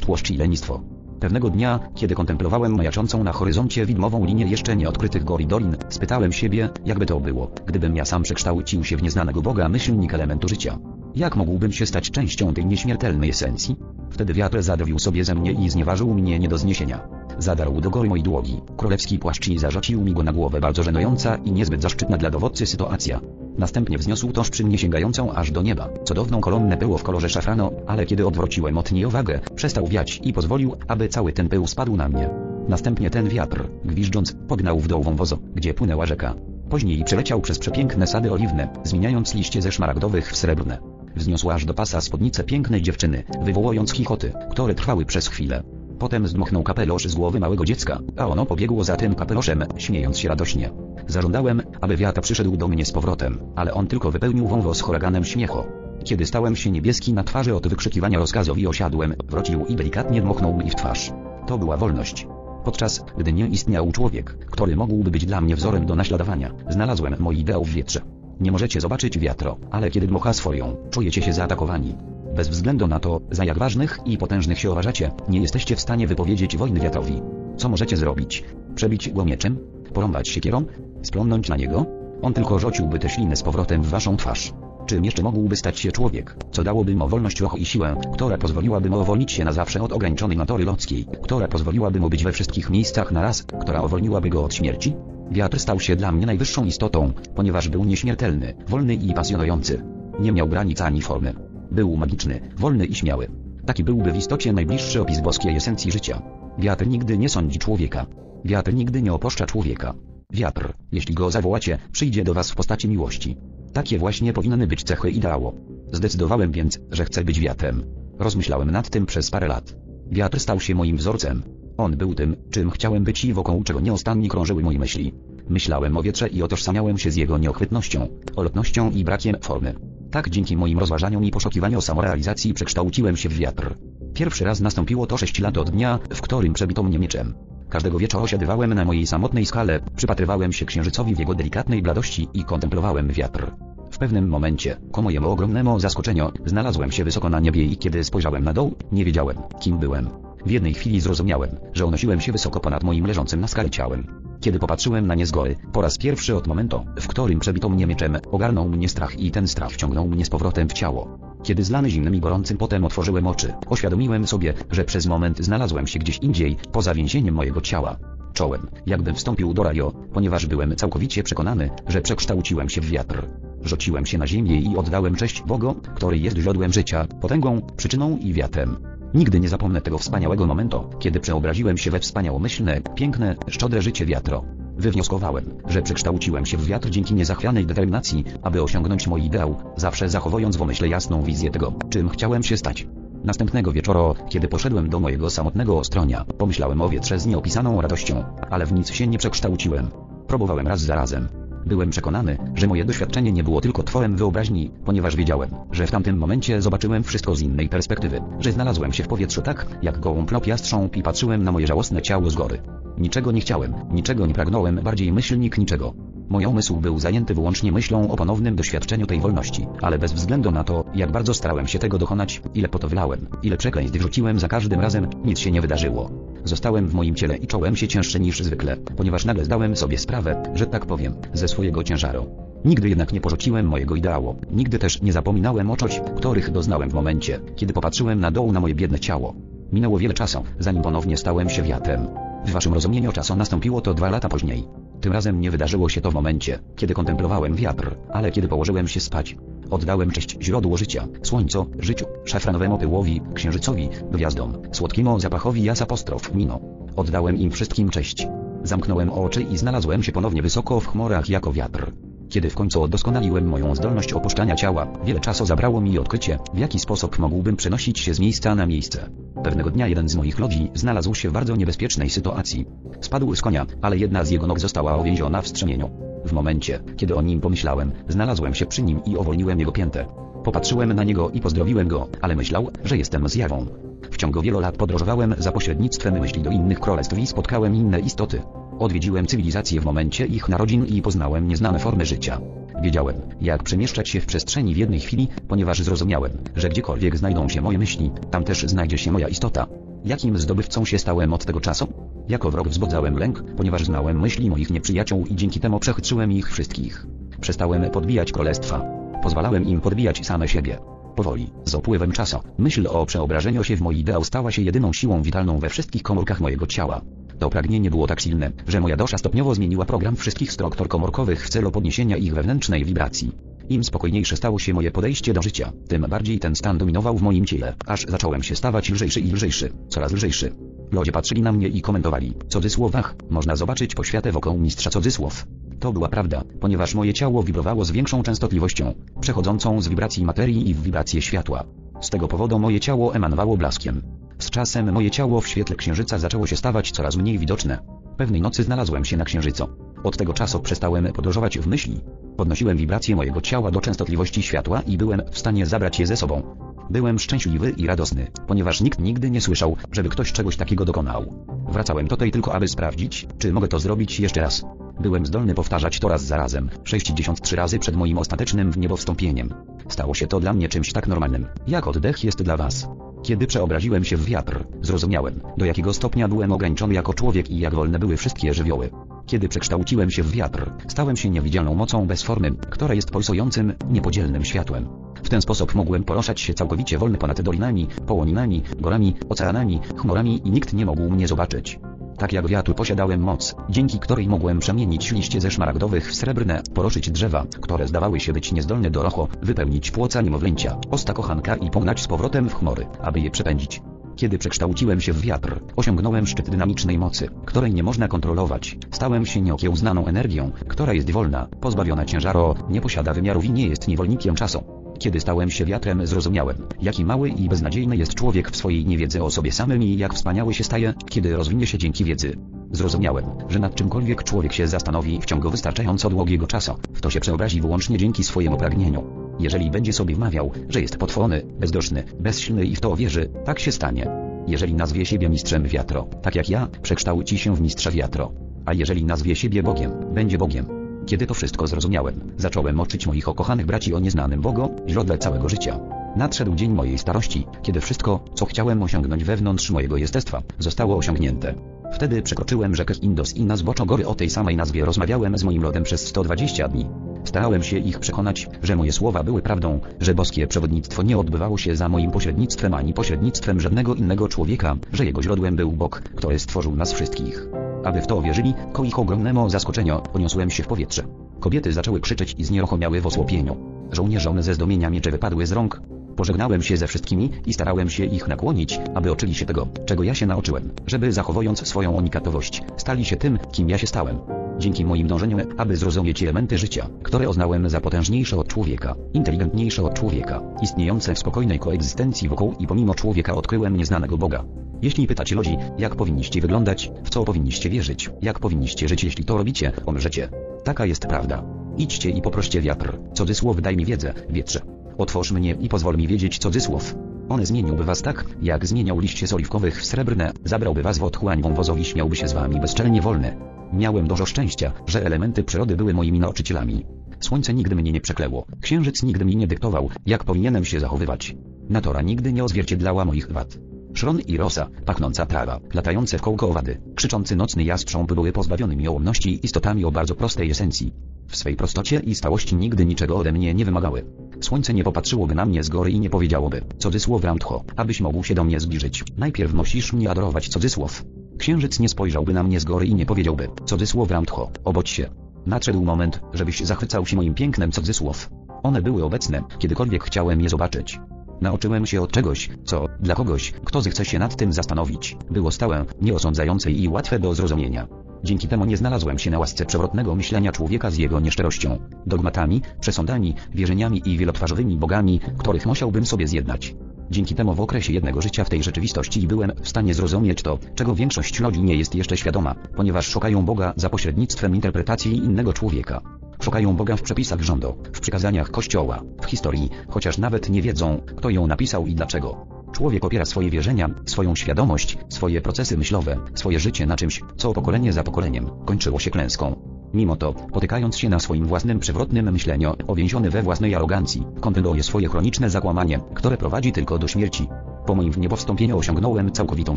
tłoszcz i lenistwo. Pewnego dnia, kiedy kontemplowałem majaczącą na horyzoncie widmową linię jeszcze nieodkrytych gór i dolin, spytałem siebie, jakby to było, gdybym ja sam przekształcił się w nieznanego Boga myślnik elementu życia. Jak mógłbym się stać częścią tej nieśmiertelnej esencji? Wtedy wiatr zadwił sobie ze mnie i znieważył mnie nie do zniesienia. Zadarł do góry mojej dłogi, królewski płaszcz i zarzucił mi go na głowę bardzo żenująca i niezbyt zaszczytna dla dowódcy sytuacja. Następnie wzniósł toż przy mnie sięgającą aż do nieba, cudowną kolumnę pyłu w kolorze szafrano, ale kiedy odwróciłem od niej uwagę, przestał wiać i pozwolił, aby cały ten pył spadł na mnie. Następnie ten wiatr, gwiżdżąc, pognał w dół wąwozu, gdzie płynęła rzeka. Później przeleciał przez przepiękne sady oliwne, zmieniając liście ze szmaragdowych w srebrne. Wzniosł aż do pasa spódnicę pięknej dziewczyny, wywołując chichoty, które trwały przez chwilę. Potem zdmuchnął kapelusz z głowy małego dziecka, a ono pobiegło za tym kapeluszem, śmiejąc się radośnie. Zażądałem, aby wiatr przyszedł do mnie z powrotem, ale on tylko wypełnił wąwóz huraganem śmiechu. Kiedy stałem się niebieski na twarzy od wykrzykiwania rozkazów i osiadłem, wrócił i delikatnie dmuchnął mi w twarz. To była wolność. Podczas gdy nie istniał człowiek, który mógłby być dla mnie wzorem do naśladowania, znalazłem mój ideał w wietrze. Nie możecie zobaczyć wiatro, ale kiedy dmucha swoją, czujecie się zaatakowani. Bez względu na to, za jak ważnych i potężnych się uważacie, nie jesteście w stanie wypowiedzieć wojny wiatrowi. Co możecie zrobić? Przebić go mieczem? Porąbać siekierą? Spląnąć na niego? On tylko rzuciłby te śliny z powrotem w waszą twarz. Czym jeszcze mógłby stać się człowiek, co dałoby mu wolność ruchu i siłę, która pozwoliłaby mu uwolnić się na zawsze od ograniczonej natury ludzkiej, która pozwoliłaby mu być we wszystkich miejscach na raz, która uwolniłaby go od śmierci? Wiatr stał się dla mnie najwyższą istotą, ponieważ był nieśmiertelny, wolny i pasjonujący. Nie miał granic ani formy. Był magiczny, wolny i śmiały. Taki byłby w istocie najbliższy opis boskiej esencji życia. Wiatr nigdy nie sądzi człowieka. Wiatr nigdy nie opuszcza człowieka. Wiatr, jeśli go zawołacie, przyjdzie do was w postaci miłości. Takie właśnie powinny być cechy ideału. Zdecydowałem więc, że chcę być wiatrem. Rozmyślałem nad tym przez parę lat. Wiatr stał się moim wzorcem. On był tym, czym chciałem być i wokół czego nieustannie krążyły moje myśli. Myślałem o wietrze i otożsamiałem się z jego nieochwytnością, olotnością i brakiem formy. Tak dzięki moim rozważaniom i poszukiwaniu samorealizacji przekształciłem się w wiatr. Pierwszy raz nastąpiło to 6 lat od dnia, w którym przebito mnie mieczem. Każdego wieczoru osiadywałem na mojej samotnej skale, przypatrywałem się księżycowi w jego delikatnej bladości i kontemplowałem wiatr. W pewnym momencie, ku mojemu ogromnemu zaskoczeniu, znalazłem się wysoko na niebie i kiedy spojrzałem na dół, nie wiedziałem, kim byłem. W jednej chwili zrozumiałem, że unosiłem się wysoko ponad moim leżącym na skale ciałem. Kiedy popatrzyłem na nie z góry, po raz pierwszy od momentu, w którym przebito mnie mieczem, ogarnął mnie strach i ten strach wciągnął mnie z powrotem w ciało. Kiedy zlany zimnym i gorącym potem otworzyłem oczy, oświadomiłem sobie, że przez moment znalazłem się gdzieś indziej, poza więzieniem mojego ciała. Czołem, jakbym wstąpił do rajo, ponieważ byłem całkowicie przekonany, że przekształciłem się w wiatr. Rzuciłem się na ziemię i oddałem cześć Bogu, który jest źródłem życia, potęgą, przyczyną i wiatrem. Nigdy nie zapomnę tego wspaniałego momentu, kiedy przeobraziłem się we wspaniałomyślne, piękne, szczodre życie wiatro. Wywnioskowałem, że przekształciłem się w wiatr dzięki niezachwianej determinacji, aby osiągnąć mój ideał, zawsze zachowując w umyśle jasną wizję tego, czym chciałem się stać. Następnego wieczoru, kiedy poszedłem do mojego samotnego ostronia, pomyślałem o wietrze z nieopisaną radością, ale w nic się nie przekształciłem. Próbowałem raz za razem. Byłem przekonany, że moje doświadczenie nie było tylko tworem wyobraźni, ponieważ wiedziałem, że w tamtym momencie zobaczyłem wszystko z innej perspektywy, że znalazłem się w powietrzu tak, jak gołąb lub jastrząb i patrzyłem na moje żałosne ciało z góry. Niczego nie chciałem, niczego nie pragnąłem, bardziej myślnik niczego. Mój umysł był zajęty wyłącznie myślą o ponownym doświadczeniu tej wolności, ale bez względu na to, jak bardzo starałem się tego dokonać, ile po to wlałem, ile przekleństw wrzuciłem za każdym razem, nic się nie wydarzyło. Zostałem w moim ciele i czołem się cięższy niż zwykle, ponieważ nagle zdałem sobie sprawę, że tak powiem, ze swojego ciężaru. Nigdy jednak nie porzuciłem mojego ideału, nigdy też nie zapominałem o czuć, których doznałem w momencie, kiedy popatrzyłem na dół na moje biedne ciało. Minęło wiele czasu, zanim ponownie stałem się wiatrem. W waszym rozumieniu czasu nastąpiło to dwa lata później. Tym razem nie wydarzyło się to w momencie, kiedy kontemplowałem wiatr, ale kiedy położyłem się spać. Oddałem cześć źródłu życia, słońcu, życiu, szafranowemu pyłowi, księżycowi, gwiazdom, słodkiemu zapachowi jas apostrof mino. Oddałem im wszystkim cześć. Zamknąłem oczy i znalazłem się ponownie wysoko w chmurach jako wiatr. Kiedy w końcu udoskonaliłem moją zdolność opuszczania ciała, wiele czasu zabrało mi odkrycie, w jaki sposób mógłbym przenosić się z miejsca na miejsce. Pewnego dnia jeden z moich ludzi znalazł się w bardzo niebezpiecznej sytuacji. Spadł z konia, ale jedna z jego nóg została uwięziona w strzemieniu. W momencie, kiedy o nim pomyślałem, znalazłem się przy nim i uwolniłem jego piętę. Popatrzyłem na niego i pozdrowiłem go, ale myślał, że jestem zjawą. W ciągu wielu lat podróżowałem za pośrednictwem myśli do innych królestw i spotkałem inne istoty. Odwiedziłem cywilizację w momencie ich narodzin i poznałem nieznane formy życia. Wiedziałem, jak przemieszczać się w przestrzeni w jednej chwili, ponieważ zrozumiałem, że gdziekolwiek znajdą się moje myśli, tam też znajdzie się moja istota. Jakim zdobywcą się stałem od tego czasu? Jako wrog wzbudzałem lęk, ponieważ znałem myśli moich nieprzyjaciół i dzięki temu przechytrzyłem ich wszystkich. Przestałem podbijać królestwa. Pozwalałem im podbijać same siebie. Powoli, z upływem czasu, myśl o przeobrażeniu się w mój ideał stała się jedyną siłą witalną we wszystkich komórkach mojego ciała. To pragnienie było tak silne, że moja dosza stopniowo zmieniła program wszystkich struktur komórkowych w celu podniesienia ich wewnętrznej wibracji. Im spokojniejsze stało się moje podejście do życia, tym bardziej ten stan dominował w moim ciele, aż zacząłem się stawać lżejszy i lżejszy, coraz lżejszy. Ludzie patrzyli na mnie i komentowali, cudzysłowach, można zobaczyć poświatę wokół mistrza cudzysłów. To była prawda, ponieważ moje ciało wibrowało z większą częstotliwością, przechodzącą z wibracji materii i w wibrację światła. Z tego powodu moje ciało emanowało blaskiem. Z czasem moje ciało w świetle księżyca zaczęło się stawać coraz mniej widoczne. Pewnej nocy znalazłem się na księżycu. Od tego czasu przestałem podróżować w myśli. Podnosiłem wibracje mojego ciała do częstotliwości światła i byłem w stanie zabrać je ze sobą. Byłem szczęśliwy i radosny, ponieważ nikt nigdy nie słyszał, żeby ktoś czegoś takiego dokonał. Wracałem tutaj tylko aby sprawdzić, czy mogę to zrobić jeszcze raz. Byłem zdolny powtarzać to raz za razem, 63 razy przed moim ostatecznym w niebo wstąpieniem. Stało się to dla mnie czymś tak normalnym, jak oddech jest dla was. Kiedy przeobraziłem się w wiatr, zrozumiałem, do jakiego stopnia byłem ograniczony jako człowiek i jak wolne były wszystkie żywioły. Kiedy przekształciłem się w wiatr, stałem się niewidzialną mocą bez formy, która jest pulsującym, niepodzielnym światłem. W ten sposób mogłem poruszać się całkowicie wolny ponad dolinami, połoninami, gorami, oceanami, chmurami i nikt nie mógł mnie zobaczyć. Tak jak wiatr posiadałem moc, dzięki której mogłem przemienić liście ze szmaragdowych w srebrne, poruszyć drzewa, które zdawały się być niezdolne do rocho, wypełnić płoca niemowlęcia, osta kochanka i pognać z powrotem w chmury, aby je przepędzić. Kiedy przekształciłem się w wiatr, osiągnąłem szczyt dynamicznej mocy, której nie można kontrolować. Stałem się nieokiełznaną energią, która jest wolna, pozbawiona ciężaru, nie posiada wymiarów i nie jest niewolnikiem czasu. Kiedy stałem się wiatrem zrozumiałem, jaki mały i beznadziejny jest człowiek w swojej niewiedzy o sobie samym i jak wspaniały się staje, kiedy rozwinie się dzięki wiedzy. Zrozumiałem, że nad czymkolwiek człowiek się zastanowi w ciągu wystarczająco długiego czasu, w to się przeobrazi wyłącznie dzięki swojemu pragnieniu. Jeżeli będzie sobie wmawiał, że jest potworny, bezdoszny, bezsilny i w to wierzy, tak się stanie. Jeżeli nazwie siebie mistrzem wiatro, tak jak ja, przekształci się w mistrza wiatro. A jeżeli nazwie siebie Bogiem, będzie Bogiem. Kiedy to wszystko zrozumiałem, zacząłem oczyć moich ukochanych braci o nieznanym Bogu, źródle całego życia. Nadszedł dzień mojej starości, kiedy wszystko, co chciałem osiągnąć wewnątrz mojego jestestwa, zostało osiągnięte. Wtedy przekroczyłem rzekę Indos i na zboczu gory o tej samej nazwie rozmawiałem z moim lodem przez 120 dni. Starałem się ich przekonać, że moje słowa były prawdą, że boskie przewodnictwo nie odbywało się za moim pośrednictwem ani pośrednictwem żadnego innego człowieka, że jego źródłem był Bóg, który stworzył nas wszystkich. Aby w to wierzyli, ku ich ogromnemu zaskoczeniu, poniosłem się w powietrze. Kobiety zaczęły krzyczeć i znieruchomiały w osłupieniu. Żołnierzom ze zdumienia miecze wypadły z rąk. Pożegnałem się ze wszystkimi i starałem się ich nakłonić, aby oczyli się tego, czego ja się nauczyłem, żeby zachowując swoją unikatowość, stali się tym, kim ja się stałem. Dzięki moim dążeniom, aby zrozumieć elementy życia, które uznałem za potężniejsze od człowieka, inteligentniejsze od człowieka, istniejące w spokojnej koegzystencji wokół i pomimo człowieka odkryłem nieznanego Boga. Jeśli pytacie ludzi, jak powinniście wyglądać, w co powinniście wierzyć, jak powinniście żyć, jeśli to robicie, umrzecie. Taka jest prawda. Idźcie i poproście wiatr, cudzysłów daj mi wiedzę, wietrze. Otwórz mnie i pozwól mi wiedzieć cudzysłów. On zmieniłby was tak, jak zmieniał liście z oliwkowych w srebrne, zabrałby was w otchłań wąwozowi śmiałby się z wami bezczelnie wolny. Miałem dużo szczęścia, że elementy przyrody były moimi nauczycielami. Słońce nigdy mnie nie przekleło, księżyc nigdy mi nie dyktował, jak powinienem się zachowywać. Natura nigdy nie odzwierciedlała moich wad. Szron i rosa, pachnąca trawa, latające w kołko owady, krzyczący nocny jastrząb były pozbawionymi ołomności istotami o bardzo prostej esencji. W swej prostocie i stałości nigdy niczego ode mnie nie wymagały. Słońce nie popatrzyłoby na mnie z góry i nie powiedziałoby, cudzysłow Ramtcho, abyś mógł się do mnie zbliżyć. Najpierw musisz mnie adorować, cudzysłow. Księżyc nie spojrzałby na mnie z góry i nie powiedziałby, cudzysłow Ramtcho, obudź się. Nadszedł moment, żebyś zachwycał się moim pięknem, cudzysłow. One były obecne, kiedykolwiek chciałem je zobaczyć. Nauczyłem się od czegoś, co, dla kogoś, kto zechce się nad tym zastanowić, było stałe, nieosądzające i łatwe do zrozumienia. Dzięki temu nie znalazłem się na łasce przewrotnego myślenia człowieka z jego nieszczerością, dogmatami, przesądami, wierzeniami i wielotwarzowymi bogami, których musiałbym sobie zjednać. Dzięki temu w okresie jednego życia w tej rzeczywistości byłem w stanie zrozumieć to, czego większość ludzi nie jest jeszcze świadoma, ponieważ szukają Boga za pośrednictwem interpretacji innego człowieka. Szukają Boga w przepisach rządu, w przykazaniach Kościoła, w historii, chociaż nawet nie wiedzą, kto ją napisał i dlaczego. Człowiek opiera swoje wierzenia, swoją świadomość, swoje procesy myślowe, swoje życie na czymś, co pokolenie za pokoleniem kończyło się klęską. Mimo to, potykając się na swoim własnym przewrotnym myśleniu, owięziony we własnej arogancji, kontynuuje swoje chroniczne zakłamanie, które prowadzi tylko do śmierci. Po moim wniebowstąpieniu osiągnąłem całkowitą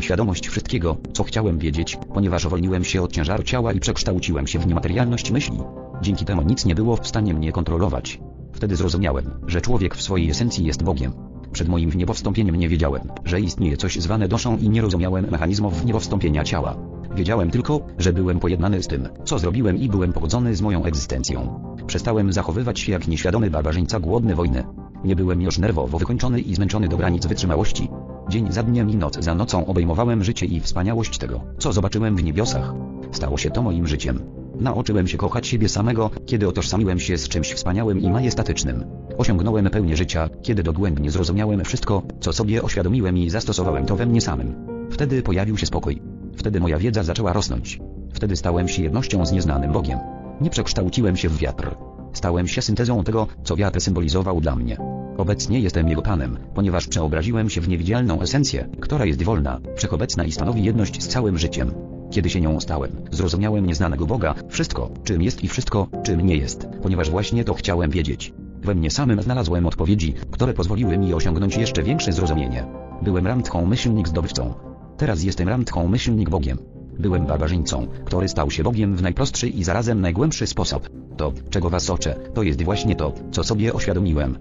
świadomość wszystkiego, co chciałem wiedzieć, ponieważ uwolniłem się od ciężaru ciała i przekształciłem się w niematerialność myśli. Dzięki temu nic nie było w stanie mnie kontrolować. Wtedy zrozumiałem, że człowiek w swojej esencji jest Bogiem. Przed moim wniebowstąpieniem nie wiedziałem, że istnieje coś zwane duszą i nie rozumiałem mechanizmów wniebowstąpienia ciała. Wiedziałem tylko, że byłem pojednany z tym, co zrobiłem i byłem pogodzony z moją egzystencją. Przestałem zachowywać się jak nieświadomy barbarzyńca głodny wojny. Nie byłem już nerwowo wykończony i zmęczony do granic wytrzymałości. Dzień za dniem i noc za nocą obejmowałem życie i wspaniałość tego, co zobaczyłem w niebiosach. Stało się to moim życiem. Nauczyłem się kochać siebie samego, kiedy otożsamiłem się z czymś wspaniałym i majestatycznym. Osiągnąłem pełnię życia, kiedy dogłębnie zrozumiałem wszystko, co sobie oświadomiłem i zastosowałem to we mnie samym. Wtedy pojawił się spokój. Wtedy moja wiedza zaczęła rosnąć. Wtedy stałem się jednością z nieznanym Bogiem. Nie przekształciłem się w wiatr. Stałem się syntezą tego, co wiatr symbolizował dla mnie. Obecnie jestem jego panem, ponieważ przeobraziłem się w niewidzialną esencję, która jest wolna, wszechobecna i stanowi jedność z całym życiem. Kiedy się nią stałem, zrozumiałem nieznanego Boga, wszystko, czym jest i wszystko, czym nie jest, ponieważ właśnie to chciałem wiedzieć. We mnie samym znalazłem odpowiedzi, które pozwoliły mi osiągnąć jeszcze większe zrozumienie. Byłem ramtchą myślnik zdobywcą. Teraz jestem ramtchą myślnik Bogiem. Byłem barbarzyńcą, który stał się Bogiem w najprostszy i zarazem najgłębszy sposób. To, czego was oczę, to jest właśnie to, co sobie oświadomiłem.